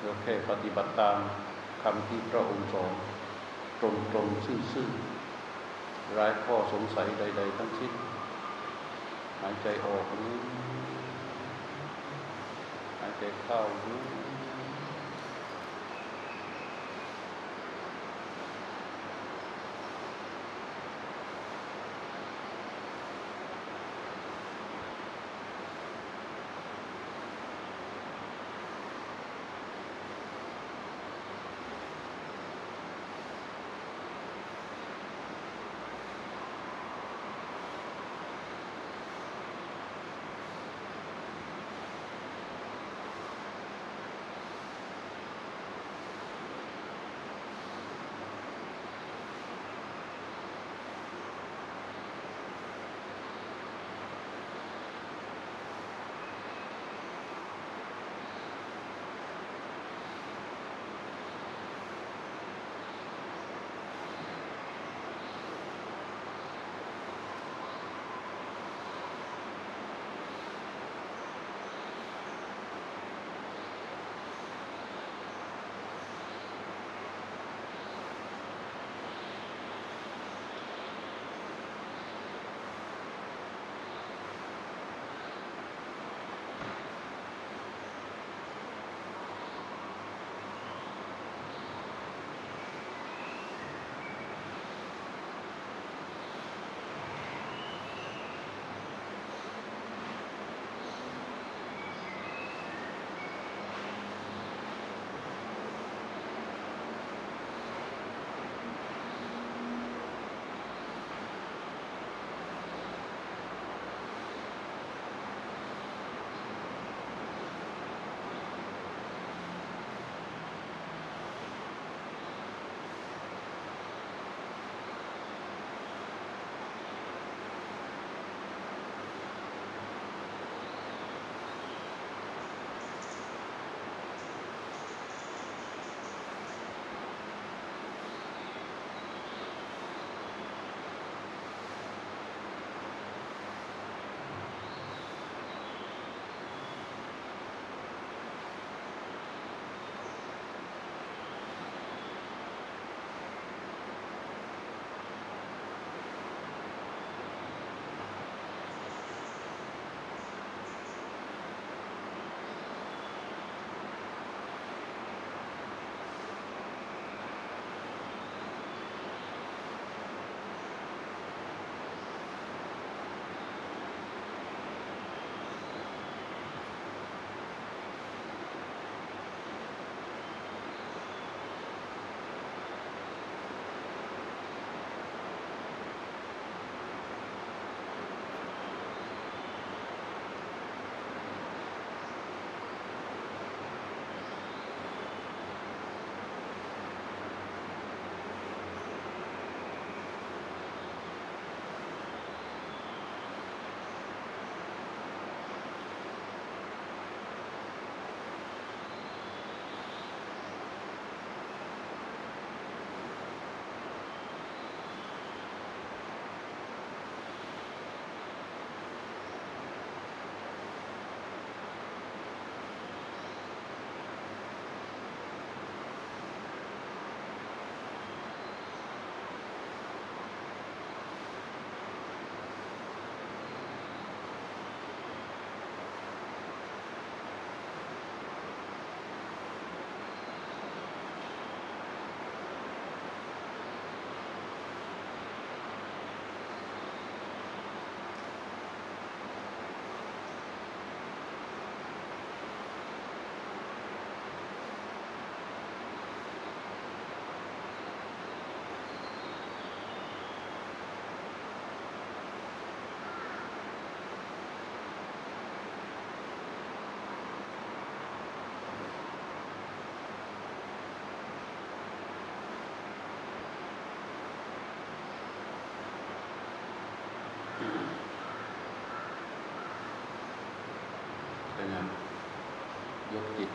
เราแค่ปฏิบัติตามคำที่พระองค์สอนตรงๆซื่อๆไร้ข้อสงสัยใด ๆ ทั้งสิ้นหายใจออกรู้หายใจเข้ารู้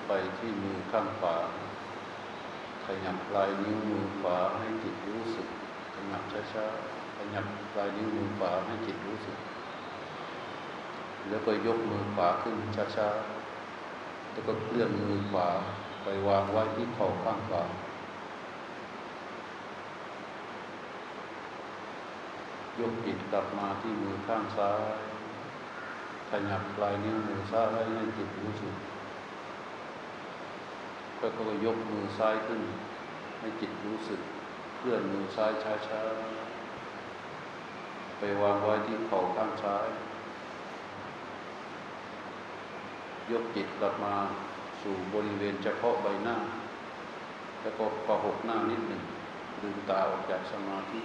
ไปที่มือข้างขวาขยับปลายนิ้วมือขวาให้จิตรู้สึก ขยับช้าๆขยับปลายนิ้วมือขวาให้จิตรู้สึก แล้วก็ยกมือขวาขึ้นช้าๆแล้วก็เคลื่อนมือขวาไปวางไว้ที่เข่าข้างขวายกจิตกลับมาที่มือข้างซ้าย ขยับปลายนิ้วมือซ้ายให้จิตรู้สึก แล้วก็ยกมือซ้ายขึ้น ให้จิตรู้สึกเคลื่อนมือซ้ายช้าๆ ไปวางไว้ที่เข่าข้างซ้าย ยกจิตกลับมาสู่บริเวณเฉพาะใบหน้า แล้วก็ประหกหน้านิดหนึ่งลืมตาออกจากสมาธิ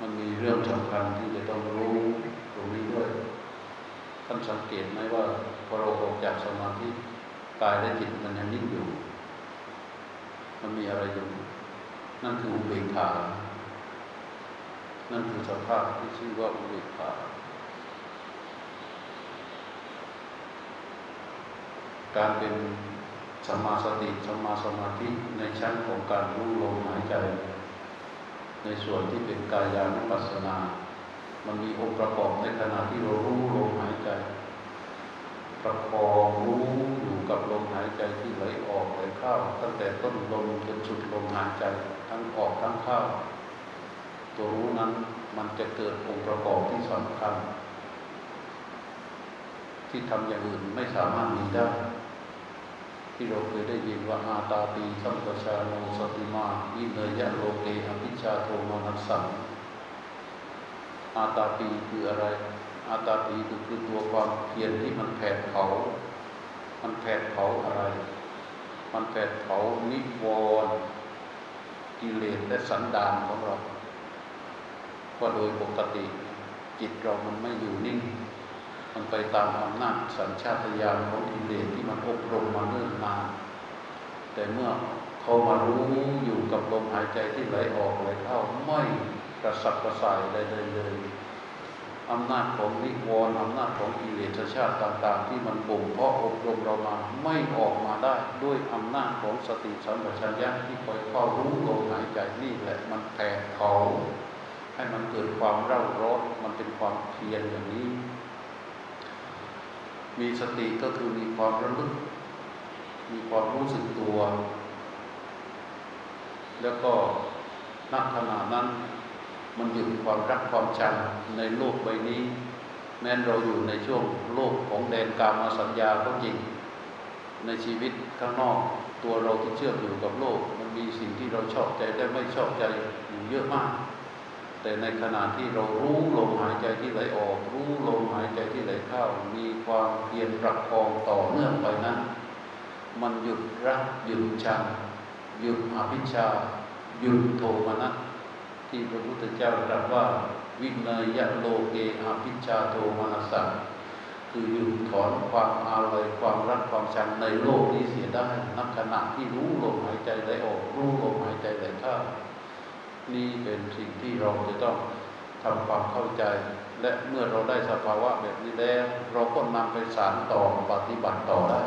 มันมีเรื่องสำคัญที่จะต้องรู้ตรงนี้ด้วยท่านสังเกตไหมว่าพอเราออกจากสมาธิ กายและจิตมันยังนิ่งอยู่ มันมีอะไรอยู่ นั่นคืออุเบกขานั่นคือสภาพที่ชื่อว่าอุเบกขาการเป็นสัมมาสติสัมมาสมาธิในชั้นของการรู้ลมหายใจ ในส่วนที่เป็นกายานุปัสสนา มันมีองค์ประกอบในขณะที่เรารู้ลมหายใจ ประคองรู้อยู่กับลมหายใจที่ไหลออกไหลเข้า ตั้งแต่ต้นลมจนสุดลมหายใจทั้งออกทั้งเข้า ตัวรู้นั้นมันจะเกิดองค์ประกอบที่สำคัญที่ทำอย่างอื่นไม่สามารถมีได้ ที่เราเคยได้ยินว่าอาตาปีสัมปชาโนสติมาวิเนยะโลเกอภิชาโทมานัสสังอาตาปีคืออะไร อาตาปีคือคือตัวความเพียรที่มันแผดเผา มันแผดเผาอะไร มันแผดเผานิวรณ์กิเลสและสันดานของเราว่าโดยปกติจิตเรามันไม่อยู่นิ่ง มันไปตามอำนาจสัญชาตญาณของกิเลสที่มันอบรมมาเนิ่นนานแต่เมื่อเขามารู้อยู่กับลมหายใจที่ไหลออกไหลเข้าไม่กระสับกระส่ายใดเลยเลย อำนาจของนิวรณ์อำนาจของกิเลสชาติต่าง ๆ ที่มันบ่มเพาะอบรมเรามาไม่ออกมาได้ด้วยอำนาจของสติสัมปชัญญะที่คอยเฝ้ารู้ลมหายใจนี่แหละมันแผดเผาให้มันเกิดความเร่าร้อนมันเป็นความเพียรอย่างนี้ มีสติก็คือมีความระลึก มีความรู้สึกตัว แล้วก็นักขณะนั้น มันหยุดความรักความชังในโลกใบนี้ แม้นเราอยู่ในช่วงโลกของแดนกามาสัญญาก็จริง ในชีวิตข้างนอกตัวเราที่เชื่อมอยู่กับโลก มันมีสิ่งที่เราชอบใจและไม่ชอบใจอยู่เยอะมาก แต่ในขณะที่เรารู้ลมหายใจที่ไหลออก รู้ลมหายใจที่ไหลเข้า มีความเพียรประคองต่อเนื่องไปนั้น มันหยุดรักหยุดชังหยุดอภิชาหยุดโทมนัส ที่พระพุทธเจ้าตรัสว่า วินัยโลเกอภิชาโทมนัสสะคือหยุดถอนความอาลัยความรักความชังในโลกนี้เสียได้นักขณะที่รู้ลมหายใจไหลออกรู้ลมหายใจไหลเข้านี่เป็นสิ่งที่เราจะต้องทำความเข้าใจ และเมื่อเราได้สภาวะแบบนี้แล้วเราก็นำไปสานต่อปฏิบัติต่อได้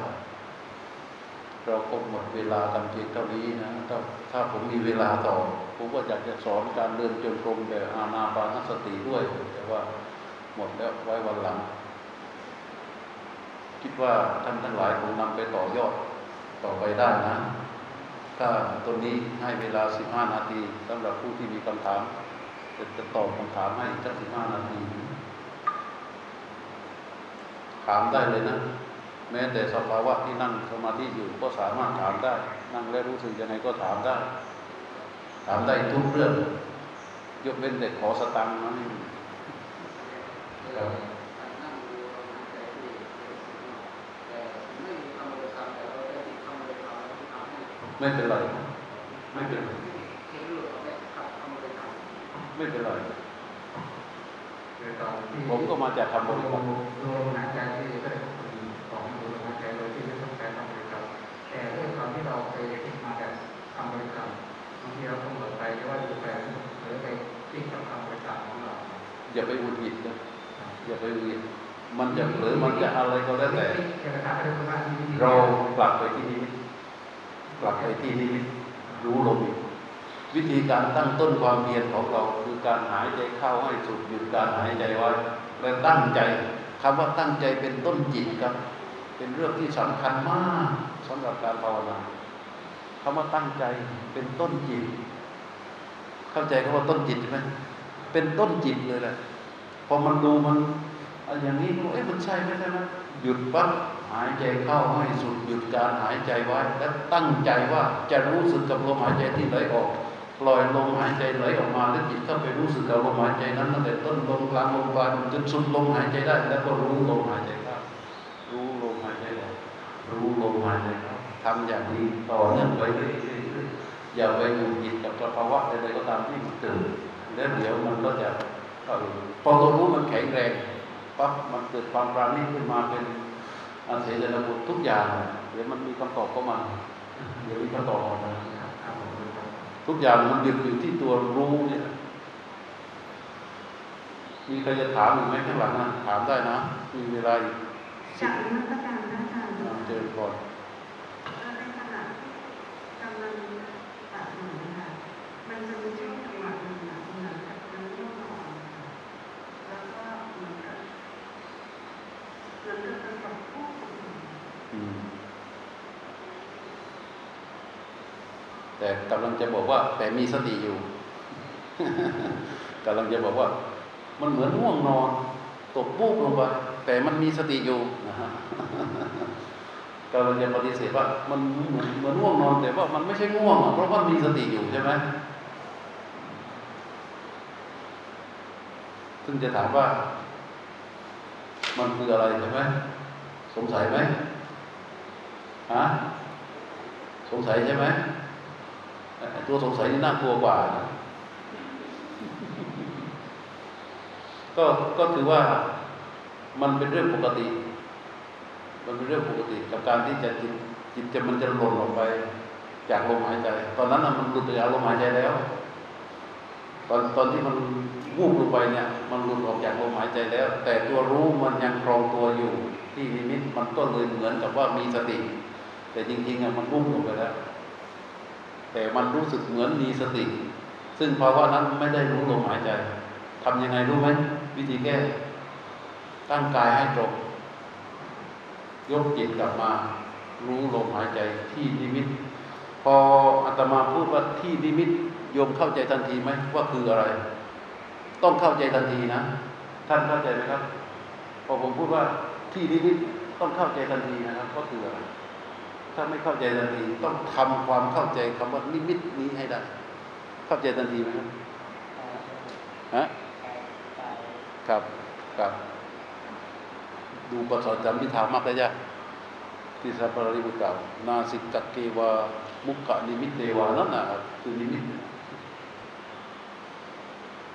เราก็หมดเวลากันเพียงเท่านี้นะถ้าถ้าผมมีเวลาต่อ ผมก็อยากจะสอนการเดินจงกรมแบบอานาปานสติด้วย แต่ว่าหมดแล้วไว้วันหลัง คิดว่าท่านทั้งหลายคงนำไปต่อยอดต่อไปได้นะ ถ้าตรงนี้ให้เวลา 15 นาทีสำหรับผู้ที่มีคำถาม จะจะตอบคำถามให้สัก15 นาที ถามได้เลยนะ แม้แต่สภาวะที่นั่งสมาธิอยู่ก็สามารถถามได้ นั่งแล้วรู้สึกยังไงก็ถามได้ ถามได้ทุกเรื่อง ยกเว้นแต่ขอสตังค์นะนี่ไม่เราได้ยินไม่เป็นไร ไม่เป็นไร ไม่เป็นไรผมก็มาจากคำบริกรรมลมหายใจที่ก็ได้ของลมหายใจโดยที่ไม่ต้องใช้คำบริกรรมแต่ด้วยความที่เราไปคิดมาแต่คำบริกรรม บางทีเราต้องเปิดไปว่าดูไปหรือไปคิดกับคำบริกรรมของเราอย่าไปอุดหิดนะอย่าไปอุดหิดมันจะเผลอมันจะอะไรก็แล้วแต่เอกสารอะไรก็ว่าที่วิธีเรากลับไปที่นิมิตกลับไปที่นิมิตรู้ลมอีกวิธีการตั้งต้นความเพียรของเราคือการหายใจเข้าให้สุดหยุดการหายใจไว้และตั้งใจคำว่าตั้งใจเป็นต้นจิตครับ เป็นเรื่องที่สำคัญมากสำหรับการภาวนา คำว่าตั้งใจเป็นต้นจิต เข้าใจคำว่าต้นจิตใช่ไหมเป็นต้นจิตเลยแหละพอมันดูมันอันอย่างนี้ดูเอ๊ะมันใช่ไหมใช่ไหมหยุดปั๊บหายใจเข้าให้สุดหยุดการหายใจไว้ และตั้งใจว่าจะรู้สึกกับลมหายใจที่ไหลออกปล่อยลมหายใจไหลออกมาแล้วจิตเข้าไปรู้สึกกับลมหายใจนั้นตั้งแต่ต้นลมกลางลมปลายจนสุดลมหายใจได้ แล้วก็รู้ลมหายใจเข้ารู้ลมหายใจออกรู้ลมหายใจเข้า ทำอย่างนี้ต่อเนื่องไปเรื่อยๆอย่าไปอยู่จิตกับสภาวะใดๆก็ตามที่มันเกิดแล้วเดี๋ยวมันก็จะเออพอตัวรู้มันแข็งแรงปั๊บมันเกิดความปราณีตขึ้นมาเป็นอาเสดนบุตรทุกอย่างเดี๋ยวมันมีคำตอบเข้ามา เดี๋ยวมีคำตอบออกมาครับผมทุกอย่างมันยึดอยู่ที่ตัวรู้เนี่ยมีใครจะถามอีกไหมข้างหลังนะถามได้นะ มีเวลาอีกจากนมัสการพระอาจารย์อ่าเจอก่อนในขณะที่กำลังตัดหนูนะคะมันจะมีช่วงจังหวะหนึ่งอะเหมือนกับมันร่วงอ่อนค่ะแล้วก็เหมือนกับเหมือนกับเป็นแบบพูด อืมแต่ กำลังจะบอกว่า แต่มีสติอยู่กำลังจะบอกว่า มันเหมือนง่วงนอนตกปุ๊บลงไปแต่มันมีสติอยู่นะฮะกำลังจะปฏิเสธว่า มันเหมือนเหมือนง่วงนอน แต่ว่ามันไม่ใช่ง่วงเพราะว่ามีสติอยู่ใช่ไหมซึ่งจะถามว่า มันคืออะไรใช่ไหมสงสัยไหมฮะสงสัยใช่ไหม ตัวสงสัยนี่น่ากลัวกว่านะก็ก็ถือว่ามันเป็นเรื่องปกติ มันเป็นเรื่องปกติ กับการที่จะจิตจิตจะมันจะหล่นออกไป จากลมหายใจ ตอนนั้นน่ะมันหลุดจากลมหายใจแล้ว ตอนตอนที่มันวูบลงไปเนี่ย มันหลุดออกจากลมหายใจแล้ว แต่ตัวรู้มันยังครองตัวอยู่ ที่นิมิตมันก็เลยเหมือนกับว่ามีสติ แต่จริงๆอะมันวูบลงไปแล้ว แต่มันรู้สึกเหมือนมีสติ ซึ่งภาวะนั้นไม่ได้รู้ลมหายใจทำยังไงรู้ไหมวิธีแก้ตั้งกายให้ตรงยกจิตกลับมา รู้ลมหายใจที่นิมิต พออาตมาพูดว่าที่นิมิตโยมเข้าใจทันทีไหมว่าคืออะไร ต้องเข้าใจทันทีนะ ท่านเข้าใจไหมครับ พอผมพูดว่าที่นิมิตต้องเข้าใจทันทีนะครับ ก็คืออะไร ถ้าไม่เข้าใจทันทีต้องทำความเข้าใจคำว่านิมิตนี้ให้ได้ เข้าใจทันทีไหมครับฮะครับครับดูปฏิสัมภิทามรรคเลยจ้ะที่พระสารีบุตรกล่าวนาสิกัคเค วามุขะนิมิตเตวานั่นนะครับคือนิมิต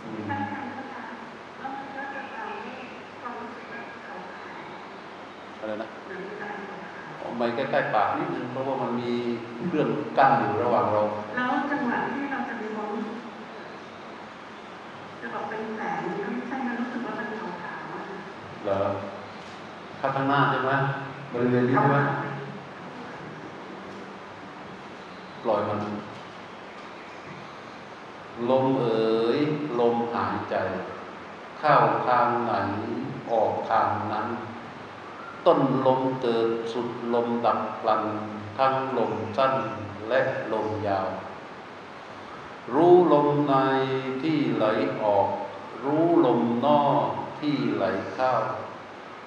อืมท่านอาจารย์ก็ตามแล้วมันก็จะตามที่ความรู้สึกแบบขาวอะไรนะๆเหมือนอะ ไรขาวเอาไมใกล้ๆปากนิดนึงเพราะว่ามันมีเครื่องกั้นอยู่ระหว่างเรา แล้วจังหวะที่เราจะมีความจะบอกเป็นแสงไม่ใช่มันรู้สึกว่ามันขาวๆเหรอข้างข้างหน้าใช่ไหมบริเวณนี้ใช่ไหมปล่อยมัน ลมเอ๋ยลมหายใจ เข้าทางไหนออกทางนั้น ต้นลมเกิดสุดลมดับพลัน ทั้งลมสั้นและลมยาว รู้ลมในที่ไหลออก รู้ลมนอกที่ไหลเข้า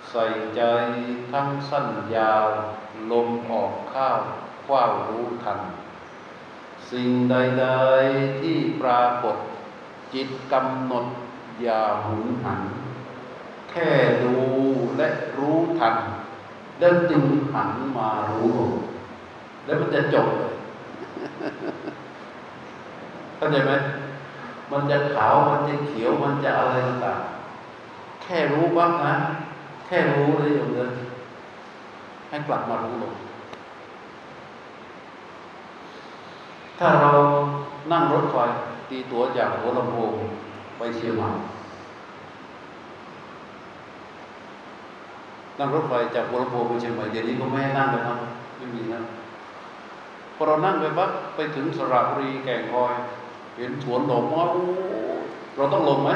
ใส่ใจทั้งสั้นยาว ลมออกเข้าคว้าวรู้ทัน สิ่งใดๆที่ปรากฏ จิตกำหนดอย่าหุนหัน แค่ดูและรู้ทันแล้วจึงหันมารู้ แล้วมันจะจบเลยเข้าใจไหมมันจะขาวมันจะเขียวมันจะอะไรต่างๆแค่รู้บ้างนะแค่รู้เลยโยมเลยให้กลับมารู้ลมถ้าเรานั่งรถไฟตีตั๋วจากหัวลำโพงไปเชียงใหม่ นั่งรถไฟจากหัวลำโพงไปเชียงใหม่เดี๋ยวนี้ก็ไม่ให้นั่งแล้วนะไม่มีนะพอเรานั่งไปปั๊บไปถึงสระบุรีแก่งคอย เห็นสวนดอกไม้เราต้องลงไหม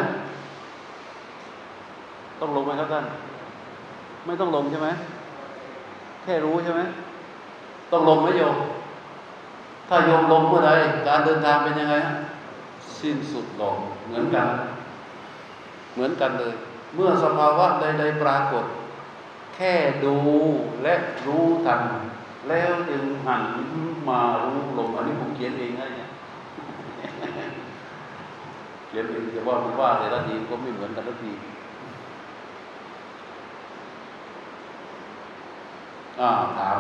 ต้องลงไหมครับท่าน ไม่ต้องลงใช่ไหมแค่รู้ใช่ไหมต้องลงไหมโยมถ้าโยมลงเมื่อใดการเดินทางเป็นยังไงสิ้นสุดลงเหมือนกัน เหมือนกันเลย เมื่อสภาวะใด ๆ ปรากฏ แค่ดูและรู้ทัน แล้วจึงหันมารู้ลมอันนี้ผมเขียนเองนะเนี่ยเขียนเองจะว่ามันว่าแต่ละทีก็ไม่เหมือนกันละทีอ่าถาม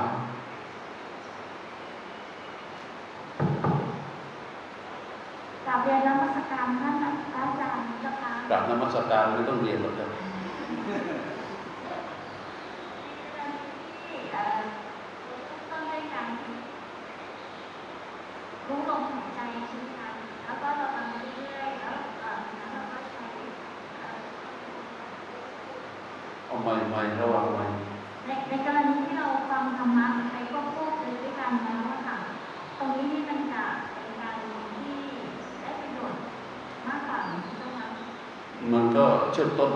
กราบเรียนนมัสการท่านพระอาจารย์เจ้าค่ะกราบนมัสการไม่ต้องเรียนหรอกครับ ที่เอ่อต้องได้การรู้ลมหายใจใช่ไหมคะแล้วก็เราทำไปเรื่อยๆแล้วเอ่อแล้วเราก็ใช้เอ่อ เอา ใหม่ใหม่ระวังใหม่ในในกรณีที่เราฟังธรรมะไปควบคู่ไปด้วยกันแล้วค่ะ ตรงนี้นี่มันจะเป็นการที่ได้ประโยชน์มากกว่าใช่ไหมคะมันก็เชื่อมต้น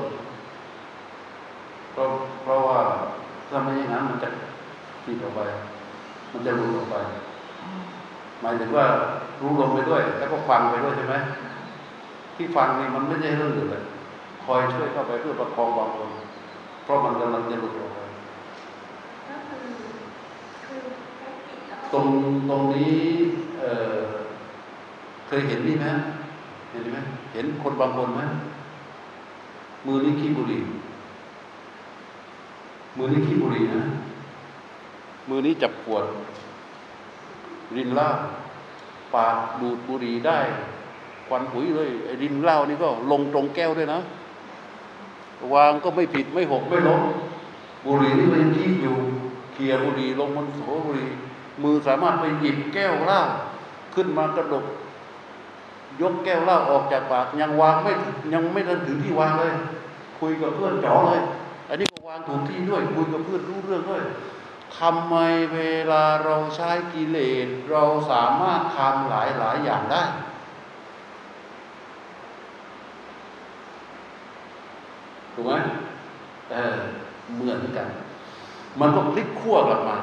เพราะเพราะว่าถ้าไม่อย่างนั้นมันจะผิดออกไป มันจะหลุดออกไป หมายถึงว่ารู้ลมไปด้วย แล้วก็ฟังไปด้วยใช่ไหมที่ฟังนี่มันไม่ใช่เรื่องอื่นเลยคอยช่วยเข้าไปเพื่อประคองบางคน เพราะมันกำลังจะหลุดออกไปก็คือคือใช้จิตแล้วก็ตรงตรงนี้เอ่อเคยเห็นนี่ไหมเห็นไหมเห็นคนบางคนไหมมือนี่ขี้บุหรี่มือนี่ขี้บุหรี่นะ มือนี้จับขวด รินเหล้าปากดูดบุหรี่ได้ควันปุ๋ยเลยไอ้รินเหล้านี่ก็ลงตรงแก้วด้วยนะ วางก็ไม่ผิดไม่หกไม่ล้มบุหรี่นี่มันยังคีบอยู่เคลียบุหรี่ลงบนโถบุหรี่มือสามารถไปหยิบแก้วเหล้าขึ้นมากระดก ยกแก้วเหล้าออกจากปากยังวางไม่ยังไม่ทันถึงที่วางเลย คุยกับเพื่อนจ๋อเลย อันนี้ก็วางถูกที่ด้วย คุยกับเพื่อนรู้เรื่องด้วยทำไมเวลาเราใช้กิเลสเราสามารถทำหลายหลายอย่างได้ ถูกไหมเออเหมือนกัน มันก็พลิกขั้วกลับมา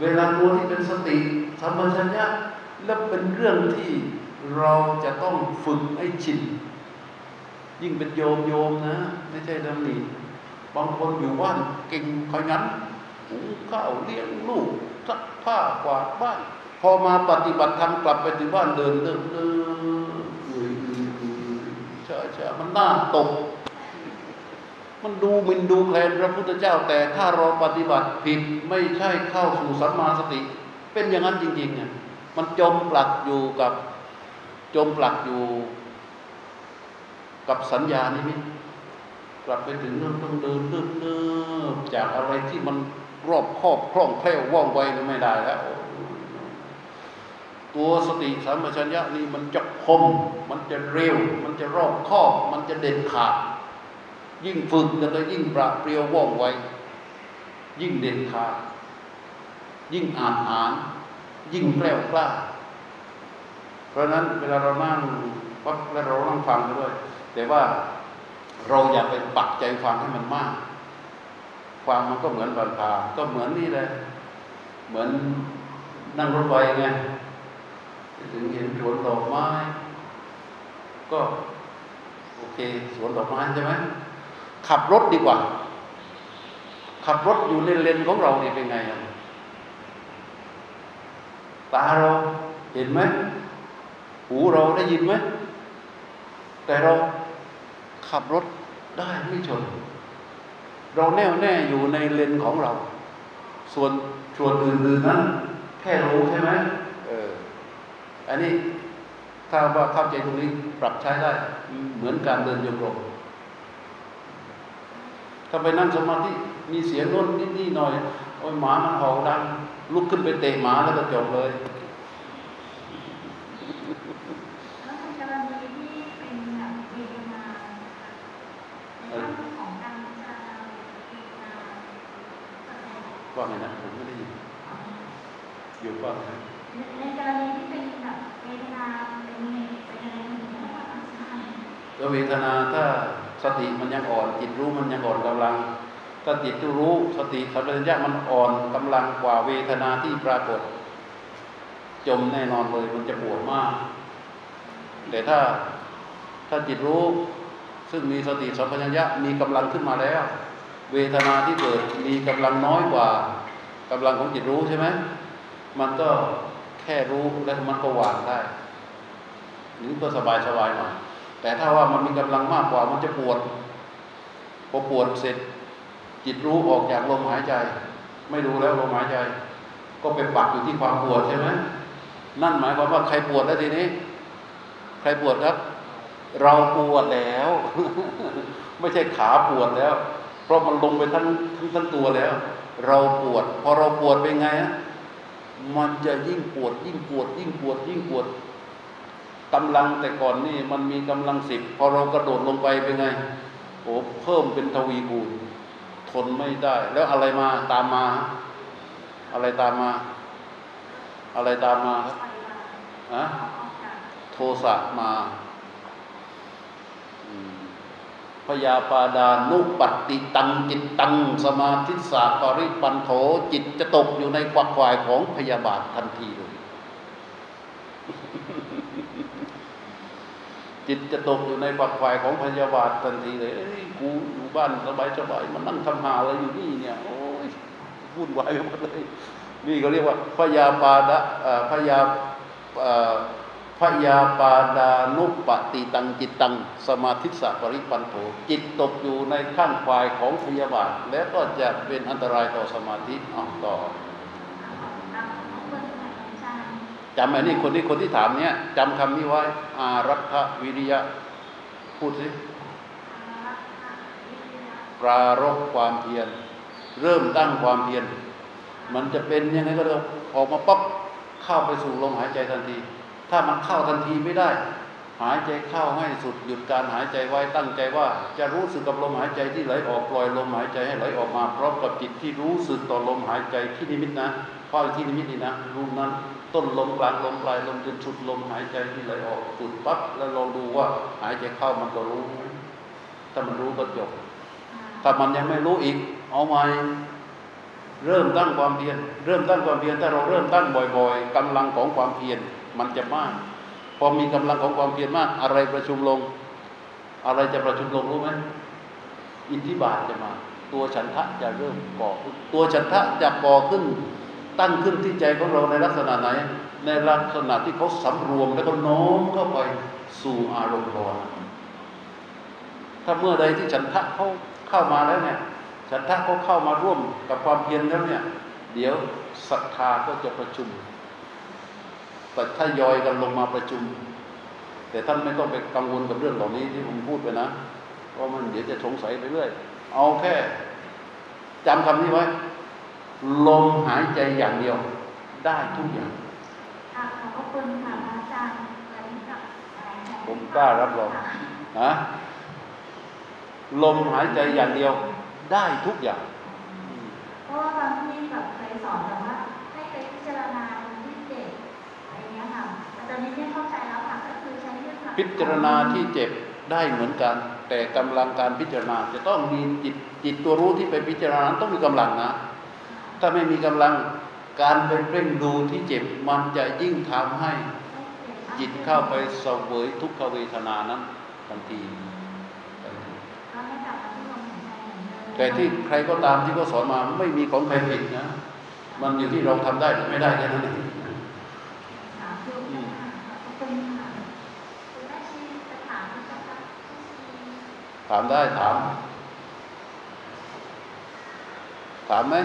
เวลาตัวที่เป็นสติสัมปชัญญะแล้วเป็นเรื่องที่เราจะต้องฝึกให้ชินยิ่งเป็นโยมโยมนะ ไม่ใช่ดำหนิบางคนอยู่บ้านเก่งขยันหุงข้าวเลี้ยงลูกซักผ้ากวาดบ้าน พอมาปฏิบัติธรรมกลับไปถึงบ้านเดินเดินเดินใช่ใช่มันน่าตก มันดูหมินดูแคลนพระพุทธเจ้า แต่ถ้าเราปฏิบัติผิดไม่ใช่เข้าสู่สัมมาสติ เป็นอย่างนั้นจริงๆเนี่ยมันจมปลักอยู่กับจมปลักอยู่กับสัญญานิมิกลับไปถึงเรื่องต้องเดินเดินเดินจากอะไรที่มันรอบครอบคล่องแคล่วว่องไวนี่ไม่ได้แล้วตัวสติสัมปชัญญะนี่มันจะคม มันจะเร็ว มันจะรอบครอบ มันจะเด็ดขาด ยิ่งฝึกกันเลยยิ่งปราเปรียวว่องไว ยิ่งเด็ดขาดยิ่งอ่านอ่านยิ่งแกล้วกล้า เพราะนั้นเวลาเรานั่งวัดและเรานั่งฟังไปด้วย แต่ว่าเราอย่าไปปักใจฟังให้มันมาก ฟังมันก็เหมือนบันพาก็เหมือนนี่เลยเหมือนนั่งรถไฟไงถึงเห็นสวนดอกไม้ ก็โอเคสวนดอกไม้ใช่ไหม ขับรถดีกว่า ขับรถอยู่ในเลนของเราเนี่ยเป็นไงอะตาเราเห็นไหมหูเราได้ยินไหมแต่เราขับรถได้ไม่ชน เราแน่วแน่อยู่ในเลนของเรา ส่วนส่วนอื่นๆนั้นแค่รู้ใช่ไหมเออ อันนี้ถ้าว่าเข้าใจตรงนี้ปรับใช้ได้ เหมือนการเดินโยกลม ถ้าไปนั่งสมาธิมีเสียงน้นนิดนี่หน่อยโอ้ยหมามันเห่าดังลุกขึ้นไปเตะหมาแล้วก็จบเลยแล้วในกรณีที่เป็นแบบเวทนาในเรื่องของการพิจารณาเวทนาว่าไงนะผมไม่ได้ยินอยู่ว่าในกรณีที่เป็นแบบเวทนาเป็นเป็นอะไรอย่างเงี้ยค่ะใช่แล้วเวทนาถ้า สติมันยังอ่อน จิตรู้มันยังอ่อนกำลังถ้าจิตรู้สติสัมปชัญญะมันอ่อนกำลังกว่าเวทนาที่ปรากฏ จมแน่นอนเลยมันจะปวดมาก แต่ถ้าถ้าจิตรู้ซึ่งมีสติสัมปชัญญะมีกำลังขึ้นมาแล้ว เวทนาที่เกิดมีกำลังน้อยกว่ากำลังของจิตรู้ใช่ไหมมันก็แค่รู้แล้วมันก็วางได้หรือก็สบายสบายหน่อย แต่ถ้าว่ามันมีกำลังมากกว่ามันจะปวดพอปวดเสร็จ จิตรู้ออกจากลมหายใจ ไม่รู้แล้วลมหายใจ ก็ไปปักอยู่ที่ความปวดใช่ไหมนั่นหมายความว่าใครปวดแล้วทีนี้ ใครปวดครับ เราปวดแล้ว ไม่ใช่ขาปวดแล้ว เพราะมันลงไปทั้งทั้งทั้งตัวแล้ว เราปวด พอเราปวดเป็นไงมันจะยิ่งปวด ยิ่งปวด ยิ่งปวด ยิ่งปวด กำลังแต่ก่อนนี่มันมีกำลังสิบพอเรากระโดดลงไปเป็นไงโอ้เพิ่มเป็นทวีคูณทนไม่ได้ แล้วอะไรมาตามมา อะไรตามมา อะไรตามมาครับไปมาฮะโทสะมาพยาปาดานุปัตติตังจิตตัง สมาธิสาปริปันโถจิตจะตกอยู่ในควักควายของพยาบาททันทีเลย จิตจะตกอยู่ในฝักฝ่ายของพยาบาททันทีเลยเอ้กูอยู่บ้านสบายสบายมันนั่งทำหาอะไรอยู่นี่เนี่ยโอ้ยวุ่นวายไปหมดเลยนี่ก็เรียกว่าพยาปาดะพยาพยาปาดานุปติตังจิตตัง สมาธิสะปริปันโถจิตตกอยู่ในข้างควายของพยาบาท แล้วก็จะเป็นอันตรายต่อสมาธิอต่อ รับของเพื่อนใหม่ของอาจารย์ จำไอ้นี่คนที่คนที่ถามเนี้ยจำคำนี้ไว้ อารักขวิริยะ พูดสิปรารบความเพียร เริ่มตั้งความเพียร มันจะเป็นยังไงก็เถอะออกมาปั๊บเข้าไปสู่ลมหายใจทันที ถ้ามันเข้าทันทีไม่ได้ หายใจเข้าให้สุดหยุดการหายใจไว้ตั้งใจว่า จะรู้สึกกับลมหายใจที่ไหลออกปล่อยลมหายใจให้ไหลออกมาพร้อมกับจิตที่รู้สึกต่อลมหายใจที่นิมิตนะเฝ้าที่นิมิตนี่นะรู้นั้น ต้นลมกลางลมปลายลมจนสุดลมหายใจที่ไหลออกสุดปั๊บแล้วลองดูว่าหายใจเข้ามันก็รู้ถ้ามันรู้ก็จบ ถ้ามันยังไม่รู้อีก เอาใหม่เริ่มตั้งความเพียรเริ่มตั้งความเพียรถ้าเราเริ่มตั้งบ่อย ๆกำลังของความเพียรมันจะมาก พอมีกำลังของความเพียรมาก อะไรประชุมลง อะไรจะประชุมลงรู้ไหมอิทธิบาทจะมา ตัวฉันทะจะเริ่มก่อขึ้นตัวฉันทะจะก่อขึ้น ตั้งขึ้นที่ใจของเราในลักษณะไหน ในลักษณะที่เขาสำรวมแล้วก็โน้มเข้าไปสู่อารมณ์ภาวนาถ้าเมื่อใดที่ฉันทะเขาเข้ามาแล้วเนี่ยฉันทะเขาเข้ามาร่วมกับความเพียรแล้วเนี่ย เดี๋ยวศรัทธาก็จะประชุมแต่ถ้ายอยกันลงมาประชุม แต่ท่านไม่ต้องไปกังวลกับเรื่องเหล่านี้ที่ผมพูดไปนะเพราะมันเดี๋ยวจะสงสัยไปเรื่อย เอาแค่จำคำนี้ไว้ ลมหายใจอย่างเดียวได้ทุกอย่างค่ะขอบพระคุณค่ะพระอาจารย์เหมือนกับอะไรนะผมกล้ารับรองนะลมหายใจอย่างเดียวได้ทุกอย่างเพราะว่าบางที่แบบเคยสอนแบบว่าให้ไปพิจารณาที่เจ็บอะไรเงี้ยค่ะแต่ตอนนี้ไม่เข้าใจแล้วค่ะก็คือใช้เรื่องพิจารณาที่เจ็บได้เหมือนกัน แต่กำลังการพิจารณาจะต้องมีจิตจิตตัวรู้ที่ไปพิจารณาต้องมีกำลังนะ ถ้าไม่มีกำลังการไปเพ่งดูที่เจ็บมันจะยิ่งทำให้จิตเข้าไปเสวยทุกขเวทนานั้นทันทีแต่ที่ใครก็ตามที่เขาสอนมาไม่มีของใครผิดนะ มันอยู่ที่เราทำได้หรือไม่ได้แค่นั้นเองถามได้ถาม ถามไหม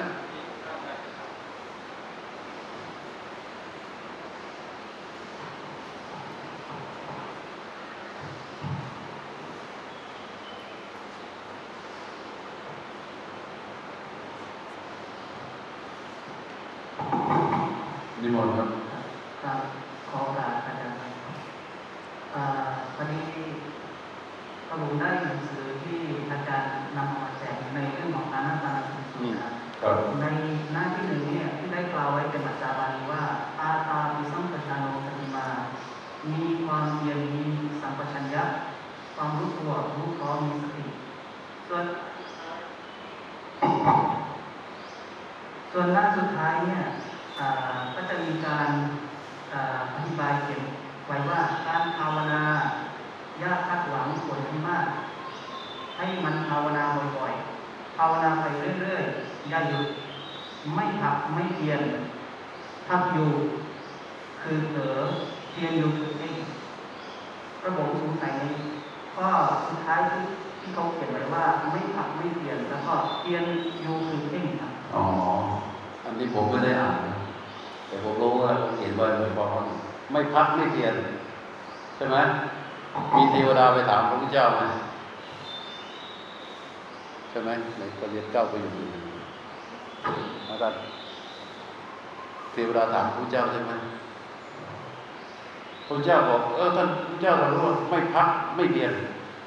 เจ้าบอกเออท่านพระเจ้าเรารู้ว่าไม่พักไม่เพียร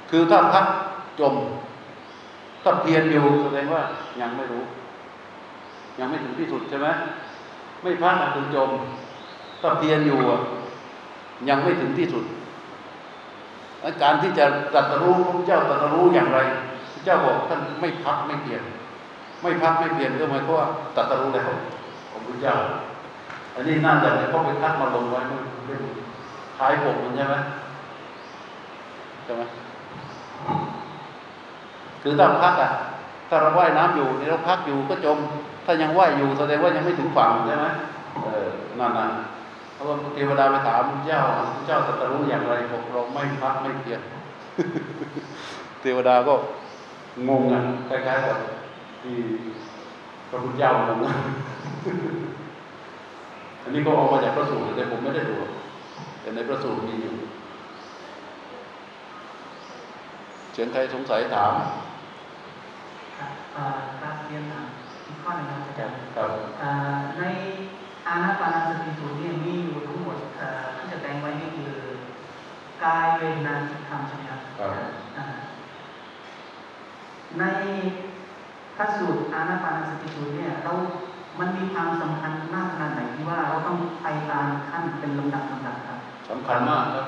คือถ้าพักจม ถ้าเพียรอยู่แสดงว่ายังไม่รู้ ยังไม่ถึงที่สุดใช่ไหมไม่พักอะถึงจม ถ้าเพียรอยู่ยังไม่ถึงที่สุดการที่จะตรัสรู้พระเจ้าตรัสรู้อย่างไรพระเจ้าบอกท่านไม่พักไม่เพียรไม่พักไม่เพียรก็หมายความว่าตรัสรู้แล้วของพระเจ้า อันนี้น่าจะเขาะไปคัดมาลงไว้ไม่รู้ ท้ายผมมันใช่ไหมใช่ไหมคือถ้าพักอะ ถ้าเราว่ายน้ำอยู่นี่เราพักอยู่ก็จม ถ้ายังว่ายอยู่แสดงว่ายังไม่ถึงฝั่งใช่ไหมเออนั่นนะเพราะว่าเทวดาไปถามพระเจ้าพระเจ้าตรัสรู้อย่างไรบอกเราไม่พักไม่เพียรเทวดาก็งงอะคล้ายๆกับที่พระพุทธเจ้างงอันนี้ก็เอามาจากพระสูตรแต่ผมไม่ได้ดู แต่ในพระสูตรมีอยู่เชิญใครสงสัยถามครับเอ่อการเรียนถามอีกข้อหนึงนะครับอาจารย์ครับเอ่อในอานาปานสติสูตรเนี่ยมีอยู่ทั้งหมดเอ่อที่จะแต่งไว้นี่คือกายเวทนาจิตธรรมใช่ไหมครับครับอ่าในพระสูตรอานาปานสติสูตรเนี่ยเรา มันมีความสำคัญมากขนาดไหนที่ว่าเราต้องไปตามขั้นเป็นลำดับลำดับครับ สำคัญมากครับ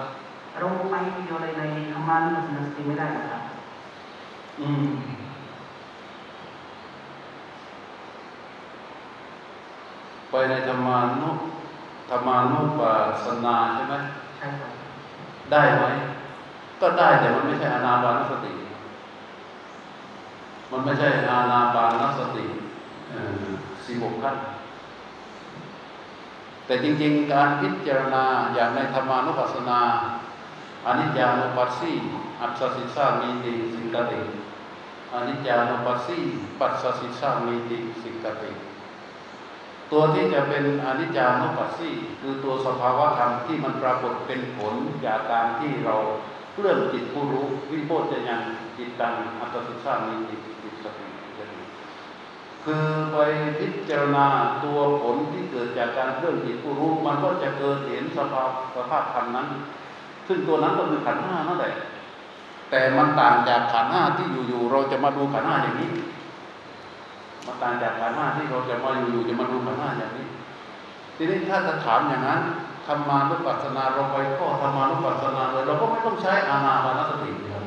เราไปเดียวเลยในธรรมานุปัสสนาสติไม่ได้หรอกครับอืมไปในธรรมานุธรรมานุปัสสนาใช่ไหมใช่ครับได้ไหมก็ได้แต่มันไม่ใช่อานาปานสติ มันไม่ใช่อานาปานสติสี่หกขั้น แต่จริงๆ การพิจารณาอย่างในธรรมานุปัสสนาอนิจจานุปัสสีอัศสิสามีติสิกติอนิจจานุปัสสีปัสสสิสามีติสิกติตัวที่จะเป็นอนิจจานุปัสสีคือตัวสภาวะธรรมที่มันปรากฏเป็นผลจากการที่เราเลื่อนจิตผู้รู้วิโพจยังจิตตังอัตสิสามีติ คือไปพิจารณาตัวผลที่เกิดจากการเคลื่อนจิตผู้รู้ มันก็จะเกิดเห็นสภาพสภาพธรรมนั้น ซึ่งตัวนั้นก็คือขันธ์ห้านั่นแหละแต่มันต่างจากขันธ์ห้าที่อยู่ๆเราจะมาดูขันธ์ห้าอย่างนี้ มันต่างจากขันธ์ห้าที่เราจะมาอยู่ๆจะมาดูขันธ์ห้าอย่างนี้ ทีนี้ถ้าจะถามอย่างนั้นธรรมานุปัสสนาเราไปข้อธรรมานุปัสสนาเลยเราก็ไม่ต้องใช้อานาปานสติครับ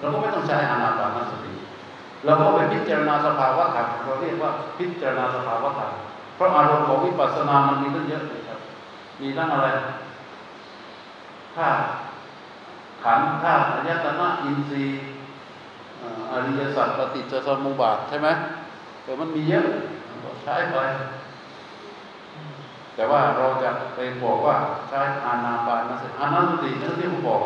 เราก็ไม่ต้องใช้อานาปานสติ เราก็ไปพิจารณาสภาวะธรรมเราเรียกว่าพิจารณาสภาวะธรรมเพราะอารมณ์ของวิปัสสนามันมีตั้งเยอะเลยครับ มีตั้งอะไรธาตุขันธ์ธาตุอายตนะอินทรีย์อริยสัจปฏิจจสมุปบาทใช่ไหมแต่มันมีเยอะก็ใช้ไป แต่ว่าเราจะไปบอกว่าใช้อานาปานสติอานาสตินั่นที่ผมบอก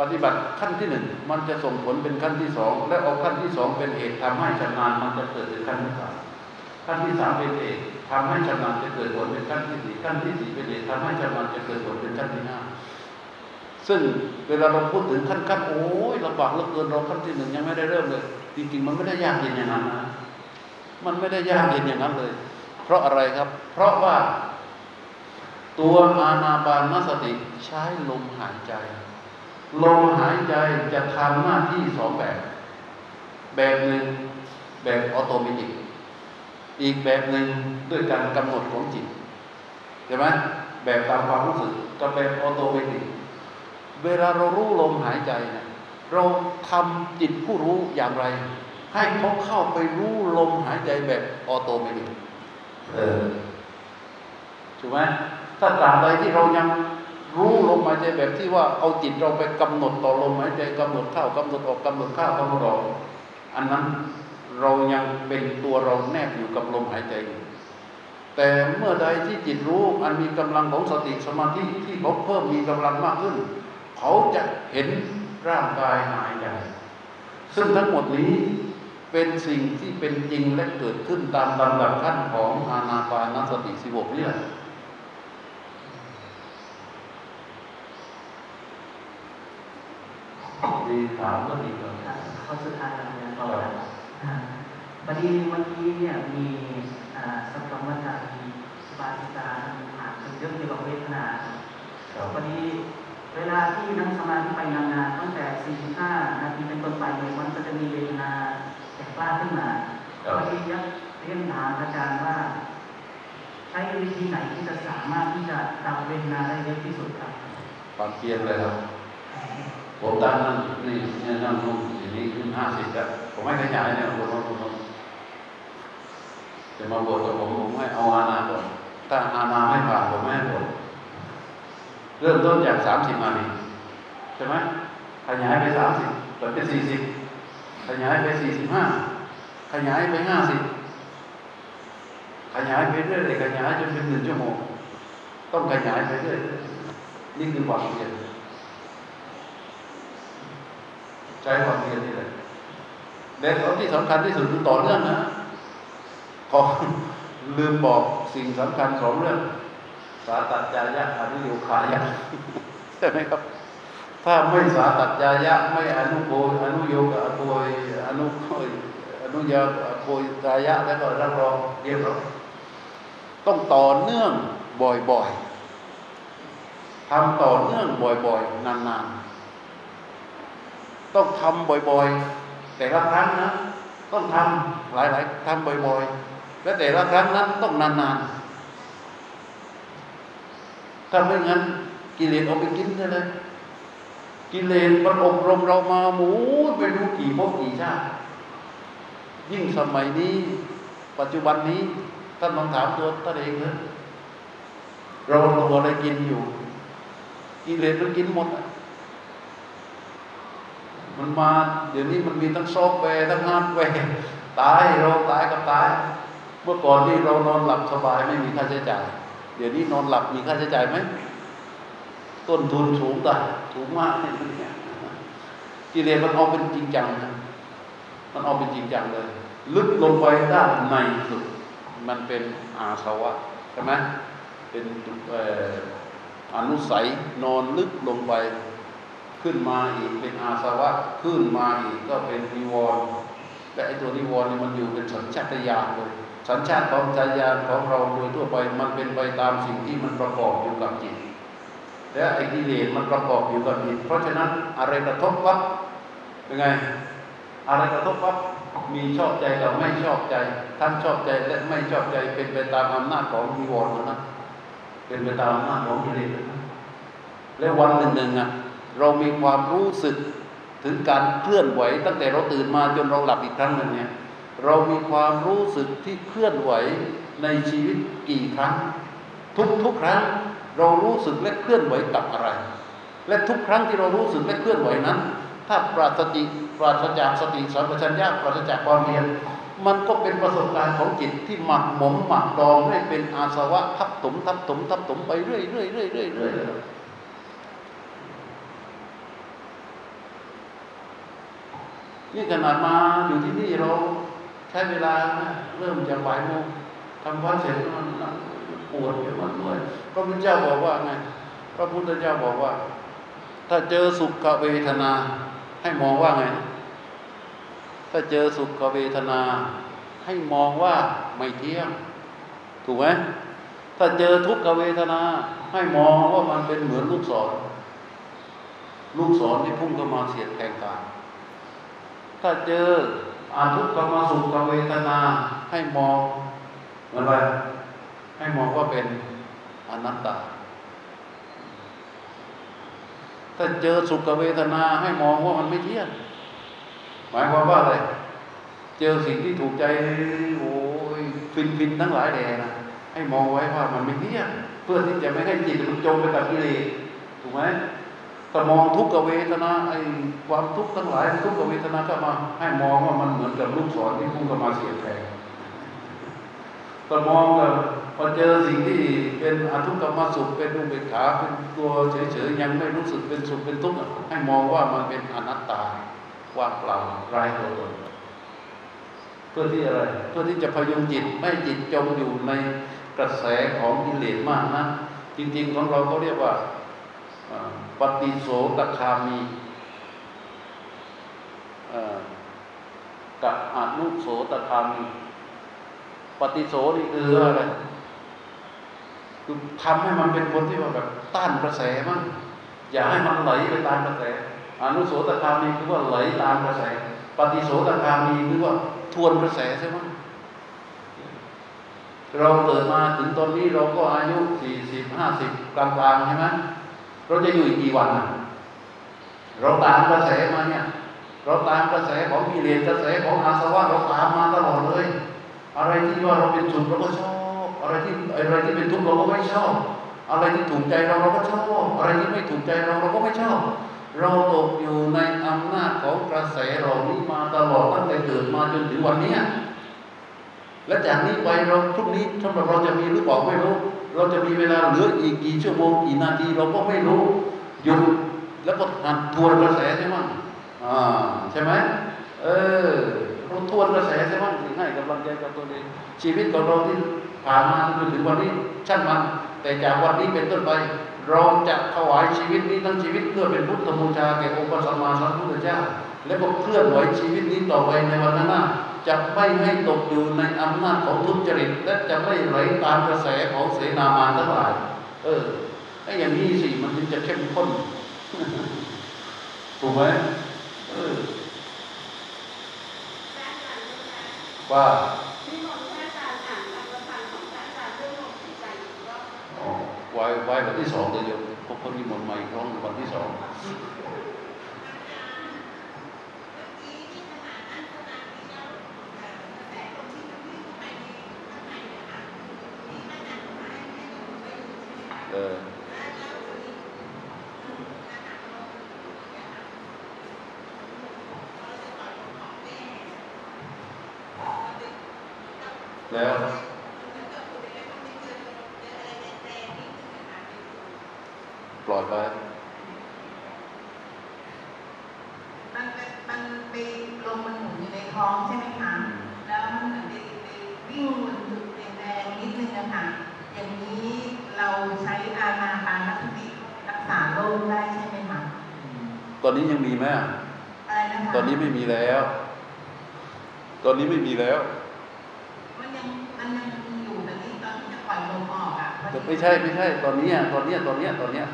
ปฏิบัติขั้นที่หนึ่งมันจะส่งผลเป็นขั้นที่สองและเอาขั้นที่สองเป็นเหตุทำให้ชำนาญมันจะเกิดเป็นขั้นที่สามขั้นที่สามเป็นเหตุทำให้ชำนาญจะเกิดผลเป็นขั้นที่สี่ขั้นที่สี่เป็นเหตุทำให้ชำนาญจะเกิดผลเป็นขั้นที่ห้าซึ่งเวลาเราพูดถึงขั้นขั้นโอ้ยลำบากเหลือเกินเราขั้นที่หนึ่งยังไม่ได้เริ่มเลย จริงๆ มันไม่ได้ยากเย็นอย่างนั้นนะมันไม่ได้ยากเย็นอย่างนั้นเลย เพราะอะไรครับ เพราะว่า ตัวอานาปานสติใช้ลมหายใจ ลมหายใจจะทำหน้าที่สองแบบ แบบหนึ่งแบบออโตเมติกอีกแบบหนึ่งด้วยการกำหนดของจิตใช่ไหมแบบตามความรู้สึกกับแบบ automatic เวลาเรารู้ลมหายใจเนะเราทำจิตผู้รู้อย่างไร ให้เขาเข้าไปรู้ลมหายใจแบบ automatic เออถูกไหมถ้าตราบใดที่เรายัง รู้ลมหายใจแบบที่ว่าเอาจิตเราไปกำหนดต่อลมหายใจกำหนดเข้ากำหนดออกกำหนดเข้ากำหนดออกอันนั้นเรายังเป็นตัวเราแนบอยู่กับลมหายใจอยู่แต่เมื่อใดที่จิตรู้อันมีกำลังของสติสมาธิที่เขาเพิ่มมีกำลังมากขึ้น เขาจะเห็นร่างกายหายใจซึ่งทั้งหมดนี้เป็นสิ่งที่เป็นจริงและเกิดขึ้นตามลำดับขั้นของอานาปานสติสิบหกนี่แหละ มีถามก็ดีครับข้อสุดท้ายแล้วเนี่ยต่อแล้วอ่าพอดีเมื่อกี้เนี่ยมีอ่าสัมภาระมีสบาสิกาถามถึงเรื่องเกี่ยวกับเวทนาพอดีเวลาที่นั่งสมาธิไปนานๆตั้งแต่ 45 นาทีเป็นต้นไปเนี่ยมันก็จะมีเวทนาแตกกล้าขึ้นมาพอดีอยากเรียนถามอาจารย์ว่า ใช้วิธีไหนที่จะสามารถที่จะดับเวทนาได้เร็วที่สุดครับความเพียรเลยครับ ผมตั้งนั่งนี่นี่นั่งนุ่งอย่างนี้ขึ้นห้าสิบแล้วผมไม่ขยายเนี่ยผมผมผมจะมาบวชกับผมผมให้เอาอาณาก่อนถ้าอาณาไม่ผ่านผมไม่ให้บวชเริ่มต้นจากสามสิบนาทีใช่ไหมขยายไปสามสิบเปิดเป็นสี่สิบขยายไปสี่สิบห้าขยายไปห้าสิบขยายไปเรื่อยๆขยายจนเป็นหนึ่งชั่วโมงต้องขยายไปเรื่อยนี่คือความเพียร ใช้ความเพียรนี่แหละและที่สำคัญที่สุดคือต่อเนื่องนะขอลืมบอกสิ่งสำคัญสองเรื่อง สาตัดจายะอนุโยคายะใช่ไหมครับ ถ้าไม่สาตัดจายะไม่อนุโกยอนุโยกอโกยอนุโกยอนุญาโกยจายะแล้วก็รับรองเรียบร้อยต้องต่อเนื่องบ่อยๆทำต่อเนื่องบ่อยๆนานๆ ต้องทำบ่อยๆ แต่ละครั้งนะต้องทำหลายๆทำบ่อยๆ และแต่ละครั้งนั้นต้องนานๆ ถ้าไม่งั้นกิเลสเอาไปกินได้เลย กิเลสมันอบรมเรามาหมูไปดูกี่ภพกี่ชาติยิ่งสมัยนี้ ปัจจุบันนี้ท่านลองถามตัวท่านเองเลยเราตัวอะไรกินอยู่ กิเลสมันกินหมดอะ มันมาเดี๋ยวนี้มันมีทั้งซอฟต์แวร์ทั้งฮาร์ดแวร์ตายเราตายกับตาย เมื่อก่อนที่เรานอนหลับสบายไม่มีค่าใช้จ่าย เดี๋ยวนี้นอนหลับมีค่าใช้จ่ายไหมต้นทุนสูงต่สูงมากเนี่ยกิเลสมันเอาเป็นจริงจังนะมันเอาเป็นจริงจังเลย ลึกลงไปด้านในสุด มันเป็นอาสวะใช่ไหมเป็นอนุสัยนอนลึกลงไป ขึ้นมาอีกเป็นอาสวะขึ้นมาอีกก็เป็นนิวรณ์และไอ้ตัวนิวรณ์นี่มันอยู่เป็นสัญชาตญาณเลยสัญชาติของจญาณของเราโดยทั่วไปมันเป็นไปตามสิ่งที่มันประกอบอยู่กับจิต และไอ้กิเลสมันประกอบอยู่กับจิต เพราะฉะนั้นอะไรกระทบวัดเป็นไง อะไรกระทบวัดมีชอบใจกับไม่ชอบใจทั้งชอบใจและไม่ชอบใจเป็นไปตามอำนาจของนิวรณ์นะเป็นไปตามอำนาจของกิเลสนะและวันหนึ่งหนึ่งอะ เรามีความรู้สึกถึงการเคลื่อนไหว ตั้งแต่เราตื่นมาจนเราหลับอีกครั้งหนึ่งเนี่ยเรามีความรู้สึกที่เคลื่อนไหวในชีวิตกี่ครั้ง ทุกทุกครั้งเรารู้สึกและเคลื่อนไหวกับอะไร และทุกครั้งที่เรารู้สึกและเคลื่อนไหวนั้น ถ้าปราศติปราศจากสติสัมปชัญญะปราศจากความเพียรมันก็เป็นประสบการณ์ของจิตที่หมักหมมหมักดองให้เป็นอาสวะทับถมทับถมทับถมไปเรื่อยเรื่อยเรื่อยเรื่อยเรื่อย นี่ขนาดมาอยู่ที่นี่เราใช้เวลาเริ่มจากบ่ายโมงทำวัดเสร็จมันปวดอยู่มันด้วยพระพุทธเจ้าบอกว่าไงพระพุทธเจ้าบอกว่า ถ้าเจอสุขเวทนา ให้มองว่าไง ถ้าเจอสุขเวทนา ให้มองว่าไม่เที่ยง ถูกไหมถ้าเจอทุกขเวทนา ให้มองว่ามันเป็นเหมือนลูกศร ลูกศรที่พุ่งเข้ามาเสียดแทงกาย ถ้าเจออาทุกขมาสุขเวทนาให้มองมันอะไรให้มองว่าเป็นอนัตตา ถ้าเจอสุขเวทนาให้มองว่ามันไม่เที่ยงหมายความว่าอะไร เจอสิ่งที่ถูกใจโอ้ยฟินฟินทั้งหลายแดนะให้มองไว้ว่ามันไม่เที่ยงเพื่อที่จะไม่ให้จิตมันจมไปกับกิเลสถูกไหม ถ้ามองทุกขเวทนาไอ้ความทุกข์ทั้งหลายทุกขเวทนาก็มา ให้มองว่ามันเหมือนกับลูกศรที่พุ่งเข้ามาเสียบแทงก็มองแบบพอเจอสิ่งที่เป็นอทุกขมสุขเป็นอุเบกขาเป็นตัวเฉยๆยังไม่รู้สึกเป็นสุขเป็นทุกข์ให้มองว่ามันเป็นอนัตตาว่างเปล่าไร้ตัวตนเพื่อที่อะไรเพื่อที่จะพยุงจิตไม่จิตจมอยู่ในกระแสของกิเลสมากนะจริง ๆ ของเราเขาเรียกว่า ปฏิโสตคามีกับอนุโสตคามี ปฏิโสนี่คืออะไรคือทำให้มันเป็นคนที่ว่าแบบต้านกระแสมั่งอย่าให้มันไหลไปตามกระแสอนุโสตคามีคือว่าไหลตามกระแส ปฏิโสตคามีคือว่าทวนกระแสใช่ไหมเราเกิดมาถึงตอนนี้เราก็อายุสี่สิบห้าสิบกลางๆใช่ไหม เราจะอยู่อีกกี่วันเราตามกระแสมาเนี่ย เราตามกระแสของกิเลสกระแสของอาสวะเราตามมาตลอดเลย อะไรที่ว่าเราเป็นสุขเราก็ชอบ อะไรที่อะไรที่เป็นทุกข์เราก็ไม่ชอบ อะไรที่ถูกใจเราเราก็ชอบ อะไรที่ไม่ถูกใจเราเราก็ไม่ชอบ เราตกอยู่ในอำนาจของกระแสเหล่านี้มาตลอดตั้งแต่เกิดมาจนถึงวันนี้ และจากนี้ไปเราพรุ่งนี้สำหรับเราจะมีหรือเปล่าไม่รู้ เราจะมีเวลาเหลืออีกกี่ชั่วโมงกี่นาทีเราก็ไม่รู้หยุดแล้วก็หัดทวนกระแสใช่ไหมอ่าใช่ไหมเออเราทวนกระแสใช่ไหมถึงให้กำลังใจกับตัวเองชีวิตของเราที่ผ่านมาจนถึงวันนี้ช่างมันแต่จากวันนี้เป็นต้นไป เราจะถวายชีวิตนี้ทั้งชีวิตเพื่อเป็นพุทธบูชาแก่องค์พระสัมมาสัมพุทธเจ้าและก็เคลื่อนไหวชีวิตนี้ต่อไปในวันหน้า จะไม่ให้ตกอยู่ในอำนาจของทุจริตและจะไม่ไหลตามกระแสของเสนามานทั้งหลาย เออไอ้อย่างนี้สิมันถึงจะเข้มข้นถูกไหมเออว่าอาจารย์อ่าย์เรื่องลมหายใจอีกรอบอ๋อไว้ไว้วันที่สองเดี๋ยวโยมพบคนนิมนต์มาอีกครั้งวันที่สองเออแล้ว ปล่อยไป มันเป็นมันไปลมมันหมุนอยู่ในท้องใช่ไหมคะ แล้วมันเหมือนไปไปวิ่งบนจุดแดงๆนิดนึงนะคะอย่างนี้เราใช้อาณาปานสติรักษาโรคได้ใช่ไหมคะ ตอนนี้ยังมี ไหมอะอะไรนะคะตอนนี้ไม่มีแล้ว ตอนนี้ไม่มีแล้ว มันยังมันยังมีอยู่แต่นี่ตอนที่จะปล่อยลมออกอะพอดีไม่ใช่ไม่ใช่ ตอนนี้อะตอนเนี้ยตอนเนี้ยตอนเนี้ย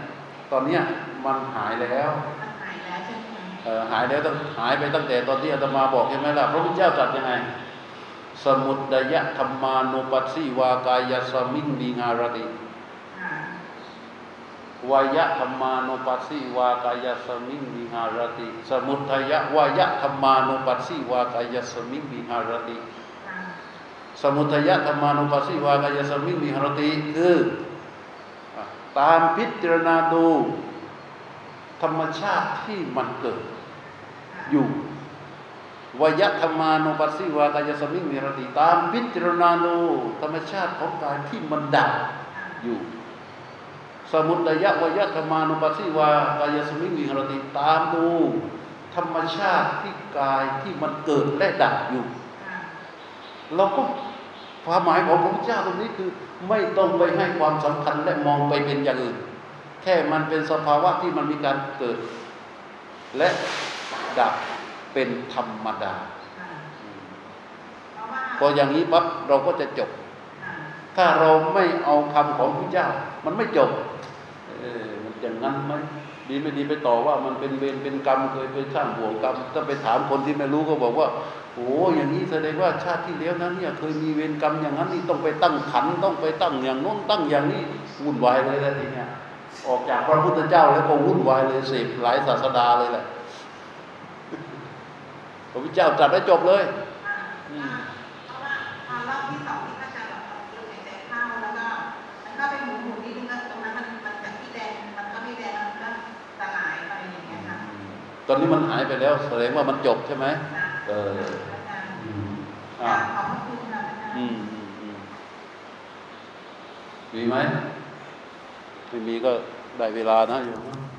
ตอนเนี้ยมันหายแล้วมันหายแล้วใช่ไหมคะเออหายแล้วตั้งหายไปตั้งแต่ตอนที่อาตมาบอกใช่ไหมล่ะพระพุทธเจ้าตรัสยังไง สมุดยะธรรมานุปัสสิวากายสมิงดีงารติค่ะ วายะธรรมานุปัสสิวากายสมิงวิหารติ สมุทัยะวายะธรรมานุปัสสิวากายสมิงวิหารติ สมุทัยะธรรมานุปัสสิวากายสมิงวิหารติคือตามพิจารณาดู ธรรมชาติที่มันเกิดอยู่วายะธรรมานุปัสสิวากายสมิงวิหารติ ตามพิจารณาดูธรรมชาติของกายที่มันดับอยู่ สมุทัยะวยธรรมานุปัสสิวากายสมิงวิหรติตามดูธรรมชาติที่กายที่มันเกิดและดับอยู่ค่ะเราก็ความหมายของพระพุทธเจ้าตรงนี้คือ ไม่ต้องไปให้ความสำคัญและมองไปเป็นอย่างอื่น แค่มันเป็นสภาวะที่มันมีการเกิด และดับเป็นธรรมดาค่ะเพราะว่าพออย่างนี้ปั๊บเราก็จะจบค่ะถ้าเราไม่เอาคำของพระเจ้า มันไม่จบ เออมันอย่างนั้นไหมดีไม่ดีไปต่อว่ามันเป็นเวรเป็นกรรมเคยไปสร้างบ่วงกรรมถ้าไปถามคนที่ไม่รู้ก็บอกว่าโอ้อย่างนี้แสดงว่าชาติที่แล้วนั้นเนี่ยเคยมีเวรกรรมอย่างนั้นนี่ต้องไปตั้งขันต้องไปตั้งอย่างโน้นตั้งอย่างนี้วุ่นวายเลยแล้วทีเนี้ยออกจากพระพุทธเจ้าแล้วก็วุ่นวายเลยเสพหลายศาสดาเลยแหละพระพุทธเจ้าจัดได้จบเลยอ่าอ่าเพราะว่พอรอบที่สองที่ก็จะแบบลมหายใจเข้าแล้วก็มันก็เป็นหมุน ตอนนี้มันหายไปแล้วแสดงว่ามันจบใช่ไหมเอออืมอ่าขอบพระคุณค่ะอาจารย์อืมอืมอืมมีไหมไม่มีก็ได้เวลานะอยม